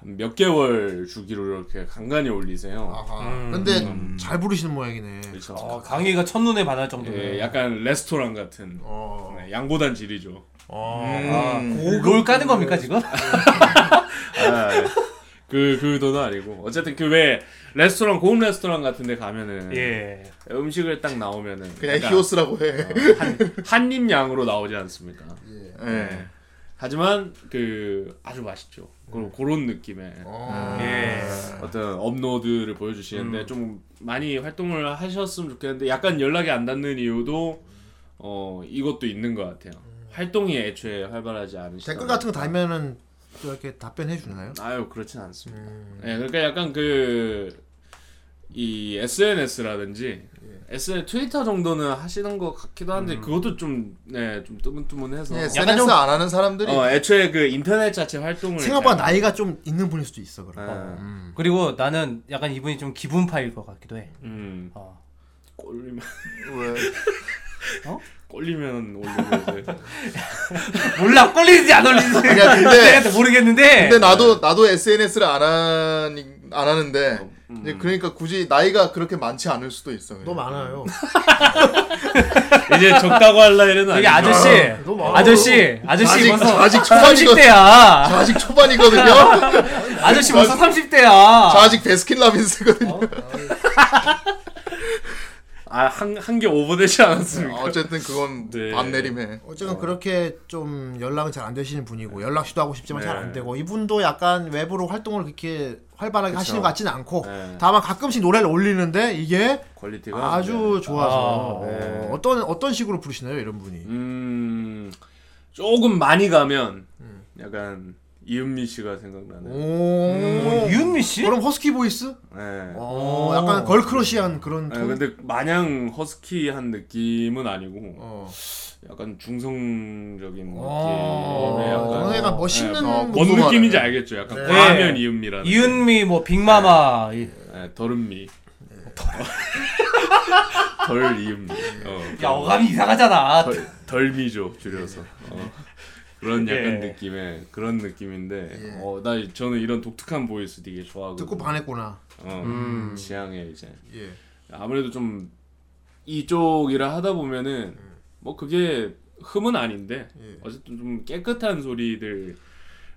한 몇 개월 주기로 이렇게 간간히 올리세요. 아하. 음. 근데 잘 부르시는 모양이네. 그렇죠. 어, 강희가 첫눈에 반할 정도로. 예, 약간 레스토랑 같은 어. 네, 양보단 질이죠. 아, 롤 까는 겁니까 지금? 아, 그 그도는 아니고 어쨌든 그 왜 레스토랑 고급 레스토랑 같은 데 가면은 예. 음식을 딱 나오면은 그냥 히오스라고 해. 한입 양으로 나오지 않습니까? 예. 네. 하지만 그 아주 맛있죠. 그런 그런 느낌의 예. 어떤 업로드를 보여주시는데 좀 많이 활동을 하셨으면 좋겠는데 약간 연락이 안 닿는 이유도 어 이것도 있는 것 같아요. 활동이 애초에 활발하지 않으시다. 댓글 같은 거 달면은 또 이렇게 답변해 주나요? 아유 그렇진 않습니다. 네, 그러니까 약간 그 이 SNS라든지 SN 트위터 정도는 하시는 것 같기도 한데 그것도 좀네 좀 뜨문뜨문해서 예, 약간 SNS 좀- 안 하는 사람들이 어 애초에 그 인터넷 자체 활동을 생각보다 잘- 나이가 좀 있는 분일 수도 있어 그럼. 네. 음. 그리고 나는 약간 이분이 좀 기분파일 것 같기도 해. 음 어. 꼴리면 왜 꼴리면 올리고 이제 몰라 꼴리는지 안 꼴리는지 아니야, 근데- 내가 모르겠는데. 근데 나도 나도 SNS를 안 하니 안 하는데 음. 이제 그러니까 굳이 나이가 그렇게 많지 않을 수도 있어. 너 많아요. 이제 적다고 할 나이는 여기. 아저씨, 너 많아. 아저씨, 아저씨 아직- 벌써 아직 초반이거든. 30대야. 저 아직 초반이거든요. 아저씨 벌써 저 30대야. 아직 베스킨라빈스거든요. 아한 한개 오버되지 않았습니까? 어쨌든 그건 네. 안 내림해. 어쨌든 그렇게 좀 연락은 잘 안 되시는 분이고 연락 시도하고 싶지만 잘안 네. 되고 이분도 약간 외부로 활동을 그렇게 활발하게 하시는 것 같지는 않고 네. 다만 가끔씩 노래를 올리는데 이게 퀄리티가 아주 좋아서 아, 네. 어, 어떤 어떤 식으로 부르시나요 이런 분이? 음 조금 많이 가면 약간 이은미 씨가 생각나는. 오, 어, 이은미 씨? 그럼 허스키 voice? 네. 어, 약간 girl crush한 그런 네, 톤. 근데 마냥 허스키한 느낌은 아니고 어. 약간 중성적인 느낌의 어, 약간 약간 멋있는 네, 뭐, 뭔 목소리. 느낌인지 알겠죠? 약간 네. 과하면 이은미라는. 이은미, 뭐 빅마마. 이- 네, 덜은미. 덜 이은미. 어, 야 어감이 이상하잖아. 덜, 덜미죠 줄여서. 어. 그런 약간 예. 느낌의 그런 느낌인데 어, 나 저는 이런 독특한 voice 되게 좋아하고 듣고 반했구나. 어, 음. 지향에 이제 예. 아무래도 좀 이쪽이라 하다 보면은 뭐 그게 흠은 아닌데 예. 어쨌든 좀 깨끗한 소리들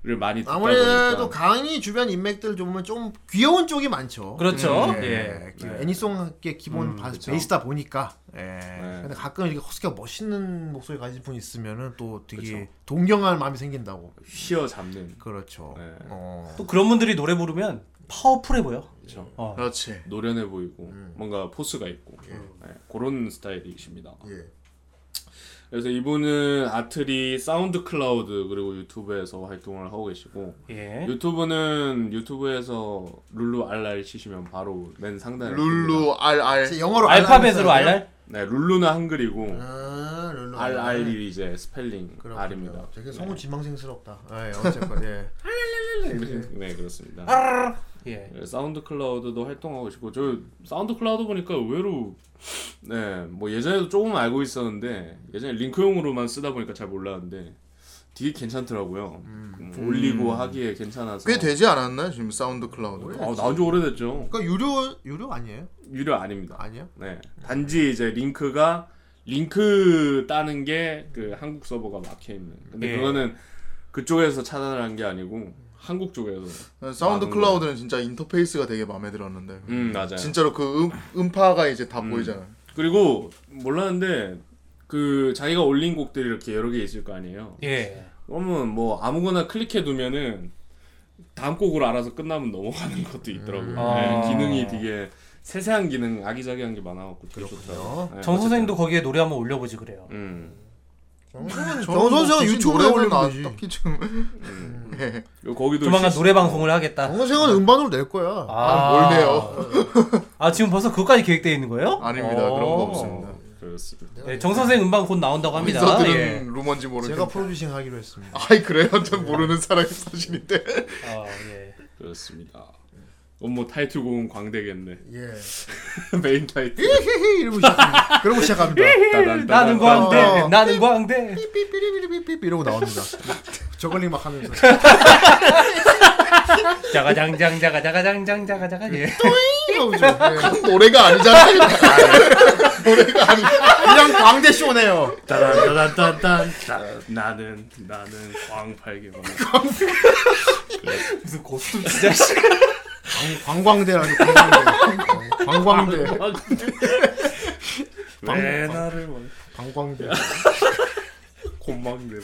을 많이 듣다 아무래도 보니까 강의 주변 인맥들 좀 보면 좀 귀여운 쪽이 많죠. 그렇죠. 예. 예. 기- 네. 애니송의 기본 음, 바, 그쵸. 베이스다 보니까. 예. 네. 근데 가끔 이렇게 허스키가 멋있는 목소리 가진 분 있으면은 또 되게 그쵸. 동경할 마음이 생긴다고. 휘어 잡는 그렇죠. 네. 어. 또 그런 분들이 노래 부르면 파워풀해 보여. 그렇죠. 어. 그렇지. 노련해 보이고 뭔가 포스가 있고 네, 그런 스타일이십니다. 예. 그래서 이분은 아트리 사운드 클라우드 그리고 유튜브에서 활동을 하고 계시고 예. 유튜브는 유튜브에서 룰루 RR 치시면 바로 맨 상단에. 룰루 제 영어로 알파벳으로 RR? 네 룰루는 한글이고 아, 룰루 일로 R 가요. R 이 이제 스펠링 그렇군요. R입니다. 되게 성우 지망생스럽다. 예, 어쨌건 예. 네 그렇습니다. 예. 네, 사운드 클라우드도 활동하고 있고 저 사운드 클라우드 보니까 의외로 네뭐 예전에도 조금 알고 있었는데 예전에 링크용으로만 쓰다 보니까 잘 몰랐는데 되게 괜찮더라고요. 음, 올리고 하기에 괜찮아서. 꽤 되지 않았나요 지금 사운드 클라우드? 아 나온 지 오래됐죠. 그러니까 유료 유료 아니에요? 유료 아닙니다. 아니야? 네 단지 이제 링크가 링크 따는 게 그 한국 서버가 막혀 있는. 근데 예. 그거는 그쪽에서 차단을 한 게 아니고 한국 쪽에서. 사운드 클라우드는 진짜 인터페이스가 되게 마음에 들었는데 음 맞아요. 진짜로 그 음, 음파가 이제 다 음. 보이잖아요. 그리고 몰랐는데 그 자기가 올린 곡들이 이렇게 여러 개 있을 거 아니에요. 예. 그러면 뭐 아무거나 클릭해 두면은 다음 곡으로 알아서 끝나면 넘어가는 것도 있더라고요. 아. 네, 기능이 되게 세세한 기능, 아기자기한 게 많아갖고 되게 좋더라고요. 네, 정 선생님도 거기에 노래 한번 올려보지 그래요. 음. 정 선생 뭐 굳이 유튜브에 올리면. 딱히 좀 음. 요 거기도 조만간 실시- 노래 방송을 하겠다. 정선생은 음반으로 낼 거야. 아, 뭘 내요? 아 지금 벌써 그것까지 계획되어 있는 거예요? 아닙니다. 그런 거 어. 없습니다. 어, 그렇습니다. 네, 정 선생 음반 곧 나온다고 합니다. 어디서 들은 예. 루머인지 모르겠는데. 제가 프로듀싱 하기로 했습니다. 아이 그래요? 전 모르는 사람이 사실인데. 아, 예. 그렇습니다. 어, 뭐 타이틀곡은 광대겠네. 예. 메인 타이틀. 히히히 이러고 시작합니다. 그러고 시작합니다. 나는 광대, 어. 나는 광대. 삐삐삐삐삐삐 이러고 나옵니다. 저걸링 막 하면서. 자가장장 자가자가장장 자가자가 예. 예. 노래가 아니잖아요. 노래가 아니. 그냥 광대 쇼네요. 따단따단따단 나는 나는 광팔개만 무슨 고스톱 진짜. 씨. 광, 광광대라는 광광대. 광광대. 왜 나를 뭐 광광대. 곤방대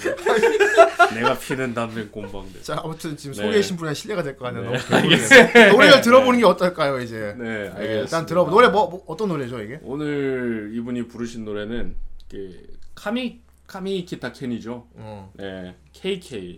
내가 피는 담배 곤방대 자 아무튼 지금 네. 소개해 주신 분이 신뢰가 될 거 아니에요. 네, 너무. 노래를 들어보는 게 어떨까요 이제? 네 예, 알겠습니다 일단 들어보 노래 뭐, 뭐 어떤 노래죠 이게? 오늘 이분이 부르신 노래는 그 카미 카미 키타켄이죠 어. 네 KK로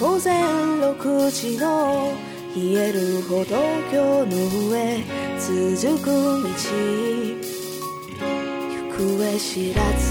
午前6時の冷える歩道橋の上続く道。行方知らず。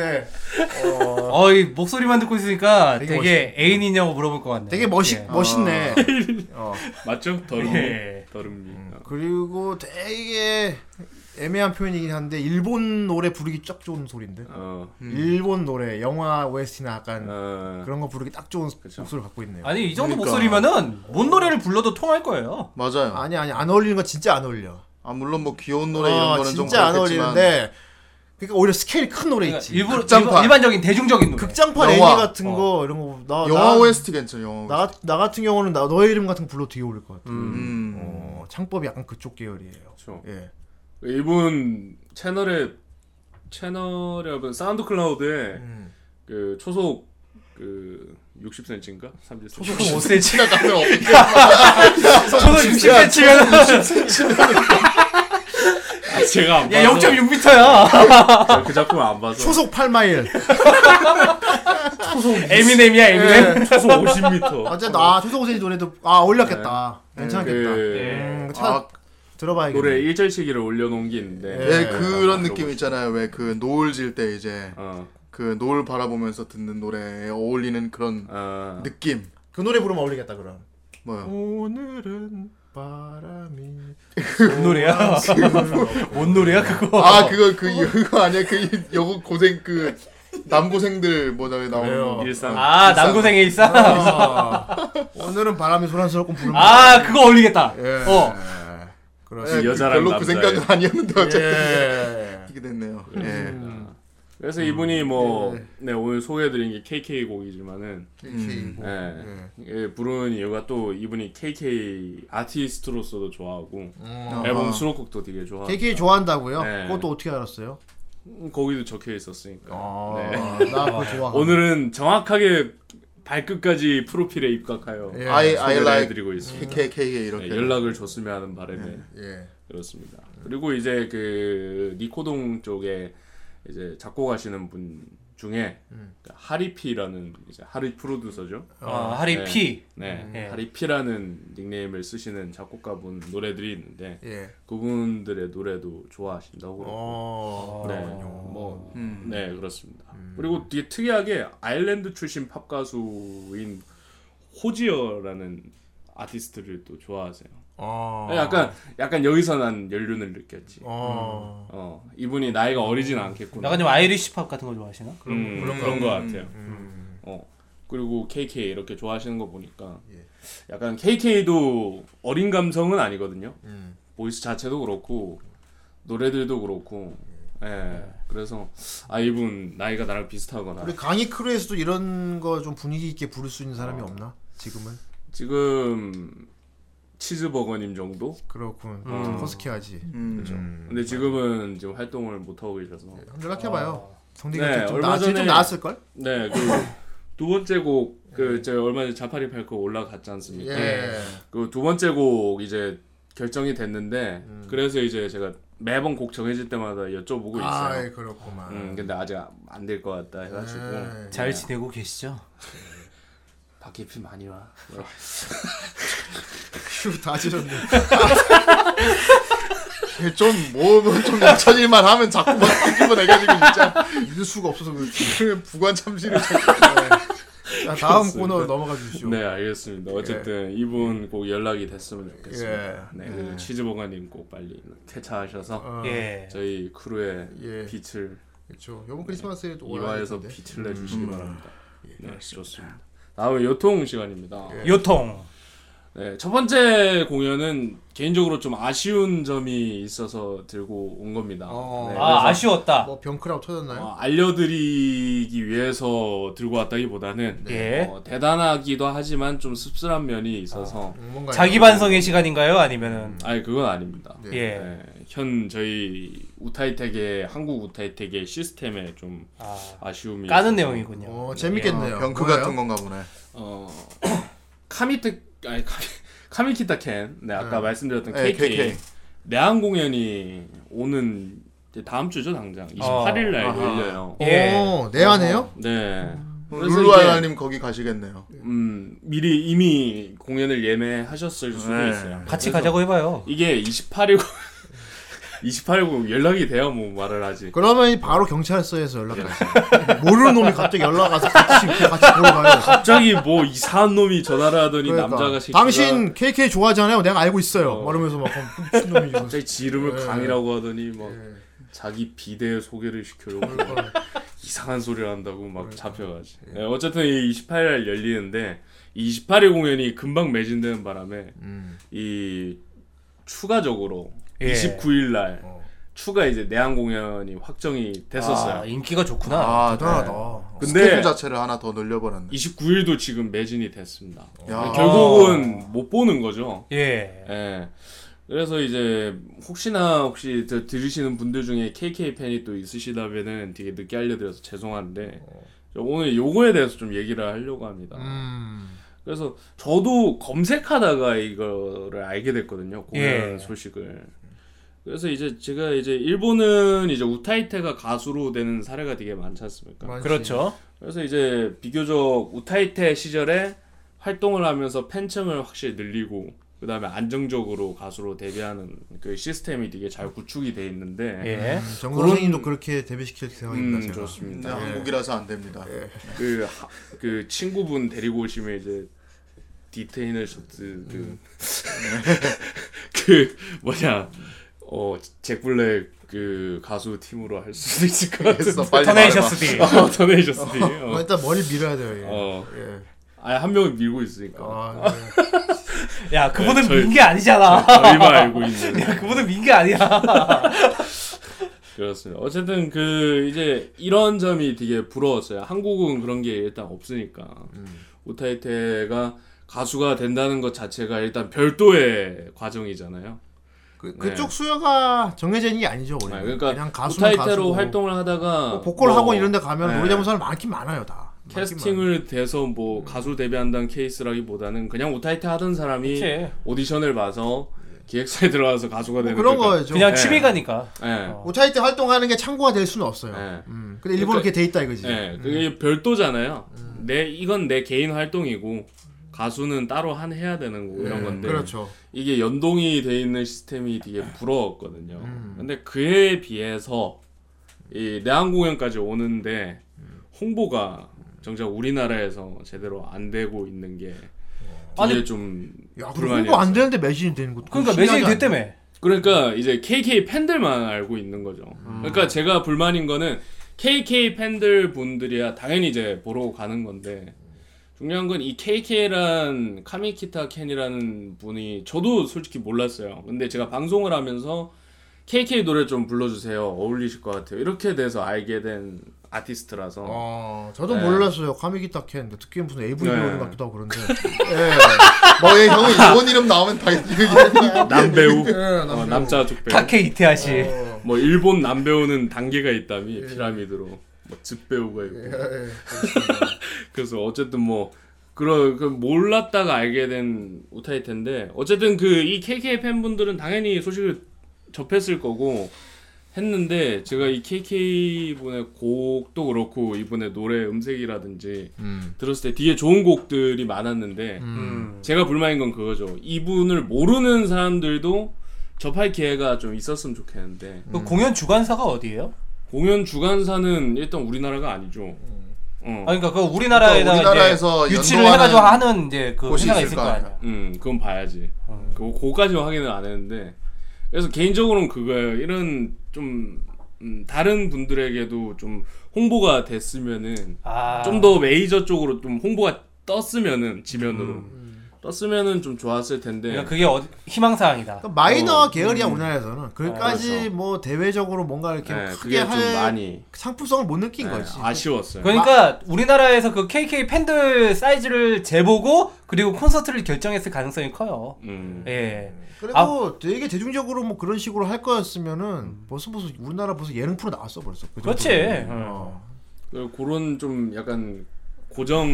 좋네. 어, 이 목소리만 듣고 있으니까 되게 되게, 애인이냐고 물어볼 것 같네. 되게 멋있 예. 멋있네. 어. 맞죠? 더름이. 예. 더름이. 어. 그리고 되게 애매한 표현이긴 한데 일본 노래 부르기 딱 좋은 소리인데. 어. 일본 노래, 영화 OST나 약간 어. 그런 거 부르기 딱 좋은 목소리를 갖고 있네요. 아니 이 정도 그러니까. 목소리면은 뭔 노래를 불러도 통할 거예요. 맞아요. 아니 아니 안 어울리는 거 진짜 안 어울려. 아 물론 뭐 귀여운 노래 이런 어, 거는 좀 진짜 안 그렇겠지만 어울리는데 그러니까 오히려 스케일이 큰 노래 있지. 일부, 극장판. 일반적인 대중적인 노래. 극장판 영화. 애니 같은 거 이런 거 나, 영화 나, OST 괜찮아. 영화 OST. 나, 나 같은 경우는 나 너의 이름 같은 거 불러 되게 어울릴 것 같아. 음. 어, 창법이 약간 그쪽 계열이에요. 그렇죠. 예. 일본 채널에 채널에 뭐 사운드 클라우드에 음. 그 초속 그 60cm인가? 30cm. 초속 5cm. 치가 가면 어떻게? 초속 60cm면 제가 안 야 봐서 0.6m야. 그 작품을 안 봐서 초속 8마일. 에미넴이야 에미넴. 초속 50m. 어쨌든 아 초속 오세지 노래도 아 어울렸겠다. 괜찮겠다. 그 음, 차, 아, 들어봐야겠네. 노래 일절치기를 올려놓은 게 있는데 예. 네, 그런. 느낌 있잖아요. 왜 그 노을 질 때 이제 어, 그 노을 바라보면서 듣는 노래에 어울리는 그런 어, 느낌. 그 노래 부르면 어울리겠다 그럼. 뭐요? 오늘은 바람이 뭔 노래야? 뭔 노래야 그거? 아 그거 그 그거 아니야? 그 여고 고생 그 남고생들 뭐냐 나오는. 일상 아 남고생의 일상. 아, 오늘은 바람이 소란스럽고 부르면 아 그거 어울리겠다. 예. 어. 그렇습니다. 예, 그 여자랑 별로 그 남자의. 생각은 아니었는데 어쨌든 예. 이게 됐네요. 예. 음. 그래서 이분이 뭐 예. 네, 오늘 소개해드린 게 KK 곡이지만은 KK 고. 예, 예, 부르는 이유가 또 이분이 KK 아티스트로서도 좋아하고 음. 앨범 수록곡도 되게 좋아하고 KK 좋아한다고요? 네. 그것도 어떻게 알았어요? 음, 거기도 적혀 있었으니까 아, 네. 나 그거 좋아. 오늘은 정확하게 발끝까지 프로필에 입각하여 예. I I like 해드리고 있습니다. KK 이렇게 네, 연락을 줬으면 하는 바람에 예. 그렇습니다. 그리고 이제 그 니코동 쪽에 이제 작곡하시는 분 중에 음. 그 하리피라는 이제 하리 프로듀서죠. 아, 하리 피. 네, 예. 하리피라는 닉네임을 쓰시는 작곡가분 노래들이 있는데 예. 그분들의 노래도 좋아하신다고 그러고. 어. 네, 뭐, 음. 네 그렇습니다. 그리고 되게 특이하게 아일랜드 출신 팝 가수인 호지어라는 아티스트를 또 좋아하세요. 어. 약간 약간 여기서 난 연륜을 느꼈지. 어. 어 이분이 나이가 어리진 않겠구나. 약간 좀 Irish 팝 같은 거 좋아하시나? 음, 그런 거 같아요. 음. 어 그리고 KK 이렇게 좋아하시는 거 보니까 예. 약간 KK도 어린 감성은 아니거든요. 음. voice 자체도 그렇고 노래들도 그렇고. 예. 그래서 아 이분 나이가 나랑 비슷하거나 우리 강의 크루에서도 이런 거 좀 분위기 있게 부를 수 있는 사람이 없나? 지금은 지금 치즈버거님 정도? 그렇군. 음. 좀 허스키하지. 음. 음. 근데 지금은 지금 활동을 못 하고 계셔서 연락해봐요. 성대가 네, 좀, 얼마 나, 좀 전에- 나았을 걸? 네, 그 두 번째 곡, 그, 저 얼마 전에 자파리 팔코 올라갔지 않습니까? 예. 그 두 번째 곡 이제 결정이 됐는데, 음. 그래서 이제 제가 매번 곡 정해질 때마다 여쭤보고 있어요. 아, 그렇구만. 음, 근데 아직 안 될 것 같다 해가지고. 네. 잘 지내고 계시죠? 밖에 비 많이 와. 휴, 다 지렸네. 좀뭐좀 잊혀질만 하면 자꾸 막 뒤집어 내가지고 진짜 잊을 수가 없어서 그렇지. 부관 참시를 자꾸 자, 자 다음 코너로 넘어가 주시죠. 네 알겠습니다. 어쨌든 이분 꼭 연락이 됐으면 좋겠습니다. 예. 네 그리고 치즈버거님 꼭 빨리 쾌차하셔서 어, 예. 저희 크루의 예. 빛을 그렇죠. 이번 크리스마스에도 오라 이화에서. 빛을 내주시기 음. 바랍니다. 네 좋습니다. 다음은 요통 시간입니다. 요통. 네, 첫 번째 공연은 개인적으로 좀 아쉬운 점이 있어서 들고 온 겁니다. 어. 네, 아 아쉬웠다. 뭐 병크라고 터졌나요? 어, 알려드리기 위해서 들고 왔다기보다는 예. 어, 대단하기도 하지만 좀 씁쓸한 면이 있어서 음, 뭔가 자기 반성의 시간인가요? 아니면은 아니 그건 아닙니다. 네. 예. 네, 현 저희 우타이텍의 한국 우타이텍의 시스템에 좀 아, 아쉬움이 까는 있어서, 내용이군요. 어 재밌겠네요. 병크 뭐예요? 같은 건가 보네. 어 카미트 아니 카미, 카미키타 캔, 네 아까 네. 말씀드렸던 네, KK, KK. 내한 공연이 오는 이제 다음 주죠 당장 28일 날 아하. 열려요. 예. 어, 내 안에요? 네. 그래서 룰루알라님 거기 가시겠네요. 음 미리 이미 공연을 예매하셨을 수도 네. 있어요. 같이 가자고 해봐요. 이게 28일 28일 연락이 돼야 뭐 말을 하지. 그러면 바로 경찰서에서 연락하세요. 모르는 놈이 갑자기 연락 와서 같이 같이 보러 가요. 갑자기 뭐 이상한 놈이 전화를 하더니 그러니까. 남자가 새끼가 당신 KK 좋아하잖아요. 내가 알고 있어요. 어. 말하면서 막 미친 놈이. 갑자기 지 이름을 예. 강이라고 하더니 막 예. 자기 비대 소개를 시켜려고 그러니까. 이상한 소리를 한다고 막 잡혀가지. 네, 어쨌든 이 28일 열리는데 이 28일 공연이 금방 매진되는 바람에 음. 이 추가적으로 예. 29일 날 어. 추가 이제 내한 공연이 확정이 됐었어요. 아, 인기가 좋구나. 아, 대단하다. 근데- 스케줄 자체를 하나 더 늘려버렸네. 29일도 지금 매진이 됐습니다. 야. 결국은 못 보는 거죠. 예. 예. 그래서 이제 혹시나 혹시 저 들으시는 분들 중에 KK 팬이 또 있으시다면은 되게 늦게 알려드려서 죄송한데 저 오늘 요거에 대해서 좀 얘기를 하려고 합니다. 음. 그래서 저도 검색하다가 이거를 알게 됐거든요. 공연 예. 소식을. 그래서 이제 제가 이제 일본은 이제 우타이테가 가수로 되는 사례가 되게 많지 않습니까? 많지. 그렇죠. 그래서 이제 비교적 우타이테 시절에 활동을 하면서 팬층을 확실히 늘리고 그 다음에 안정적으로 가수로 데뷔하는 그 시스템이 되게 잘 구축이 돼 있는데 예. 음, 정 선생님도 그렇게 데뷔시킬 생각입니다. 음 제가. 근데 좋습니다. 한국이라서 안 됩니다. 그, 하- 그 친구분 데리고 오시면 이제 디테이너 셔츠 그, 그 뭐냐 어 잭블랙 그 가수 팀으로 할 수도 있을 것 같은데 빨리 터네이셔스. D. 어, 터네이셔스 D 어, 어. 일단 머리 밀어야 돼요. 얘. 어. 예. 아예 한 명을 밀고 있으니까 아, 네. 야, 그분은 네, 저희- 민게 아니잖아. 저희만 알고 있는 야, 그분은 민게 아니야. 그렇습니다. 어쨌든 그 이제 이런 점이 되게 부러웠어요. 한국은 그런 게 일단 없으니까 우타이테가 가수가 된다는 것 자체가 일단 별도의 과정이잖아요. 그, 그쪽 수요가 정해져 있는 게 아니죠. 원래. 아, 그러니까 그냥 가수는 우타이테로 가수고. 활동을 하다가 뭐 보컬 뭐 학원 이런 데 가면 네. 노래 잘하는 사람 많긴 많아요, 다. 캐스팅을 돼서 뭐 가수 데뷔한다는 케이스라기보다는 그냥 우타이테 하던 사람이 그치. 오디션을 봐서 기획사에 들어가서 가수가 되는 그런 그러니까- 거죠. 그냥 네. 취미가니까. 예. 어. 우타이테 활동하는 게 창구가 될 수는 없어요. 네. 음. 근데 일본 은 그러니까- 그렇게 돼 있다 이거지. 예, 그게 별도잖아요. 내 이건 내 개인 활동이고 가수는 따로 한 해야 되는 거고 이런 네, 건데 그렇죠. 이게 연동이 돼 있는 시스템이 되게 부러웠거든요. 음. 근데 그에 비해서 이 내한 공연까지 오는데 홍보가 정작 우리나라에서 제대로 안 되고 있는 게 되게 아니, 좀 야. 홍보 안 되는데 매진이 되는 것도 그러니까 매진이? 됐다며. 그러니까 이제 KK 팬들만 알고 있는 거죠. 그러니까 제가 불만인 거는 KK 팬들 분들이야 당연히 이제 보러 가는 건데 중요한 건 이 KK란 카미키타 켄이라는 분이 저도 솔직히 몰랐어요. 근데 제가 방송을 하면서 KK 노래 좀 불러주세요. 어울리실 것 같아요. 이렇게 돼서 알게 된 아티스트라서 어, 저도 네. 몰랐어요. 카미기타 캔. 듣기엔 무슨 AV 네. 배우 같기도 하고 그런데. 뭐얘 형은 일본 이름 나오면 다 남배우 예, 어, 남배우. 남자 쪽 배우 타케 이테하시. 어, 뭐 일본 남배우는 단계가 있다미 피라미드로 뭐 즈배우가 있고 예, 예. 그래서 어쨌든 뭐 그런 그 몰랐다가 알게 된 우타이텐데 어쨌든 그 이 KK 팬분들은 당연히 소식을 접했을 거고 했는데 제가 이 KK 분의 곡도 그렇고 이분의 노래 음색이라든지 음. 들었을 때 되게 좋은 곡들이 많았는데 음. 제가 불만인 건 그거죠. 이분을 모르는 사람들도 접할 기회가 좀 있었으면 좋겠는데 그 공연 주관사가 어디예요? 공연 주관사는 일단 우리나라가 아니죠. 어. 아 그러니까 그 우리나라에다가 그러니까 우리나라에서 이제 유치를 해가지고 하는 이제 그 곳이 회사가 있을 있을 거거 아니야. 아니야. 음, 그건 봐야지. 어. 그 그거까지는 확인을 안 했는데 그래서 개인적으로는 그거예요. 이런 좀 음, 다른 분들에게도 좀 홍보가 됐으면은 아. 좀더 메이저 쪽으로 좀 홍보가 떴으면은 지면으로 음. 떴으면은 좀 좋았을 텐데. 그러니까 그게 어, 희망사항이다. 그러니까 마이너 어, 계열이야 음. 우리나라에서는 그까지 그렇죠. 뭐 대외적으로 뭔가 이렇게 네, 크게 할 많이 상품성을 못 느낀 네, 거지. 아쉬웠어요. 그러니까 우리나라에서 그 KK 팬들 사이즈를 재보고 그리고 콘서트를 결정했을 가능성이 커요. 음. 예. 그리고 아. 되게 대중적으로 뭐 그런 식으로 할 거였으면은 벌써 벌써 우리나라 벌써 예능 프로 나왔어 벌써. 그 그렇지. 음. 어. 그- 그런 좀 약간 고정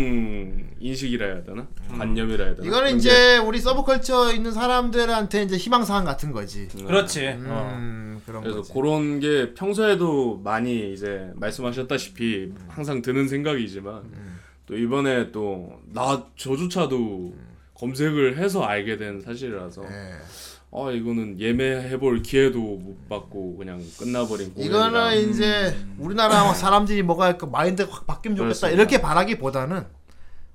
인식이라 해야 되나? 관념이라 해야 되나? 이거는 이제 우리 서브컬처 있는 사람들한테 이제 희망사항 같은 거지. 게- 그렇지. 어. 음, 그런 그래서 거지. 그런 게 평소에도 많이 이제 말씀하셨다시피 항상 드는 생각이지만 음. 또 이번에 또 나 저조차도 검색을 해서 알게 된 사실이라서 예. 아 이거는 예매해볼 기회도 못 받고 그냥 끝나버린 공연이라 이거는 이제 우리나라 사람들이 뭐가 할까 마인드가 확 바뀌면 좋겠다 그렇습니다. 이렇게 바라기보다는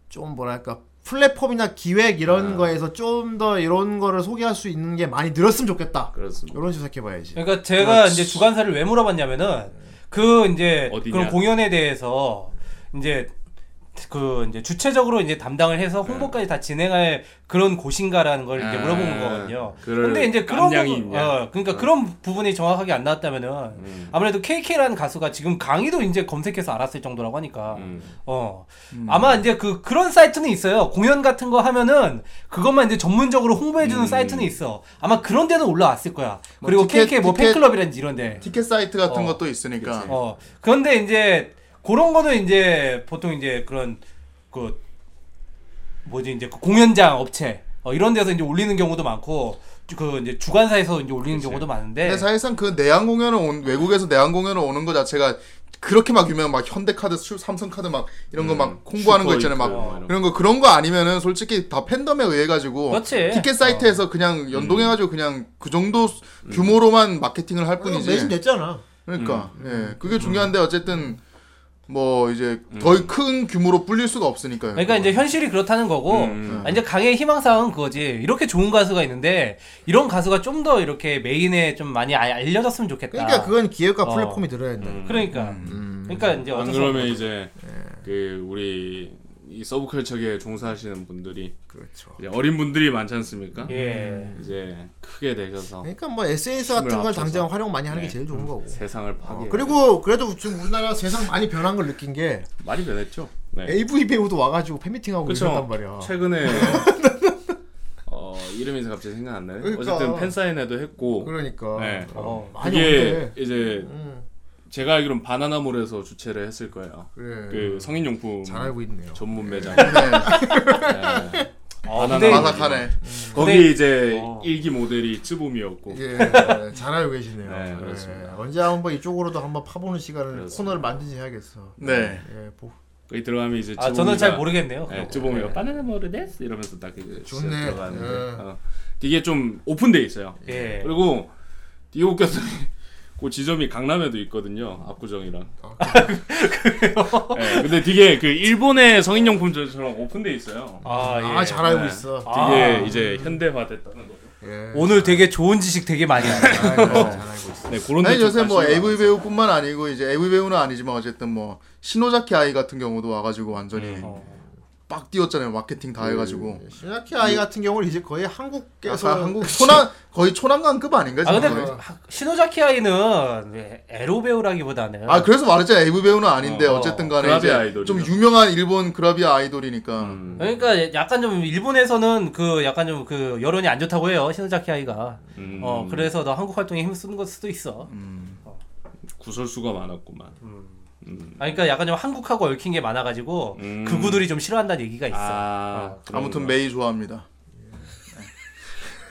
좀 뭐랄까 플랫폼이나 기획 이런 아. 거에서 좀 더 이런 거를 소개할 수 있는 게 많이 늘었으면 좋겠다. 그렇습니다. 이런 식으로 생각해봐야지. 그러니까 제가 그렇지. 이제 주관사를 왜 물어봤냐면은 그 이제 어디냐? 그런 공연에 대해서 이제 그 이제 주체적으로 이제 담당을 해서 홍보까지 다 진행할 그런 곳인가라는 걸 이제 아, 물어본 거거든요. 근데 이제 그런 부분. 어, 그러니까 그런 부분이 정확하게 안 나왔다면은 음. 아무래도 KK라는 가수가 지금 강의도 이제 검색해서 알았을 정도라고 하니까 음. 어 아마 이제 그 그런 사이트는 있어요. 공연 같은 거 하면은 그것만 이제 전문적으로 홍보해주는 음. 사이트는 있어. 아마 그런 데는 올라왔을 거야. 뭐 그리고 티켓- KK 뭐 티켓- 팬클럽이라든지 이런데. 티켓 사이트 같은 어. 것도 있으니까. 어 그런데 이제 그런 거는 이제 보통 이제 그런 그 뭐지 이제 그 공연장 업체 어, 이런 데서 이제 올리는 경우도 많고 그 이제 주관사에서 이제 올리는 경우도 많은데. 근데 사실상 그 내한 공연을 온 외국에서 내한 공연을 오는 거 자체가 그렇게 막 유명 막 현대카드, 수- 삼성카드 막 이런 거막 홍보하는 거 있잖아요. 막뭐 그런 거 그런 거 아니면은 솔직히 다 팬덤에 의해 가지고 그렇지. 티켓 사이트에서 그냥 연동해 가지고 그냥 그 정도 규모로만 마케팅을 할 뿐이지. 매진 됐잖아. 그러니까 음. 예 그게 중요한데 어쨌든 뭐 이제 더 큰 규모로 불릴 수가 없으니까요. 그러니까 이제 현실이 그렇다는 거고 음. 아, 이제 강의 희망사항은 그거지 이렇게 좋은 가수가 있는데 이런 가수가 좀 더 이렇게 메인에 좀 많이 아- 알려졌으면 좋겠다. 그러니까 그건 기획과 어. 플랫폼이 들어야 된다. 음. 그러니까 그러니까 이제 안 어쩔 수 그러면 없는 이제 그 우리 이 서브컬처계에 종사하시는 분들이 그렇죠. 이제 어린 분들이 많지 않습니까? 예. 이제 크게 되셔서 그러니까 뭐 SNS 같은 걸 합쳐서. 당장 활용 많이 하는 게 네. 제일 좋은 거고. 세상을 파괴. 어, 그리고 그래도 지금 우리나라 세상 많이 변한 걸 느낀 게 많이 변했죠. 네. AV 배우도 와가지고 팬미팅하고 그쵸. 이랬단 말이야. 최근에 어 이름이 갑자기 생각 안 나네. 그러니까. 어쨌든 팬 사인회도 했고. 그러니까 네. 어, 많이 그게. 이제 음, 제가 알기로는 바나나몰에서 주최를 했을 거예요. 그래. 그 성인용품 잘 알고 있네요. 전문 매장. 네. 네. 어, 바나나 근데 바삭하네. 거기 근데- 이제 어. 일기 모델이 쯔봄이었고. 예, 네, 잘 알고 계시네요. 네, 예, 그렇습니다. 언제 한번 이쪽으로도 한번 파보는 시간을 그렇습니다. 코너를 만든지 해야겠어. 네. 예, 보, 거기 들어가면 이제 아 저는 쯔봄이가- 잘 모르겠네요. 네, 쯔봄이가 바나나 모르데스 이러면서 딱 이제 좋네. 들어가는데 예. 어. 되게 좀 오픈돼 있어요. 예. 그리고 되게 웃겼어요. 그 지점이 강남에도 있거든요. 압구정이랑. 네, 근데 되게 그 일본의 성인용품점처럼 오픈돼 있어요. 아, 예. 아, 잘 알고 네. 있어. 되게 아. 이제 현대화됐다는 거죠. 예. 오늘 되게 좋은 지식 되게 많이 알아요. 아, 잘 알고 있어. 네, 그런 아니 데 요새 좀뭐 AV. 배우뿐만 아니고 이제 AV 배우는 아니지만 어쨌든 뭐 신호자키 아이 같은 경우도 와가지고 완전히 음. 어. 빡 뛰었잖아요 마케팅 다 해가지고 신학기 아이 같은 경우는 이제 거의 한국에서 약간 한국 초난 거의 초난강급 아닌가 아 지금 근데 거의? 하- 시노자키 아이는 왜 에로 배우라기보다는 아 그래서 말했잖아요 AV 배우는 아닌데 어, 어, 쨌든 간에 그라비아 이제 아이돌이죠. 좀 유명한 일본 그라비아 아이돌이니까 음. 그러니까 약간 좀 일본에서는 그 약간 좀 그 여론이 안 좋다고 해요 시노자키 아이가. 음. 어 그래서 너 한국 활동에 힘 쓰는 걸 수도 있어. 구설수가 많았구만. 음. 음. 아 그러니까 약간 좀 한국하고 얽힌 게 많아가지고 음. 그구들이 좀 싫어한다는 얘기가 있어. 아, 아무튼 그런구나. 메이 좋아합니다 네.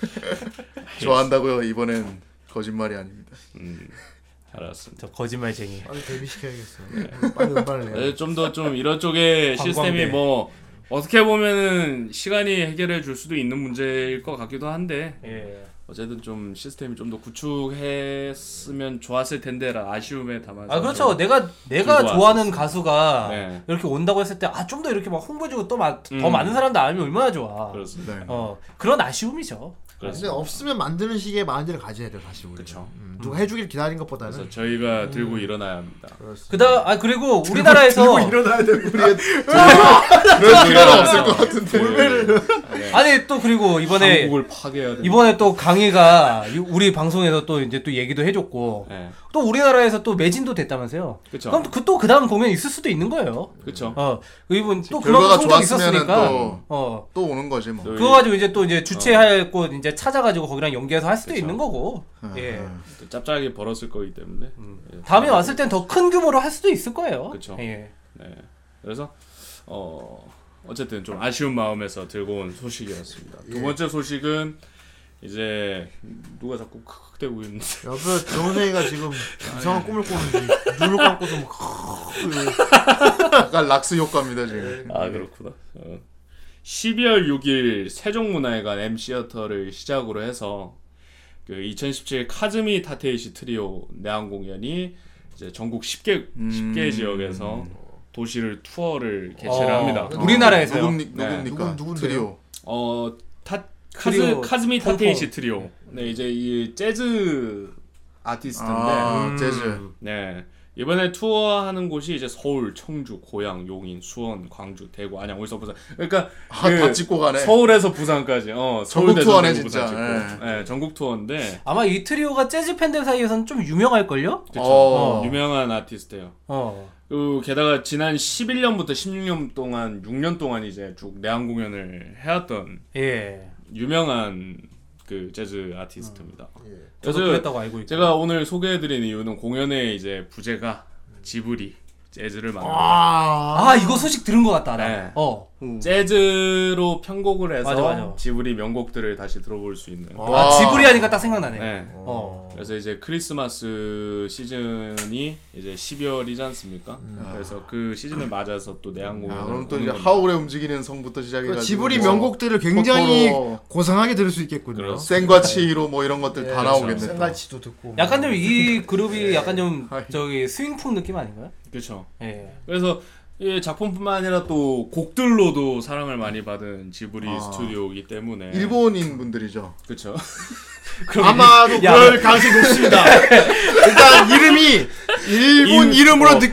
좋아한다고요 이번엔 거짓말이 아닙니다 음. 알았습니다. 저 거짓말쟁이. 빨리 데뷔 시켜야겠어. 빨리 음반을 내. 좀더 좀 이런 쪽의 관광대. 시스템이 뭐 어떻게 보면은 시간이 해결해 줄 수도 있는 문제일 것 같기도 한데 예. 어쨌든 좀 시스템이 좀 더 구축했으면 좋았을 텐데라 아쉬움에 담아서 아 그렇죠. 내가 내가 좋아하는. 가수가 네. 이렇게 온다고 했을 때 아 좀 더 이렇게 막 홍보해주고 또 마, 더 음. 많은 사람들 알면 얼마나 좋아. 그렇습니다. 네. 어 그런 아쉬움이죠. 근데 그렇습니다. 없으면 만드는 식의 마인드를 가져야 돼요 사실 우리. 그쵸. 음, 누가 해주길 기다린 것보다는. 그래서 저희가 들고 일어나야 합니다. 그다 아 그리고 우리나라에서 일어나야 돼. 우리 그럴 필요는 없을 것 같은데. 네. 아니 또 그리고 이번에 한국을 파괴해야 돼. 이번에 또 강희가 이- 우리 방송에서 또 이제 또 얘기도 해줬고 네. 또 우리나라에서 또 매진도 됐다면서요. 그쵸. 그럼 그 또 그 다음 공연 있을 수도 있는 거예요. 그렇죠. 어 이분 또 그런 성적 있었으니까. 또- 어 또 오는 거지 뭐. 또 그거 가지고 이제 또 이제 주최할 곳 이제 찾아가지고 거기랑 연계해서 할 수도 그쵸. 있는 거고. 예. 또 짭짤하게 벌었을 거기 때문에. 예. 다음에 왔을 땐 더 큰 규모로 할 수도 있을 거예요. 그쵸. 예. 네. 그래서 어 어쨌든 좀 아쉬운 마음에서 들고 온 소식이었습니다. 두 예. 번째 소식은 이제 누가 자꾸 크크대고 있는데 옆에 정선이가 지금 이상한 꿈을 꾸는지 눈을 감고서 막 약간 락스 효과입니다 지금. 아 그렇구나. 어. 12월 6일 세종문화회관 M 시어터를 시작으로 해서 그 2017 카즈미 타테이시 트리오 내한 공연이 이제 전국 10개 10개 지역에서 도시를 투어를 개최를 어, 합니다. 우리나라에서요? 누굽니, 네. 누굽니까? 누군- 누군데요? 트리오. 어, 타, 카즈, 트리오, 카즈미 펑펑. 타테이시 트리오. 네, 이제 이 재즈 아티스트인데, 아 재즈. 네. 이번에 투어하는 곳이 이제 서울, 청주, 고양, 용인, 수원, 광주, 대구, 안양, 울산, 부산. 그러니까 아, 다 찍고 가네. 서울에서 부산까지. 어, 전국 투어네, 진짜. 찍고. 네, 전국 투어인데, 아마 이 트리오가 재즈 팬들 사이에서는 좀 유명할 걸요? 그쵸. 어. 유명한 아티스트예요. 어. 그 게다가 지난 11년부터 16년 동안 6년 동안 이제 쭉 내한 공연을 해왔던 예. 유명한 그 재즈 아티스트입니다. 저도 그래서 그랬다고 알고 있고. 제가 오늘 소개해드린 이유는 공연의 이제 부제가 지브리 재즈를 만든 아, 이거 소식 들은 것 같다. 나. 네. 어. 음. 재즈로 편곡을 해서 맞아, 맞아. 지브리 명곡들을 다시 들어볼 수 있는. 아, 지브리 하니까 딱 생각나네. 네. 어. 그래서 이제 크리스마스 시즌이 이제 12월이지 않습니까? 그래서 그 시즌을 맞아서 또 내한 공연을 아, 그럼 또 이제. 하울의 움직이는 성부터 시작해가지고 그 지브리 뭐 명곡들을 굉장히 토토로, 고상하게 들을 수 있겠군요. 그렇습니다. 생과 치히로 뭐 이런 것들 예, 다 나오겠네. 또. 생가치도 듣고. 약간 좀 이 그룹이 약간 좀. 저기 스윙풍 느낌 아닌가요? 그렇죠. 예. 그래서 이 작품뿐만 아니라 또 곡들로도 사랑을 많이 받은 지브리 아. 스튜디오이기 때문에 일본인 분들이죠. 그렇죠. 아마도 그럴 가능성이 높습니다. 일단 이름이 일본 이름으로 느,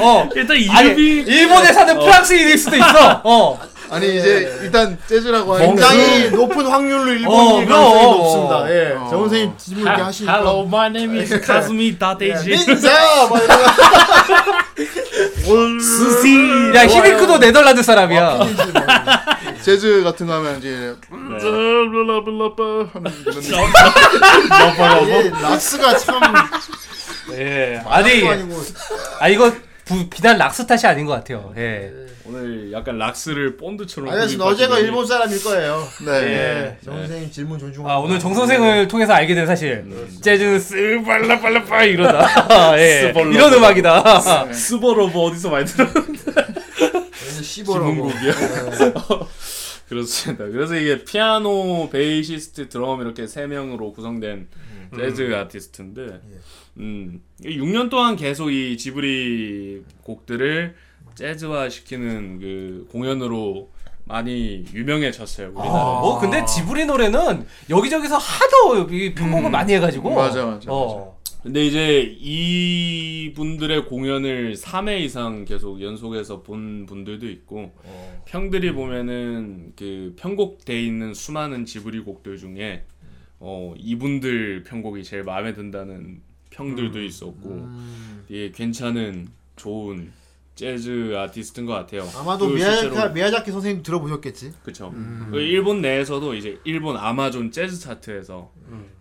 어. 일단 아니, 이름이 일본에 사는 프랑스인일 수도 있어. 어. 아니 이제 일단 재즈라고 하니까 굉장히 높은 확률로 어, 일본인 그럼. 가능성이 높습니다. 예, 어. 정 선생님 질문 이렇게 하시니까. Hello, my name is. 민자 막 이러면 스시. 야, 히비크도 네덜란드 사람이야. 재즈 같은 거 하면 이제 블라블라블라블라 하는 그런. 이게 락스가 참 예. 아니, 아, 이거 부, 비단 락스 탓이 아닌 것 같아요. 예. 오늘 약간 락스를 본드처럼. 알겠습니다. 어제가 일본 사람일 거예요. 네. 예, 정 선생님 질문 존중합니다. 아, 오늘 정 선생을 통해서 알게 된 사실. 재즈는 스발라발라빠 이러다. 예. 이런 음악이다. 스버러브 어디서 많이? 시보라고. 지문곡이야. 그렇습니다. 그래서 이게 피아노, 베이시스트, 드럼 이렇게 세 명으로 구성된 재즈 아티스트인데, 음, 6년 동안 계속 이 지브리 곡들을 재즈화 시키는 그 공연으로 많이 유명해졌어요. 우리나라. 아, 뭐 근데 지브리 노래는 여기저기서 하도 이 편곡을 많이 해가지고. 맞아, 맞아, 어. 근데 이제 이 분들의 공연을 3회 이상 계속 연속해서 본 분들도 있고 평들이 보면은 그 편곡돼 있는 수많은 지브리 곡들 중에 어 이분들 편곡이 제일 마음에 든다는 평들도 있었고 되게 괜찮은 좋은 재즈 아티스트인 것 같아요. 아마도 그 미야자키, 미야자키 선생님 들어보셨겠지. 그쵸. 그 일본 내에서도 이제 일본 아마존 재즈 차트에서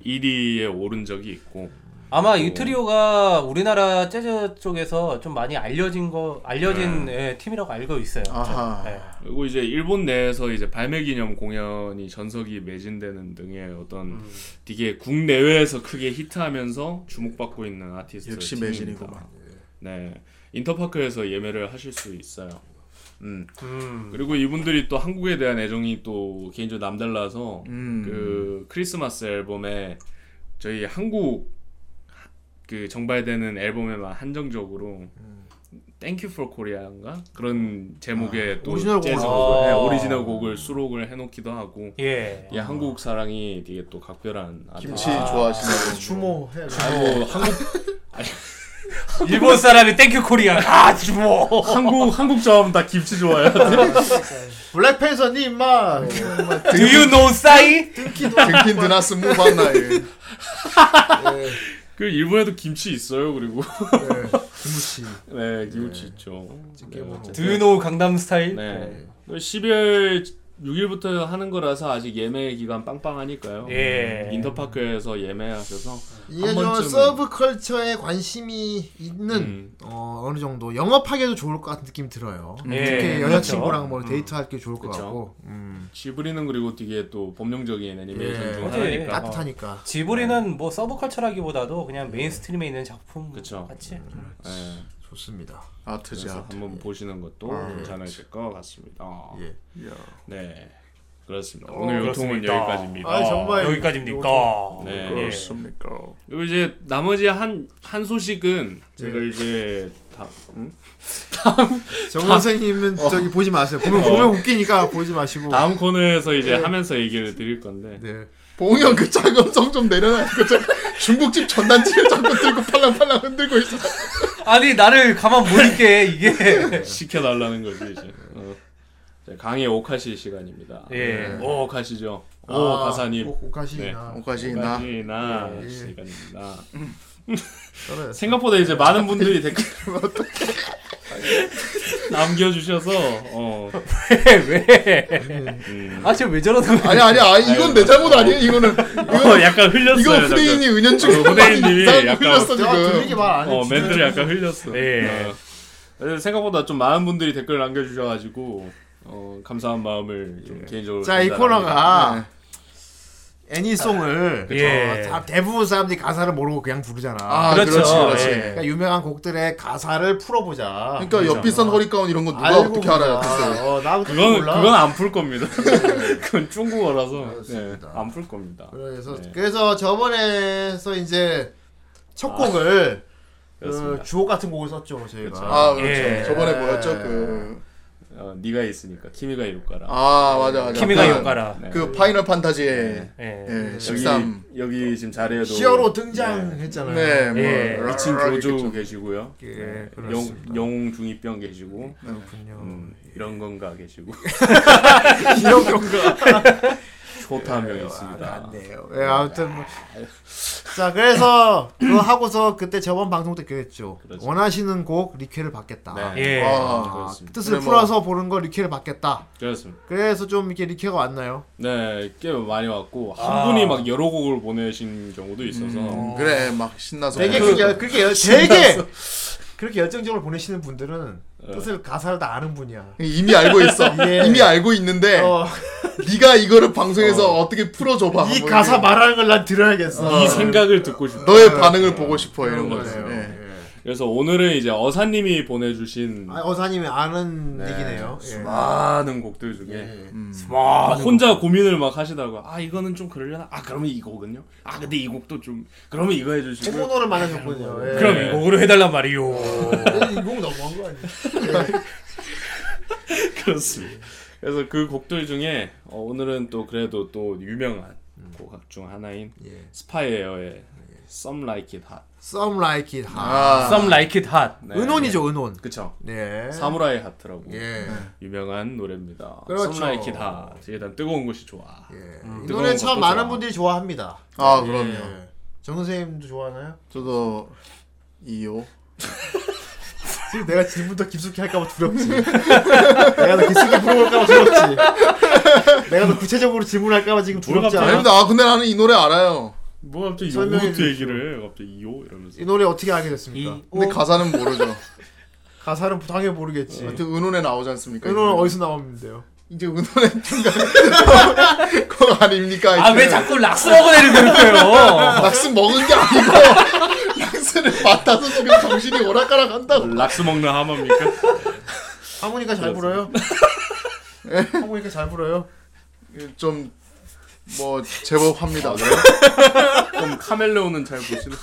1위에 오른 적이 있고 아마 이 트리오가 우리나라 재즈 쪽에서 좀 많이 알려진 거 알려진 예, 팀이라고 알고 있어요. 아하. 예. 그리고 이제 일본 내에서 이제 발매 기념 공연이 전석이 매진되는 등의 어떤 되게 국내외에서 크게 히트하면서 주목받고 있는 아티스트 역시. 매진이구만. 네. 인터파크에서 예매를 하실 수 있어요. 음. 음. 그리고 이분들이 또 한국에 대한 애정이 또 개인적으로 남달라서 음. 그 크리스마스 앨범에 저희 한국 그 정발되는 앨범에만 한정적으로 Thank You for Korea인가 그런 제목의 또 오리지널 재즈 곡을. 곡을, 네, 아. 오리지널 곡을 수록을 해놓기도 하고 예. 이 한국 사랑이 되게 또 각별한 김치. 좋아하시는 주모 해. 아이고 한국 일본 사람이 땡큐 코리아. 아, 주모. 한국 한국 자하면 다 김치 좋아해요. 블랙팬서님 막 Do you know 싸이? 등킨 드나스 무반나이. 그 일본에도 김치 있어요. 그리고 김치. 네 김치 있죠. 네, 뭐. 어쨌든. Do you know 강남 스타일? 네. 12월 6일부터 하는 거라서 아직 예매 기간 빵빵하니까요. 예. 인터파크에서 예매하셔서 이게 한좀 번쯤은- 서브컬처에 관심이 있는 음. 어, 어느 정도 영업하기도 좋을 것 같은 느낌이 들어요. 예, 특히 여자친구랑 뭐 그렇죠. 데이트할 게 좋을 것 그쵸. 같고 음. 지브리는 그리고 되게 또 범용적인 애니메이션 예. 중. 하나니까. 따뜻하니까. 지브리는 뭐 서브컬처라기보다도 그냥 mainstream에 있는 작품 그쵸. 같이. 네. 좋습니다. 아트지 아트. 한번 보시는 것도 괜찮으실 것 같습니다. 예. 네. 그렇습니다. 어, 오늘 요통은 그렇습니다. 여기까지입니다. 아, 정말 여기까지입니까? 네. 그렇습니까? 그리고 이제 나머지 한, 한 소식은 제가 이제 다, 음? 정 선생님은 저기 보지 마세요. 보면 보면 웃기니까 보지 마시고. 다음 코너에서 이제 하면서 얘기를 드릴 건데. 네. 봉이 형그 자금성 좀 내려놔. 그 자- 중국집 전단지를 자꾸 들고 팔랑팔랑 흔들고 있어. 아니 나를 가만 못 있게 이게. 시켜달라는 거지 이제. 어. 자, 강의 오카시 시간입니다. 예. 오 오카시죠. 오 아, 가사님. 오- 오카시나. 오카시나. 오카시나 예. 시간입니다. 저는 생각보다 이제 많은 분들이 댓글 남겨주셔서 어. 왜? 음. 아 지금 왜 저러는 거야? 아니 아니 아니 이건 내 잘못 아니에요. 이거는 어, 약간 흘렸어요. 이거. 후대인이 은연중에 어, 후대인님이 약간 흘렸어 들리게 지금. 말안 해. 어 멘트를 약간 흘렸어. 예. 어. 생각보다 좀 많은 분들이 댓글 남겨주셔가지고 어, 감사한 마음을 좀 개인적으로. 자, 이 전달합니다. 코너가 애니송을 예. 어, 다- 대부분 사람들이 가사를 모르고 그냥 부르잖아. 아 그렇죠. 그렇지 그렇지. 예. 그러니까 유명한 곡들의 가사를 풀어보자. 그러니까 옆비싼 허리가운 이런 거 누가 어떻게 알아요? 글쎄요. 어, 나도 그건 몰라. 그건 안 풀 겁니다. 그건 중국어라서 네, 그렇습니다. 안 풀 겁니다. 그래서 네. 그래서 저번에서 이제 첫 곡을 그 그렇습니다. 주옥 같은 곡을 썼죠 저희가. 그렇죠. 아 그렇죠. 예. 저번에 뭐였죠 그. 어, 네가 있으니까 키미가 이룰까라. 아 맞아 맞아. 키미가 그- 요가라. 네. 그 파이널 판타지의 예. 예, 여기 13. 여기 지금 자리에도 히어로 등장했잖아요. 네, 뭐 예. 라- 미친 라- 교주 있겠죠. 계시고요. 예, 영, 그렇습니다. 영웅 중이병 계시고 그렇군요. 음, 이런 건가 계시고 이런 건가? 초타 한 명 있습니다. 네요. 예, 아무튼 뭐. 자, 그래서 그거 하고서 그때 저번 방송 때 그랬죠. 그렇죠. 원하시는 곡 리퀘를 받겠다. 네. 예. 아, 그렇습니다. 뜻을 그래, 뭐. 풀어서 보는 거 리퀘를 받겠다. 그렇습니다. 그래서 좀 이렇게 리퀘가 왔나요? 네, 꽤 많이 왔고 한 아. 분이 막 여러 곡을 보내신 경우도 있어서 음, 그래 막 신나서 되게 그- 그게 그렇게 열- 되게 그렇게 열정적으로 보내시는 분들은 어. 뜻을 가사를 다 아는 분이야. 이미 알고 있어. 예. 이미 알고 있는데 어, 네가 이거를 방송에서 어. 떻게 풀어줘봐. 이뭐 가사. 말하는 걸 난 들어야겠어. 이 생각을 듣고 싶다. 너의 반응을 보고 싶어 이런. 거네요. 예. 예. 그래서 오늘은 이제 어사님이 보내주신 아, 어사님이 아는 네, 얘기네요. 예. 수많은 곡들 중에 음. 막 혼자 고민을 막 하시다가 아 이거는 좀 그러려나 아 그러면 이 곡은요 아 근데 이 곡도 좀 그러면 이거 해주시고 本物를 만나셨군요. 예. 그럼 이 곡으로 해달란 말이요. 이곡 너무한 거 아니야? 그렇습니다. 그래서 그 곡들 중에 어, 오늘은 또 그래도 또 유명한 곡중 하나인 예. 스파이에어의 Some Like It Hot. Some like it hot. 아, Some like it hot. 네. 은혼이죠, 은혼. 그쵸. 네. 사무라이 하트라고 예. 유명한 노래입니다. 그렇죠. Some Like It Hot. 일단 뜨거운 것이 좋아. 예. 음, 이 뜨거운 노래 참 많은 좋아. 분들이 좋아합니다. 아 그럼요. 예. 정 선생님도 좋아하나요? 저도 이요. 지금 내가 질문 더 깊숙이 할까봐 두렵지. 내가 더 깊숙이 물어볼까봐 두렵지. 내가 더 구체적으로 질문할까봐 지금 두렵지 않아? 아닙니다. 아 근데 나는 이 노래 알아요. 뭐 갑자기 설명해 요구르트. 얘기를 해. 갑자기 이요 이러면서. 이 노래 어떻게 알게 됐습니까? 이- 근데 어, 가사는 모르죠. 가사는 당연히 모르겠지. 하여튼 은혼에 나오지 않습니까? 은혼은 이거? 어디서 나오는데요? 이제 은혼의 중간 그거 아닙니까? 아 왜. 자꾸 락스 먹어내는 거예요? 락스 먹은 게 아니고 락스를 맡아서 지금 정신이 오락가락 한다고. 락스 먹는 하마입니까? 하모니카 잘 불어요? 하모니카 잘 불어요? 좀 뭐 제법 합니다. 좀 카멜레온은 잘 보시는.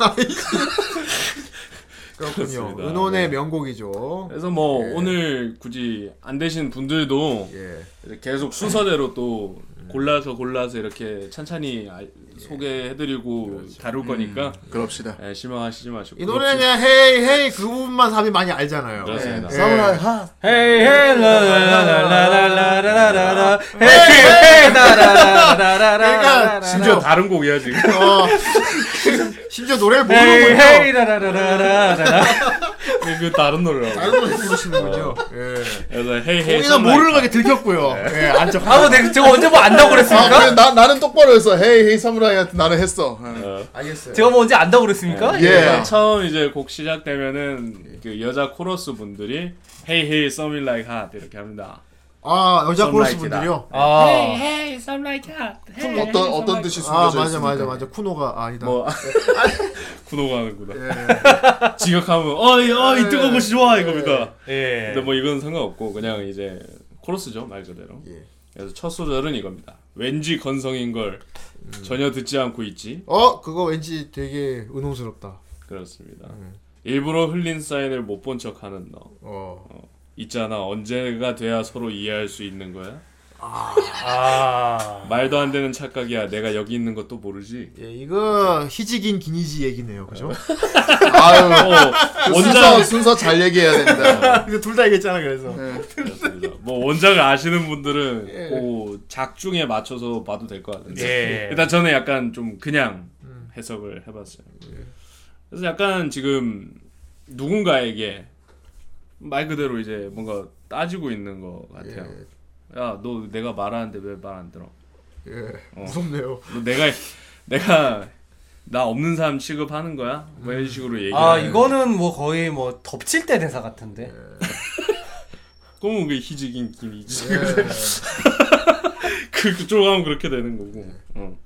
그렇군요. 그렇습니다. 은혼의 명곡이죠. 그래서 뭐 오늘 굳이 안 되신 분들도 예. 계속 순서대로 또 골라서 골라서 이렇게 천천히 알- 소개해드리고 다룰 거니까 그럽시다. 예, 실망하시지 마시고 이 노래 그냥 hey hey 그 부분만 사람이 많이 알잖아요. 그렇습니다. 예. 사무라이 하. hey hey 라라라라라라라라 hey hey 라라라라라라라 그러니까 심지어 다른 곡이야 지금. 어. 심지어 노래를 hey 모르는군요. hey 라라라라라라 그 다른 노래라고. 다른 노래 부르시는군요. 예. 그래서 hey hey 모르는 거게 들켰고요. 예, 안쪽. 아, 뭐 내가 제가 언제 뭐 안다고 아, 그랬습니까? 그래, 나 나는 똑바로 했어. hey hey 사무라이 하트 나는 했어. 예. 알겠어요. 제가 뭐 언제 안다고 그랬습니까? 예. 처음 이제 곡 시작되면은 그 여자 코러스 분들이 hey hey some like it hot 이렇게 합니다. 아 여자 코러스. 분들이요. 아, hey some like it hot. 어떤 어떤 뜻이 아 숨겨져 맞아 있습니까? 맞아 맞아 쿠노가 아니다. 뭐 구노가 하는구나. 예. 지각하면 어이 어이 뜨거운 것이 좋아 이겁니다. 예. 근데 뭐 이건 상관없고 그냥 이제 코러스죠 말 그대로. 예. 그래서 첫 소절은 이겁니다. 왠지 건성인 걸 전혀 듣지 않고 있지. 어 그거 왠지 되게 은혼스럽다. 그렇습니다. 일부러 흘린 사인을 못 본 척하는 너. 어. 있잖아 언제가 돼야 서로 이해할 수 있는 거야? 아. 말도 안 되는 착각이야. 내가 여기 있는 것도 모르지. 예 이거 희직인 기니지 얘기네요, 그죠? 아유 어, 그 원작 순서 순서 잘 얘기해야 됩니다. 근데 둘 다 얘기했잖아 그래서. 네. 그렇습니다. 뭐 원작을 아시는 분들은 그 작중에 맞춰서 봐도 될 것 같은데. 예. 일단 저는 약간 좀 그냥 해석을 해봤어요. 그래서 약간 지금 누군가에게 말 그대로 이제 뭔가 따지고 있는 것 같아요. 야, 너 내가 말하는데 왜 말 안 들어? 예. 무섭네요. 너 내가 내가 나 없는 사람 취급하는 거야? 뭐 이런 식으로 얘기. 아, 이거는 뭐 거의 뭐 덮칠 때 대사 같은데. 그러면 그게 희직인 김이지. 예. 그 그쪽 하면 그렇게 되는 거고. 어.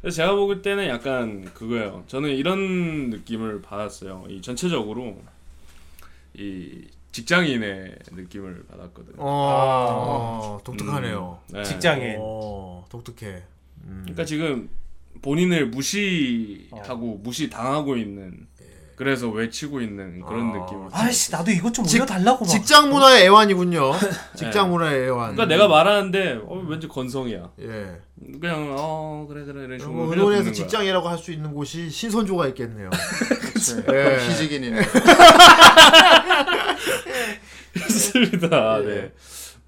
그래서 제가 볼 때는 약간 그거예요. 저는 이런 느낌을 받았어요. 이 전체적으로 이 직장인의 느낌을 받았거든요. 어, 독특하네요. 네. 직장인. 어, 독특해. 그러니까 지금 본인을 무시하고 무시 당하고 있는 그래서 외치고 있는 그런 느낌을. 아이씨, 나도 이것 좀 올려달라고 막. 직장 문화의 애환이군요. 직장 문화의 애환. 그러니까 내가 말하는데 어, 왠지 건성이야. 예. 그냥 어 그래 그래 이런 식으로 뭐 거야. 직장이라고 할 수 있는 곳이 신선조가 있겠네요. 예. 희직인이네. 그렇습니다. 예. 네.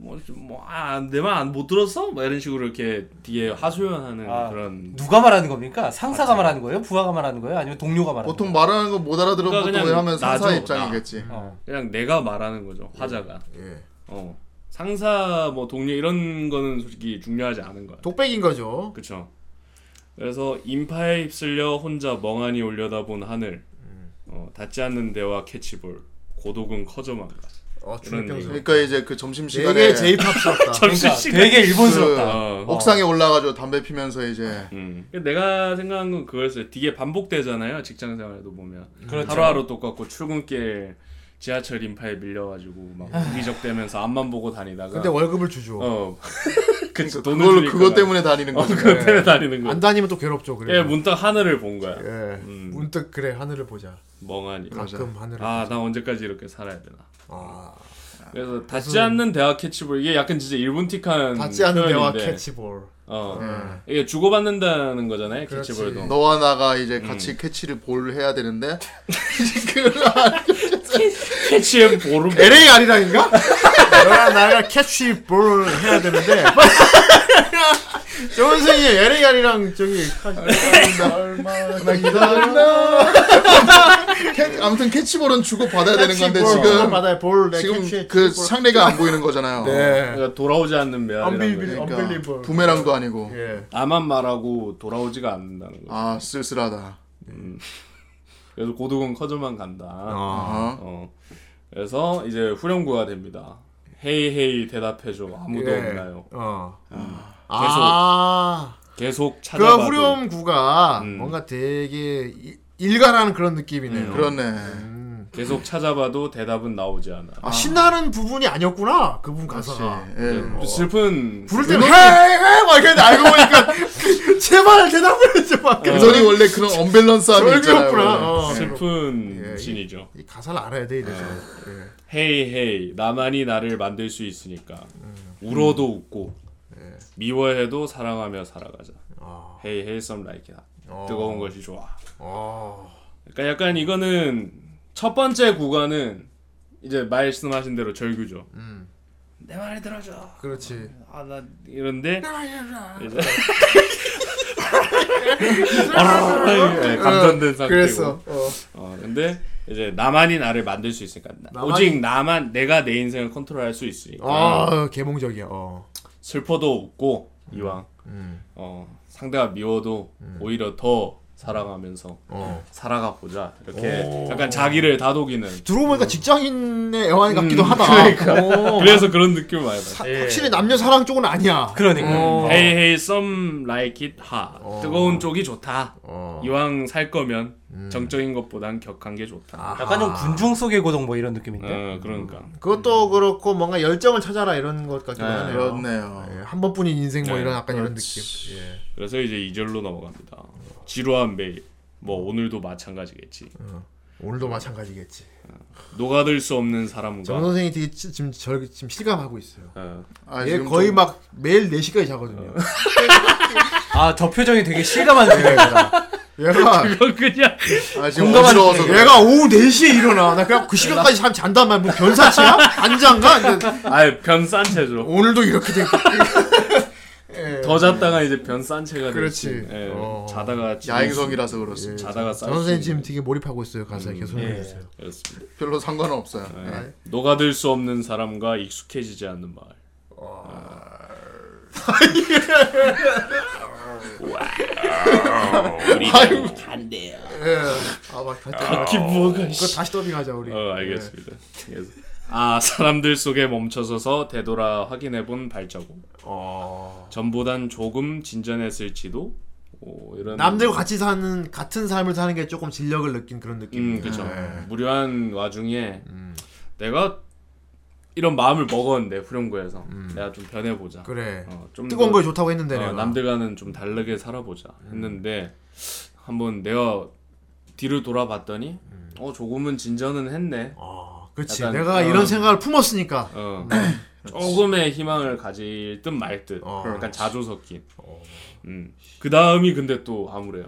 뭐뭐아내말 못 들었어? 뭐 이런 식으로 이렇게 뒤에 하소연하는 아, 그런 누가 말하는 겁니까? 상사가 말하는 거예요? 부하가 말하는 거예요? 아니면 동료가 말하는 보통 거예요? 말하는 거 못 알아들으면 그러니까 보통 하면 상사 나죠, 입장이겠지. 어. 그냥 내가 말하는 거죠 화자가. 예. 어 상사 뭐 동료 이런 거는 솔직히 중요하지 않은 거야. 독백인 거죠. 그쵸. 그래서 인파에 휩쓸려 혼자 멍하니 올려다본 하늘. 어, 닿지 않는 데와 캐치볼. 고독은 커져만 가. 어, 이런 중평선. 그러니까 이제 그 점심 시간에 되게 제이팝스럽다. 그러니까 되게 일본스럽다. 어. 옥상에 올라가지고 담배 피면서 이제 음. 내가 생각한 건 그거였어요. 되게 반복되잖아요. 직장 생활에도 보면. 그렇죠. 하루하루 똑같고 출근길 지하철 인파에 밀려가지고 막 무기적대면서 앞만 보고 다니다가. 근데 월급을 주죠. 어. 그 돈을 그걸로 주니까 그것 때문에 다니는 어, 거죠. 그것 때문에 다니는 거. 안 다니면 또 괴롭죠. 그래. 예, 문득 하늘을 본 거야. 예. 음. 문득 그래 하늘을 보자. 멍하니. 가끔 하늘을. 아, 보자. 나 언제까지 이렇게 살아야 되나. 아. 그래서 닿지 않는 대화 캐치볼 이게 약간 진짜 일본틱한 닿지 않는 대화 표현인데, 캐치볼. 어 이게 주고받는다는 거잖아요 그렇지. 캐치볼도 너와 나가 이제 음. 같이 캐치를 볼 해야 되는데 catch and ball은 LA 아리랑인가? 너랑 나가 캐치볼 해야 되는데. 정원 선생님 LA 아리랑 저기 얼마나 기다렸나 캐- 아무튼 캐치볼은 주고 받아야 되는 건데 지금 지금 받아야 볼내 지금 캐치 그 상대가 안 보이는 거잖아요. 네. 그러니까 돌아오지 않는. 거죠 그러니까. 부메랑도 아니고 예. 나만 말하고 돌아오지가 않는다는 거죠 아 쓸쓸하다. 그래서 고독은 커져만 간다 아. 어. 어 그래서 이제 후렴구가 됩니다 hey hey 대답해줘 아무도 예. 없나요 어. 계속 아. 계속 그 찾아봐도 후렴구가 음. 뭔가 되게 이- 일가라는 그런 느낌이네요. 음. 그렇네. 음. 계속 찾아봐도 대답은 나오지 않아. 아, 신나는 부분이 아니었구나. 그분 가사가. 예. 그 슬픈 부를 때는 헤헤 막 이랬는데 알고 보니까 제발 대답을 해줘 막. 그 소리 원래 그런 언밸런스함이 있잖아요. 어. 슬픈 예, 이- 신이죠. 이 가사를 알아야 돼 이래서. 헤이 헤이 나만이 나를 만들 수 있으니까 울어도 웃고 미워해도 사랑하며 살아가자. 아. 헤이 헤이 썸 라이크 어. 뜨거운 것이 좋아. 어. 그러니까 약간 이거는 첫 번째 구간은 이제 말씀하신 대로 절규죠. 음. 내 말을 들어줘. 그렇지. 아 나 이런데 이제 네, 감전된 상태고. 그랬어. 어. 어 근데 이제 나만이 나를 만들 수 있으니까 나- 나만이- 오직 나만 내가 내 인생을 컨트롤할 수 있으니까 아, 개몽적이야. 어. 슬퍼도 웃고 이왕 음. 어 상대가 미워도 오히려 더 사랑하면서 어. 살아가 보자 이렇게 약간 자기를 다독이는 들어보니까 직장인의 애환 같기도 음, 하다. 그러니까. 어. 그래서 그런 느낌을 많이 사- 받아요. 확실히 남녀 사랑 쪽은 아니야. 그러니까. 어. 헤이 헤이 some like it hot 어. 뜨거운 쪽이 좋다 어. 이왕 살 거면 정적인 것보단 격한 게 좋다 아하. 약간 좀 군중 속의 고동 뭐 이런 느낌인데. 어 그러니까 그것도 그렇고 뭔가 열정을 찾아라 이런 것 같기도 네, 하네요. 그렇네요. 예, 한 번뿐인 인생 뭐 네, 이런 약간 이런 그렇지. 느낌. 예. 그래서 이제 2절로 넘어갑니다 지루한 매일 뭐 오늘도 마찬가지겠지 오늘도 마찬가지겠지. 녹아들 수 없는 정 사람과 선생이 되게 치- 지금 절 지금 실감하고 있어요. 어, 아, 얘 거의 좀- 막 매일 4 시까지 자거든요. 아, 저 표정이 되게 실감한 표정이다. 얘가 그거 그냥 아, 어지러워서 그래. 얘가 오후 4시에 일어나. 나 그냥 그 시간까지 잠 잔단 말이야. 뭐 변사체야? 안장가? 변싼 채죠 오늘도 이렇게 돼. 더 잤다가 이제 변싼 채가 예. 그렇지. 예, 어. 자다가 야행성이라서 그렇습니다. 자다가 정 선생님 쌀수 지금 되게 몰입하고 있어요. 가사에 계속 예. 해주세요. 그렇습니다 별로 상관은 없어요. 예. 녹아들 수 없는 사람과 익숙해지지 않는 마을 우리는 반대야 예. 아, 막 다시 뭐가 그거 다시 더빙하자 우리. 어 알겠습니다. 아 사람들 속에 멈춰서서 되돌아 확인해본 발자국. 어. 전보단 조금 진전했을지도. 오, 이런. 남들과 같이 사는 같은 삶을 사는 게 조금 진력을 느낀 그런 느낌. 음 그죠. 예. 무료한 와중에 내가 이런 마음을 먹었는데 후렴구에서 내가 좀 변해보자. 음. 그래. 어, 좀 뜨거운 더- 거에 좋다고 했는데 어. 남들과는 좀 다르게 살아보자 했는데 한번 내가 뒤를 돌아봤더니 어 조금은 진전은 했네. 어, 그렇지. 내가 어. 이런 생각을 품었으니까. 어, 조금의 희망을 가질 듯 말 듯. 어. 약간 자조 섞인. 음. 그 다음이 근데 또 아무래요.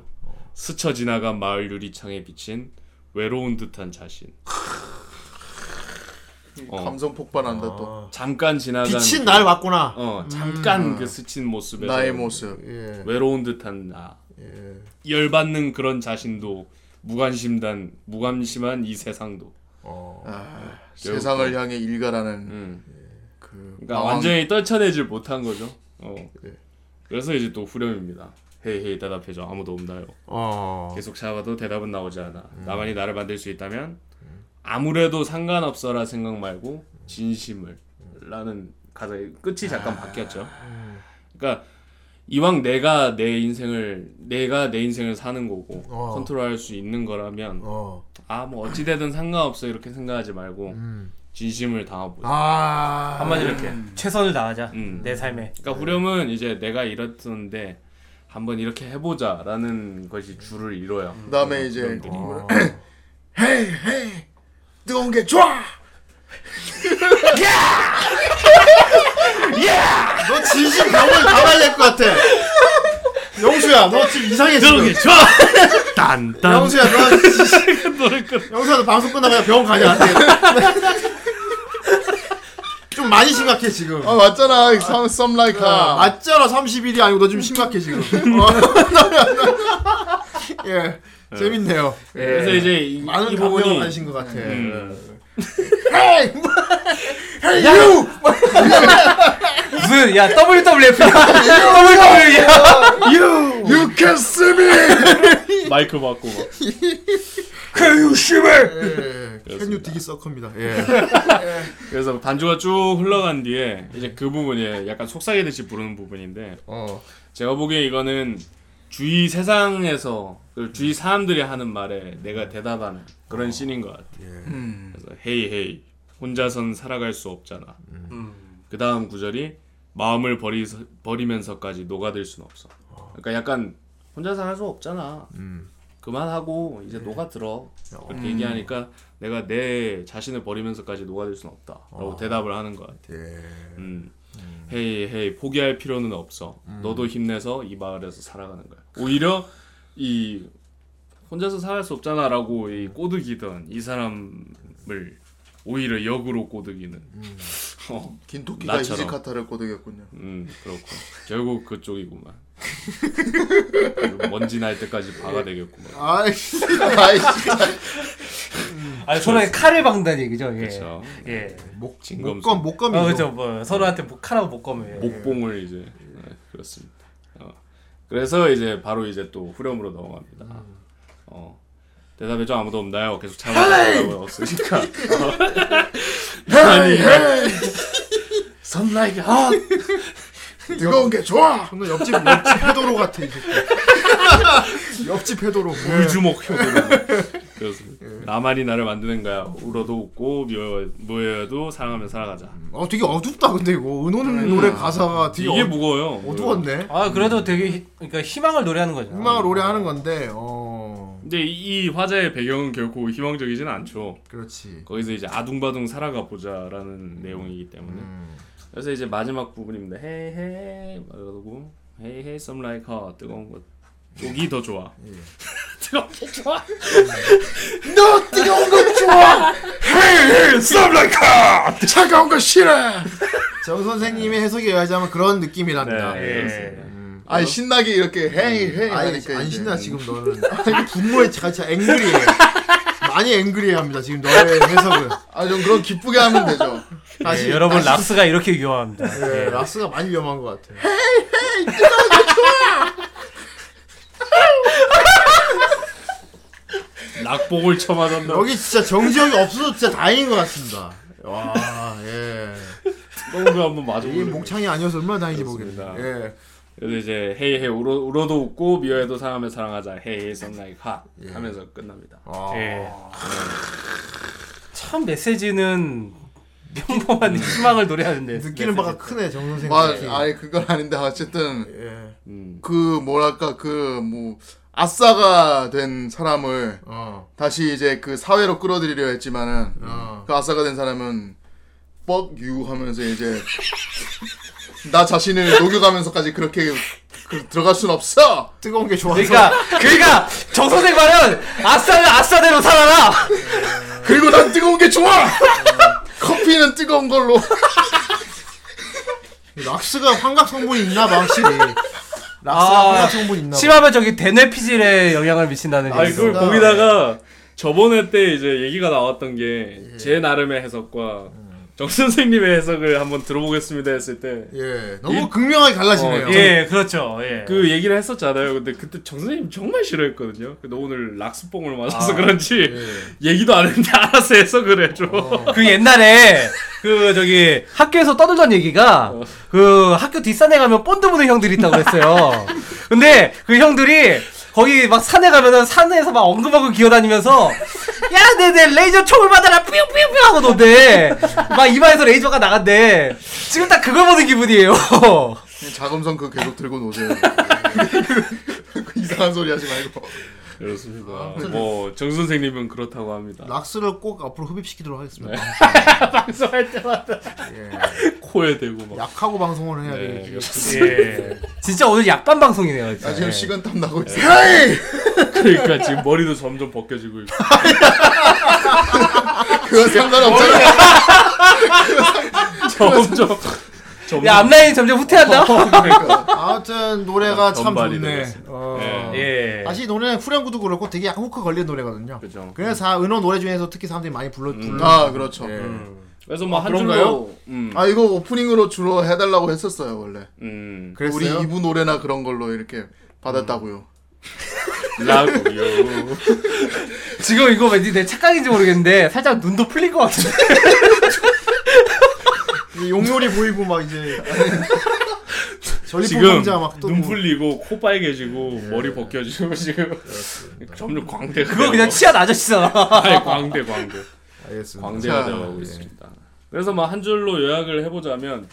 스쳐 지나간 마을 유리창에 비친 외로운 듯한 자신. 어. 감성 폭발한다 또. 어. 잠깐 지나간 빛인 그- 날 봤구나. 어 잠깐 그 스친 모습에서 나의 모습. 예. 외로운 듯한 나 예. 열받는 그런 자신도 무관심단 무관심한 이 세상도 어. 아, 세상을 향해 일가라는 음. 그 그러니까 마왕- 완전히 떨쳐내질 못한 거죠 어. 그래. 그래서 이제 또 후렴입니다 헤이 헤이 대답해줘 아무도 없나요 어. 계속 찾아봐도 대답은 나오지 않아 나만이 나를 만들 수 있다면 아무래도 상관없어라 생각 말고 진심을 라는 가사의 끝이 잠깐 바뀌었죠 그러니까 이왕 내가 내 인생을 내가 내 인생을 사는 거고 어. 컨트롤할 수 있는 거라면 어. 아뭐 어찌 되든 상관없어 이렇게 생각하지 말고 음. 진심을 다하보자. 아. 한마디로 이렇게 최선을 다하자. 음. 내 삶에. 그러니까 후렴은 이제 내가 이렇던데 한번 이렇게 해보자라는 것이 줄을 이뤄요. 그다음에 이제 어. 헤이 헤이 뜨거운 게 좋아. 너 진심 병을 담아야 될것 같아. 영수야, 너 지금 이상해 지금. 좋아. 딴딴. 영수야, 너 진심- 노래 끝. 영수야, 너 방송 끝나고 그냥 병원 가냐? 안 되겠다. 좀 많이 심각해 지금. 아 맞잖아. 썸 썸라이카. 아, 맞잖아 30일이 아니고 너좀 심각해 지금. 어. 예, 재밌네요. 예. 그래서 이제 이, 많은 이 감명을 부분이 받으신 것 같아. 음. 헤이, 헤이 유. 무슨 야 WWF야. WW야. You can see me. 마이크 받고 막. 그 예, 캔유 디기 서커입니다. 예. 그래서 반주가 쭉 흘러간 뒤에 이제 그 부분이 약간 속삭이듯이 부르는 부분인데 어. 제가 보기에 이거는 주위 세상에서 그 주위 사람들이 하는 말에 내가 대답하는 그런 씬인 것 같아. 그래서 헤이 헤이 혼자선 살아갈 수 없잖아. 그 다음 구절이 마음을 버리 버리면서까지 녹아들 순 없어. 그러니까 약간 혼자 살수 없잖아. 그만하고 이제 녹아들어. 그렇게 얘기하니까 내가 내 자신을 버리면서까지 녹아들 순 없다라고 대답을 하는 것 같아. 음. 헤이 헤이 포기할 필요는 없어. 너도 힘내서 이 마을에서 살아가는 거야. 오히려 이 혼자서 살아갈 수 없잖아라고 이 꼬드기던 이 사람을 오히려 역으로 꼬드기는. 어, 긴 토끼가 나처럼. 히지카타를 꼬드겼군요. 음 그렇군. 결국 그쪽이구만. 먼지 날 때까지 바가 되겠구만. 아이씨. 아이 진짜. 아니 서로의 칼을 박는다는 얘기죠. 예. 그렇죠. 예. 목 진검수. 목검 목검이. 어, 그렇죠. 뭐 서로한테 목 칼하고 목검을. 예. 목봉을 이제 네, 그렇습니다. 어. 그래서 이제 바로 이제 또 후렴으로 넘어갑니다. 어. 대답해 줘 아무도 없나요? 계속 참아달라고 없으니까. 어. 아니, 선라이트 아 뜨거운 게 좋아. 저는 옆집 옆집 해도로 같아 이 새끼. 옆집 해도로. 물주먹 효도로. 그렇습니다. 나만이 나를 만드는 거야. 울어도 웃고 미워 뭐여도 사랑하며 살아가자. 어 되게 어둡다 근데 이거 은호는 노래 가사가 되게 이게 어, 무거워요. 어두웠네. 아 그래도 되게 희, 그러니까 희망을 노래하는 거죠. 음악을 노래하는 건데 어 근데 이, 이 화자의 배경은 결코 희망적이진 않죠. 그렇지. 거기서 이제 아둥바둥 살아가 보자라는 내용이기 때문에 그래서 이제 마지막 부분입니다. 헤이 헤이 말하고 헤이 헤이 some like her 뜨거운 것 쪽이 더 좋아. 뜨거운 게 좋아. 너 뜨거운 거 좋아. 헤이 some like her. 차가운 거 싫어. 정 선생님의 해석에 의하자면 그런 느낌이랍니다. 네, 그렇습니다. 아니 신나게 이렇게 헤이 헤이 아니 하니까 안 이제. 신나 지금 너는 되게 분노에 같이 앵그리해. 많이 앵그리합니다 지금 너의 해석은. 아 좀 그런 기쁘게 하면 되죠. 다시 예, 여러분 다시- 락스가 이렇게 위험합니다. 예, 라스가 많이 위험한 것 같아. 낙복을 쳐맞았나? 여기 진짜 정지영이 없어서 진짜 다행인 것 같습니다. 와, 예. 거 한번 맞아. 이 목창이 아니어서 얼마나 다행인지. 모르겠네. 예. 그래서 이제 헤이 헤이 울어, 울어도 웃고 미워해도 사랑하며 사랑하자 헤이 헤이 some like her 하면서 끝납니다. 아, 예. 참 메시지는 평범한 희망을 노래하는데 느끼는 바가. 크네 정 선생님. 마, 특히. 아니 그건 아닌데 어쨌든 예. 음. 그 뭐랄까 그뭐 아싸가 된 사람을 어. 다시 이제 그 사회로 끌어들이려 했지만은 어. 그 아싸가 된 사람은 fuck you 하면서 이제 나 자신을 녹여가면서까지 그렇게 그, 들어갈 순 없어. 뜨거운 게 좋아서. 그러니까 그러니까 정 선생 말은 아싸는 아싸대로 살아라. 그리고 난 뜨거운 게 좋아. 커피는 뜨거운 걸로. 락스가 환각 성분이 있나 봐 확실히. 락스가 아, 환각 성분이 있나 봐. 심하면 저기 대뇌피질에 영향을 미친다는 아니 얘기죠. 그걸 거기다가 저번에 때 이제 얘기가 나왔던 게 제 나름의 해석과 정 선생님의 해석을 한번 들어보겠습니다 했을 때그 예. 너무 이- 극명하게 갈라지네요. 어, 예, 그렇죠. 예. 얘기를 했었잖아요. 근데 그때 정 선생님 정말 싫어했거든요. 근데 오늘 락스뽕을 맞아서 아, 그런지 예. 얘기도 안 했는데 알아서 해석을 해줘. 그 옛날에 그 저기 학교에서 떠들던 얘기가 그 학교 뒷산에 가면 본드 부는 형들이 있다고 그랬어요. 근데 그 형들이 거기 막 산에 가면은 산에서 막 엉금엉금 기어다니면서 야, 내, 내 레이저 총을 받아라 뿅뿅뿅 하고 논대. 막 이마에서 레이저가 나간대. 지금 딱 그걸 보는 기분이에요. 자금성 그 계속 들고 노세요. 그 이상한 소리 하지 말고. 그렇습니다. 뭐정 선생님은 그렇다고 합니다. 락스를 꼭 앞으로 흡입시키도록 하겠습니다. 방송할 때마다 코에 대고 막. 약하고 방송을 해야 네, 돼. 역시. 예. 진짜 오늘 약반 방송이네요. 진짜. 나 지금 예. 식은 땀 나고 있어. 그러니까 지금 머리도 점점 벗겨지고 있고. 그건 상관없잖아. 점점 야, 앞라인이 점점 후퇴한다? 그러니까. 아무튼 노래가 참 전발이 좋네. 되겠습니다. 어. 예. 사실 이 노래는 후렴구도 그렇고 되게 약간 후크 걸리는 노래거든요. 그죠. 그래서 다 은호 노래 중에서 특히 사람들이 많이 불러 불러. 아 그렇죠. 예. 그래서 뭐 아, 한 그런가요? 줄로 음. 아 이거 오프닝으로 주로 해달라고 했었어요 원래. 음. 그랬어요? 우리 이부 노래나 그런 걸로 이렇게 받았다고요. 라고요. 지금 이거 왠지 내 착각인지 모르겠는데 살짝 눈도 풀릴 것 같은데. 이 용렬이 보이고 막 이제 지금 눈 풀리고 코 빨개지고 머리 벗겨지고 지금 점점 광대가 그거 그냥 치아 아저씨잖아. 아니 광대 광대 알겠습니다. 광대가 자, 되어가고 예. 있습니다. 그래서 뭐한 줄로 요약을 해보자면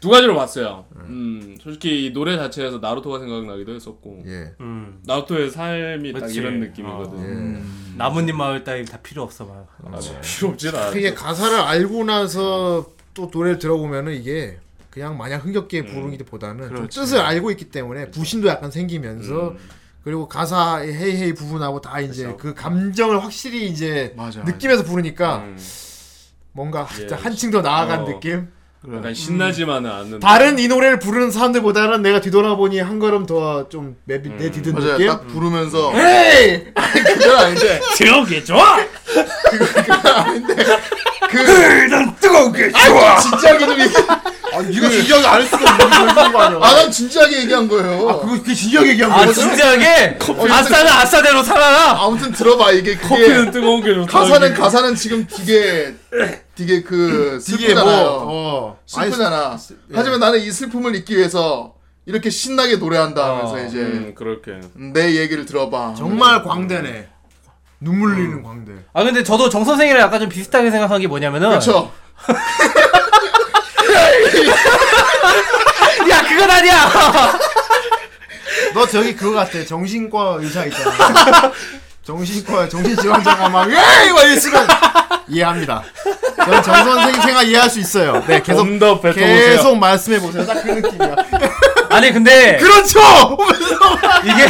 두 가지로 봤어요. 음 솔직히 이 노래 자체에서 나루토가 생각나기도 했었고 예. 음. 나루토의 삶이 딱 그치. 이런 느낌이거든. 예. 음. 나뭇잎 마을 따위 다 필요 없어 막. 아, 필요 없진 않아. 그게 가사를 알고 나서 또 노래를 들어보면은 이게 그냥 마냥 흥겹게 부르는 것보다는 좀. 뜻을 알고 있기 때문에 부심도 약간 생기면서 음. 그리고 가사 헤이 헤이 부분하고 다 이제 그쵸. 그 감정을 확실히 이제 맞아. 느끼면서 부르니까 음. 뭔가 진짜 예. 한층 더 나아간 어. 느낌. 약간 신나지만은 않는. 다른 이 노래를 부르는 사람들보다는 내가 뒤돌아보니 한 걸음 더좀 내디딘 맞아요. 느낌. 딱 부르면서 헤이! 그건 아닌데 들어오게 좋아. 난 뜨거운 게 아, 진지하게 좀 얘기. 아, 이거 진지하게 안 했으면 무슨 거 아니야. 아, 난 진지하게 얘기한 거예요. 아, 그거 그게 진지하게 얘기한 아 거야. 진지하게 아싸는 아싸대로 살아라. 아무튼 들어봐 이게 커피는 뜨거운 게 좋다. 가사는 가사는 지금 되게 되게 그 이게 뭐, 슬프잖아요. 어. 슬프잖아. 하지만 나는 이 슬픔을 잊기 위해서 이렇게 신나게 노래한다 하면서 어, 이제 음 그렇게. 내 얘기를 들어봐. 정말 광대네. 눈물 흘리는 광대. 아 근데 저도 정 선생이랑 약간 좀 비슷하게 생각한 게 뭐냐면은 그렇죠. 야 그건 아니야. 너 저기 그거 같아. 정신과 의사 있잖아. 정신과 정신질환자가 막 에이 막 이랬으면 이해합니다. 저는 정 선생 생각 이해할 수 있어요. 네, 계속. 계속 말씀해 보세요. 딱 그 느낌이야. 아니 근데 그렇죠. 이게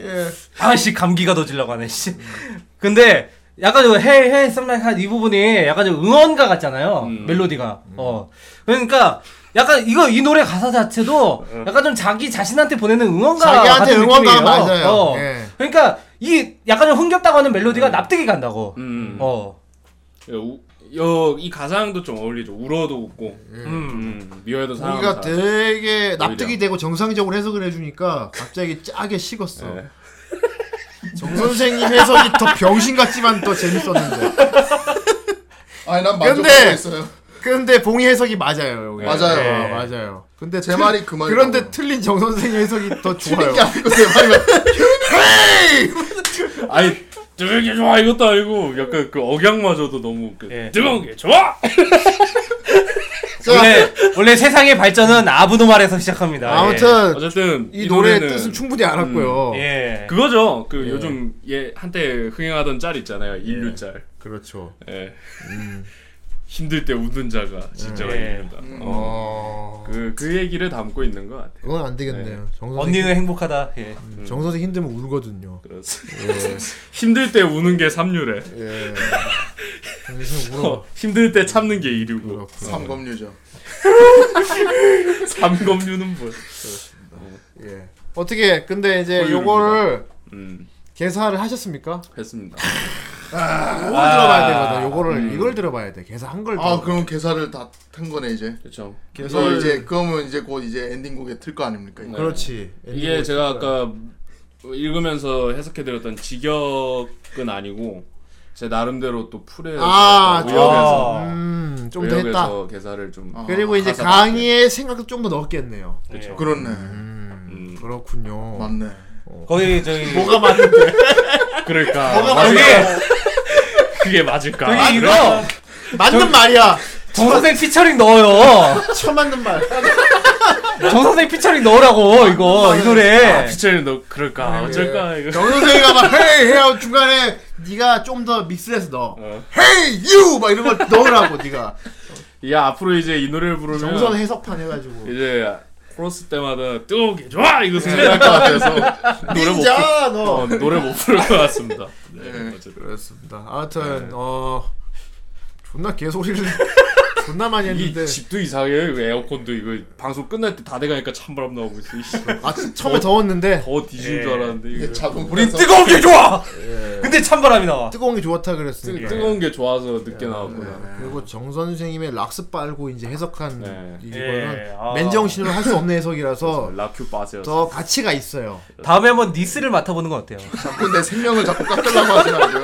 예. 아씨 감기가 더 질려고 하네 씨. 근데 약간 좀 헤이 헤이 썸라이크 이 부분이 약간 좀 응원가 같잖아요. 음. 멜로디가. 어. 그러니까 약간 이거 이 노래 가사 자체도 약간 좀 자기 자신한테 보내는 응원가 자기한테 같은 응원가 느낌이에요. 맞아요. 어. 예. 그러니까 이 약간 좀 흥겹다고 하는 멜로디가 납득이 간다고. 음. 어. 여, 우- 여, 이 가사랑도 좀 어울리죠. 울어도 웃고, 음. 음, 미워해도 사랑하는 우리가 되게 납득이 오히려. 되고 정상적으로 해석을 해주니까 갑자기 짜게 식었어. 네. 정 선생님 해석이 더 병신 같지만 더 재밌었는데. 아니 난 만족하고 있어요. 근데 봉이 해석이 맞아요. 여기. 맞아요. 어, 맞아요. 근데 제 틀- 말이 그 말이라고. 그런데 틀린 정 선생님 해석이 더 좋아요. 틀린 게 아니고 내 말이 아니, 되게 좋아 이것도 아니고 약간 그 억양마저도 너무 그 예. 뜨거운 게 좋아. 원래 원래 세상의 발전은 아부노말에서 시작합니다. 예. 아무튼 어쨌든 이 노래의 노래는 뜻은 충분히 알았고요. 예. 그거죠. 그 예. 요즘 예 한때 흥행하던 짤 있잖아요. 인류 짤. 그렇죠. 예. 힘들 때 웃는 자가 진짜가 예. 이긴다. 어... 그, 그 얘기를 담고 있는 것 같아요. 그건 안 되겠네요. 정 선생 언니는 행복하다. 예. 정 선생 힘들면 울거든요. 그렇습니다. 힘들 때 우는 게 삼류래. 예. 어, 힘들 때 참는 게 이류고. 삼검류죠. 삼검류는 뭐. 예. 어떻게 근데 이제. 요거를 음, 개사를 하셨습니까? 했습니다. 요걸 들어봐야 되거든. 요거를 이걸 들어봐야 돼. 개사 한 걸. 아 그럼 개사를 다 탄 거네 이제. 그렇죠. 그래서 개사를 이제 그러면 이제 곧 이제 엔딩곡에 틀 거 아닙니까? 이거? 그렇지. 이게 제가 아까 읽으면서 해석해드렸던 직역은 아니고 제 나름대로 또 풀에 아, 의역해서 음, 좀 더 했다. 의역해서 개사를 좀 아, 그리고 이제 가사 강의의 생각도 좀 더 넣었겠네요. 그렇죠. 그렇네. 음, 음. 그렇군요. 맞네. 거기 저기 뭐가 맞는데? 그러니까 맞을까? 맞는데? 그게 맞을까? 저기 이거 맞는 말이야. 정 선생 피처링 넣어요. 처 맞는 말. 정 선생 피처링 넣으라고 이거 이 아, 노래. 피처링 너 그럴까 어쩔까 이거. 정 선생이가 막 hey hey 중간에 네가 좀 더 믹스해서 넣어. 어. hey you! 막 이런 걸 넣으라고 네가. 이 앞으로 이제 이 노래를 부르면 정선 해석판 해가지고. 이제 코러스 때마다 뜨겁게 좋아 이거 생각할 것 같아서 노래 못. 어, 노래 못 부를 것 같습니다. 네, 네. 어쨌든. 그렇습니다. 아무튼 어 존나 개소리를 존나 많이 이 했는데. 집도 이상해요. 이거 에어컨도 이거 방송 끝날 때 다 돼가니까 찬바람 나오고 있어. 아 처음에 더웠는데 더 뒤진 줄 알았는데 이게 작은 우린 뜨거운 게 좋아. 근데 찬바람이 나와. 뜨거운 게 좋다 뜨, 그랬으니까. 뜨거운 게 좋아서 늦게 나왔구나. 그리고 정 선생님의 락스 빨고 이제 해석한 네. 이거는 예, 아. 맨정신으로 할 수 없는 해석이라서 라큐 빠세요. 더 가치가 있어요. 다음에 한번 니스를 맡아보는 건 어때요? 자꾸 내 생명을 자꾸 깎으려고 하지 말고요.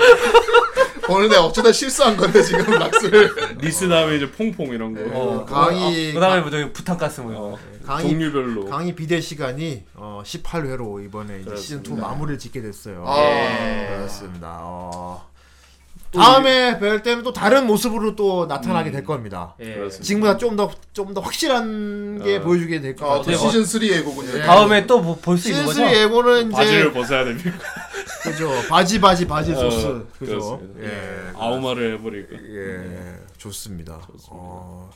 오늘 내가 어쩌다 실수한 건데 지금 락스를 니스 다음에 이제 퐁퐁 이런 거. 어, 강의 그다음에 뭐 저기 부탄가스 뭐. 어, 강의 종류별로. 강의 비대 시간이 어, 18회로 이번에 이제 시즌 2 그렇습니다. 마무리를 짓게 됐어요. 아. 예, 그렇습니다. 어. 다음에 뵐 때는 또 다른 모습으로 또 나타나게 될 겁니다. 예. 그렇습니다. 지금보다 좀 더 좀 더 확실한 게 어. 보여주게 될 것 아, 또 같아요. 시즌 3 예고군요. 예. 다음에 또 볼 수 있는 시즌 거죠? 3 예고는 바지를 이제 벗어야 됩니까? 그죠 바지 바지 바지 어, 소스 그죠. 그렇습니다. 예. 아우마를 해버릴까. 예, 좋습니다. 어,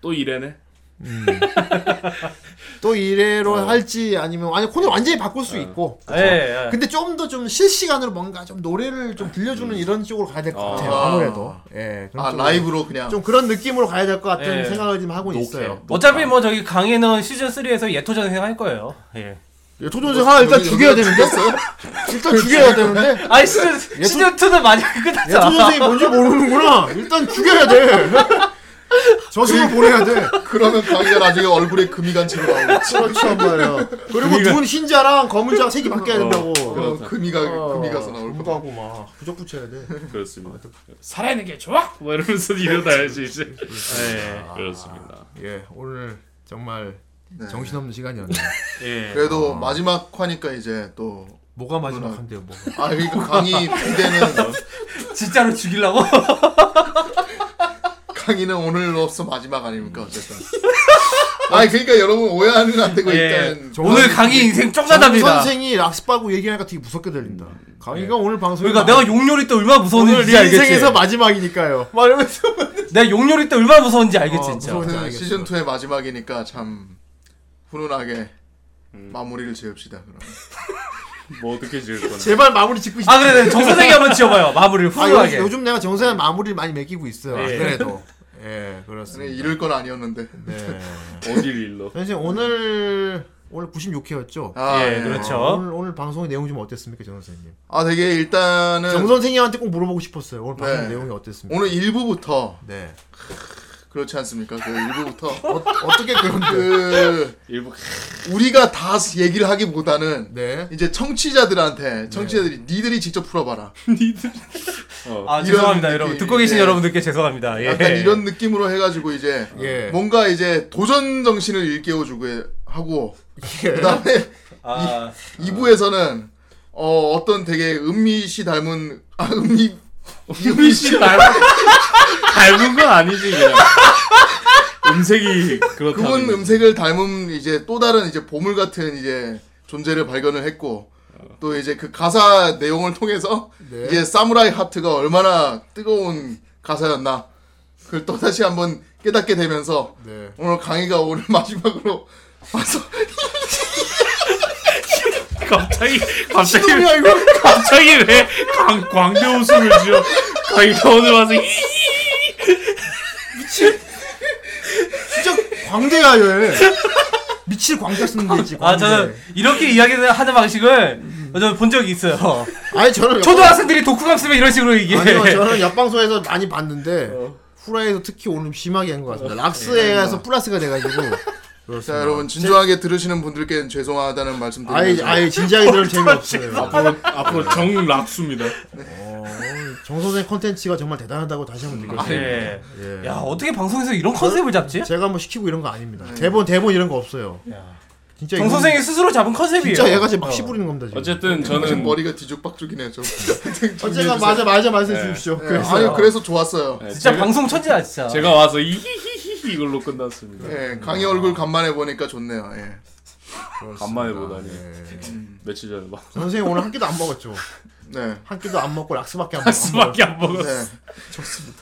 또 이래네. 또 이래로 어. 할지 아니면 아니 코너 완전히 바꿀 수 있고. 그죠? 예, 예. 근데 좀 더 좀 실시간으로 뭔가 좀 노래를 좀 들려주는 이런 쪽으로 가야 될 것 같아요. 아. 아무래도. 예. 그런 아 쪽으로. 라이브로 그냥 좀 그런 느낌으로 가야 될 것 같은 예. 생각을 좀 하고 녹해. 있어요. 어차피 뭐 저기 강의는 시즌 3에서 예토전생 할 거예요. 예. 예, 토존생 하나 일단 죽여야 되는데? 일단 죽여야 되는데? 아니 시즌 시즌 2는 만약에 끝났잖아. 예토존생이 뭔지 모르는구나. 일단 죽여야 돼. 저승을 보내야 돼. 그러면 강의가 나중에 얼굴에 금이 간 채로 나오겠지. 그렇죠, 말이야. 그리고 눈 흰자랑 검은 자가 색이 바뀌어야 된다고. 어, 금이 가 금이 가서 나올 거. 가고 막 부적 붙여야 돼. 그렇습니다. 살아있는 게 좋아. 뭐 이러면서 이러다야지 이제. 네, 그렇습니다. 예, 오늘 정말 네. 정신없는 시간이었네요. 예. 그래도 마지막 화니까 이제 또 뭐가 마지막한데요, 뭐가. 아, 그러니까 강의 비대는 진짜로 죽이려고? 강의는 오늘로써 마지막 아닙니까 어쨌든. 아니 그러니까 여러분 오해하면 안 되고 예. 일단 오늘 강의 인생 쫑나답니다. 선생이 락스빠고 얘기하니까 되게 무섭게 들린다. 강의가 오늘 방송에 그러니까 내가 용렬이 때 얼마나 오늘 무서운지 네 알겠지. 인생에서 마지막이니까요. 말하면서 내가 용렬이 때 얼마나 무서운지 알겠지 어, 진짜. 오늘. 시즌 2의 마지막이니까 참 훈훈하게 마무리를 지읍시다 그럼. 뭐 어떻게 지을 건데? 제발 마무리 짓고 싶어. 아 그래. 정 선생이 한번 지어봐요. 마무리를 아, 훌륭하게. 요, 요즘 내가 정세한 마무리를 많이 맡기고 있어요. 안 예. 그래도. 예, 아니, 그렇습니다. 이럴 건 아니었는데. 네. 어딜 일러? 선생님 오늘 오늘 96회였죠. 아, 예, 예. 그렇죠. 오늘 오늘 방송의 내용 좀 어땠습니까, 정 선생님? 아 되게 일단은 정 선생님한테 꼭 물어보고 싶었어요. 오늘 방송 네. 내용이 어땠습니까? 오늘 1부부터 네. 그렇지 않습니까? 그 1부부터 어, 어떻게 그런데? 그 일부 우리가 다 얘기를 하기보다는 네. 이제 청취자들한테 청취자들이 니들이 직접 풀어봐라. 어. 아 죄송합니다 여러분 듣고 계신 예. 여러분들께 죄송합니다. 예. 약간 이런 느낌으로 해가지고 이제 예. 뭔가 이제 도전 정신을 일깨워주고 하고 그다음에 아, 2부에서는 어 어떤 되게 은미 씨 닮은 아 은미 은미 씨 닮은 닮은 건 아니지 그냥. 음색이 그렇다. 그분 음색을 닮은 이제 또 다른 이제 보물 같은 이제 존재를 발견을 했고 또 이제 그 가사 내용을 통해서 네. 이제 사무라이 하트가 얼마나 뜨거운 가사였나 그걸 또 다시 한번 깨닫게 되면서 네. 오늘 강의가 오늘 마지막으로 와서 갑자기 갑자기 갑자기 왜 광, 광대 웃음을 지어? 강이가 오늘 와서 이- 진짜 광대야 얘. 미칠 광대 쓰는 게 있지. 아 광대. 저는 이렇게 이야기하는 방식을 저는 본 적이 있어요. 아니 저는 초등학생들이 독후감 쓰면 이런 식으로 이게. 아니요 저는 옆방송에서 많이 봤는데 후라이에서 특히 오늘 심하게 한 것 같습니다. 락스에서 플러스가 돼가지고 자 여러분 진중하게 들으시는 분들께는 죄송하다는 말씀 아예 드리면서 아예 진지하게 들을 재미없어요. 앞으로 앞으로 정락수입니다. 어, 정 선생 컨텐츠가 정말 대단하다고 다시 한번 느꼈어요. 예. 예. 야 어떻게 방송에서 이런 컨셉을 잡지? 제가 뭐 시키고 이런 거 아닙니다. 대본 대본 이런 거 없어요. 야. 진짜 정 선생이 스스로 잡은 컨셉이에요. 진짜 얘가 지금 막 시부리는 겁니다 지금. 어쨌든 지금 저는 머리가 뒤죽박죽이네요 좀 어쨌든 맞아 맞아 말씀해 네. 주십시오. 네, 그래서 아니 그래서 좋았어요 네, 진짜 제가, 방송 천재야 진짜. 제가 와서 이히히히 이걸로 끝났습니다. 예, 강의 얼굴 간만에 보니까 좋네요 예. 간만에 보다니 예. 며칠 전에 막 선생님 오늘 한 끼도 안 먹었죠. 네. 한 끼도 안 먹고 락스밖에 안 먹었어. 스밖에 안 먹었어. 네.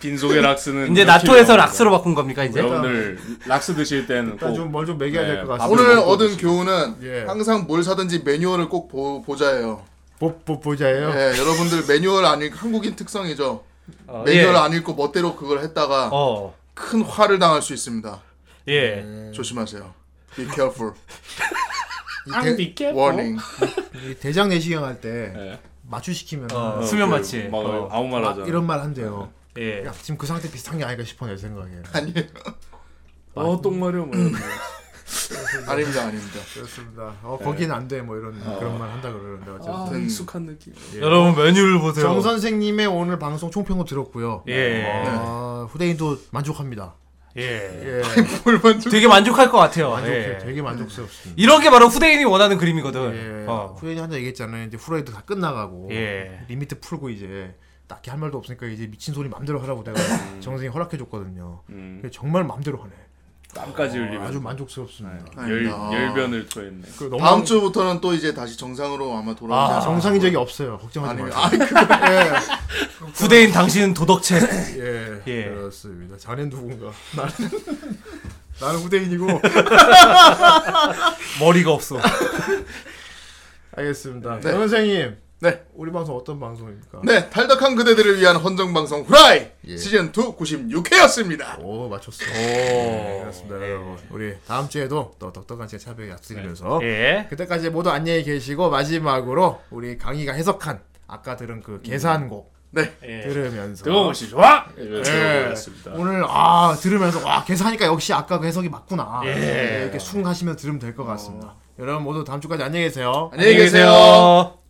빈속의 락스는 이제 나토에서. 락스로 바꾼 겁니까 이제? 여러분들 락스 드실 때는 일단 좀뭘 좀 먹여야 될것 네, 같습니다. 오늘 얻은 드시고. 교훈은 예. 항상 뭘 사든지 매뉴얼을 꼭 보, 보자예요 보, 보, 보자예요. 예, 여러분들 매뉴얼 안 읽고 한국인 특성이죠 어, 매뉴얼 예. 안 읽고 멋대로 그걸 했다가 어. 큰 화를 당할 수 있습니다 예. 조심하세요 be careful 이 대, 비케 warning 이 대장 내시경 할때 네. 맞추시키면 어, 은 수면 마취. 막 어. 아무 말 아, 하잖아. 이런 말 한대요. 예. 야, 지금 그 상태 비슷한 게 아닐까 싶어 내 생각에. 아니에요 어 똥마려 뭐. 이런 거. 아닙니다, 아닙니다. 그렇습니다. 어, 거기는 안 돼. 뭐 이런 그런 말 한다 그러는데 아, 어쨌든 익숙한 느낌. 여러분 메뉴를 보세요. 정 선생님의 오늘 방송 총평도 들었고요. 예. 어, 후대인도 만족합니다. 예. 예. 되게 만족할 것 같아요. 만족해. 예. 되게 만족스럽습니다. 이런 게 바로 후대인이 원하는 그림이거든. 예. 어. 후대인이 한자 얘기했잖아요. 이제 후라이도 다 끝나가고 예. 리미트 풀고 이제 딱히 할 말도 없으니까 이제 미친 소리 맘대로 하라고 내가 정 선생이 허락해줬거든요. 음, 정말 맘대로 하네. 땀까지 흘리면서 아주 만족스럽습니다. 열, 아. 열변을 토했네. 그 너무 다음 주부터는 또 이제 다시 정상으로 아마 돌아오지 아. 정상인 적이 없어요. 걱정하지 마세요. 아, 그거 예. 후대인 당신은 도덕체. 예, 예. 그렇습니다. 자넨 누군가? 나는 나는 후대인이고. 머리가 없어. 알겠습니다. 네. 정 선생님, 네. 우리 방송 어떤 방송입니까? 네, 탈덕한 그대들을 위한 헌정 방송 후라이 시즌 2 96회였습니다. 오 맞췄어. 네, 그렇습니다. 여러분. 우리 다음 주에도 또 똑똑한 제 차별 약속드리면서 예. 그때까지 모두 안녕히 계시고 마지막으로 우리 강희가 해석한 아까 들은 그 계산곡 네. 들으면서 뜨거운 것이 좋아. 예, 예. 오늘 아 들으면서 와 계산하니까 역시 아까 그 해석이 맞구나 예. 이렇게 숭하시면서 들으면 될 것 같습니다. 여러분 모두 다음 주까지 안녕히 계세요. 안녕히 계세요.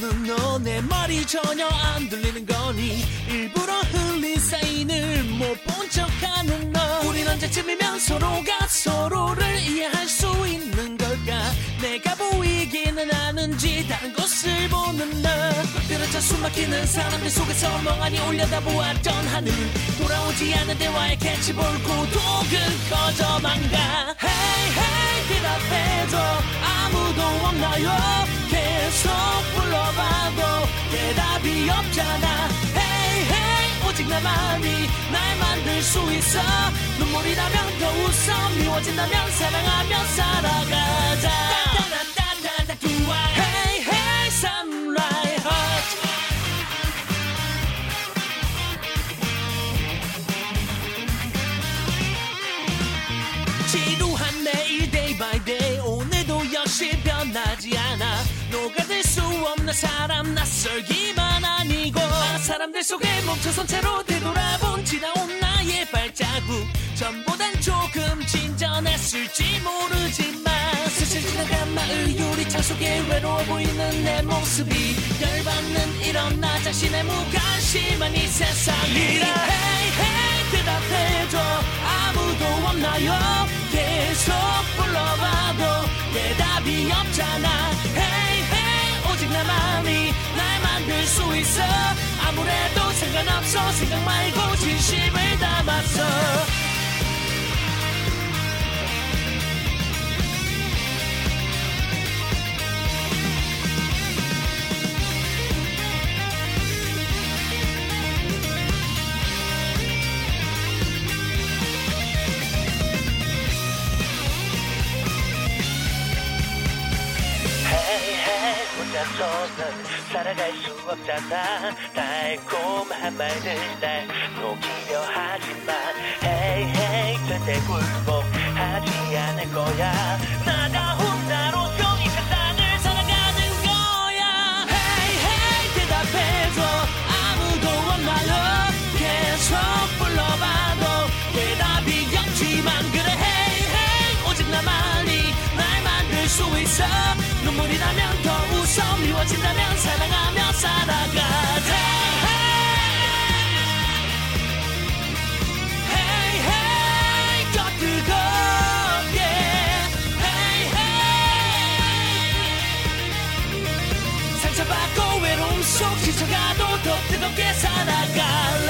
없는 너 내 말이 전혀 안 들리는 거니 일부러 흘린 사인을 못 본 척하는 너. 우린 언제쯤이면 서로가 서로를 이해할 수 있는 하는지 다른 것을 보는 너 꽉들어차 숨 막히는 사람들 속에서 멍하니 올려다보았던 하늘. 돌아오지 않는 대화의 캐치볼 고독은 커져만 가. Hey hey 대답해줘 아무도 없나요? 계속 불러봐도 대답이 없잖아. Hey hey 오직 나만이 날 만들 수 있어. 눈물이 나면 더 웃어. 미워진다면 사랑하며 살아가자 따따라따따따 두아 Hey hey 지루한 매일 day by day 오늘도 역시 변하지 않아. 녹아들 수 없는 사람 낯설기만 아니고. 사람들 속에 멈춰선 채로 되돌아본 지나온 나의 발자국. 전보단 조금 진전했을지 모르지만 지나간 마을 유리창 속에 외로워 보이는 내 모습이 열받는 이런 나 자신의 무관심한 이 세상이 Hey hey 대답해줘. 아무도 없나요? 계속 불러봐도 대답이 없잖아. Hey hey 오직 나만이 날 만들 수 있어. 아무래도 상관없어. 생각 말고 진심을 담았어 혼자서는 살아갈 수 없잖아. 달콤한 말들 날 녹이려 하지만 Hey hey 절대 굴복하지 않을 거야 가진다면 사랑하며 살아가 받고 속 지쳐가도 더 뜨겁게 살아갈래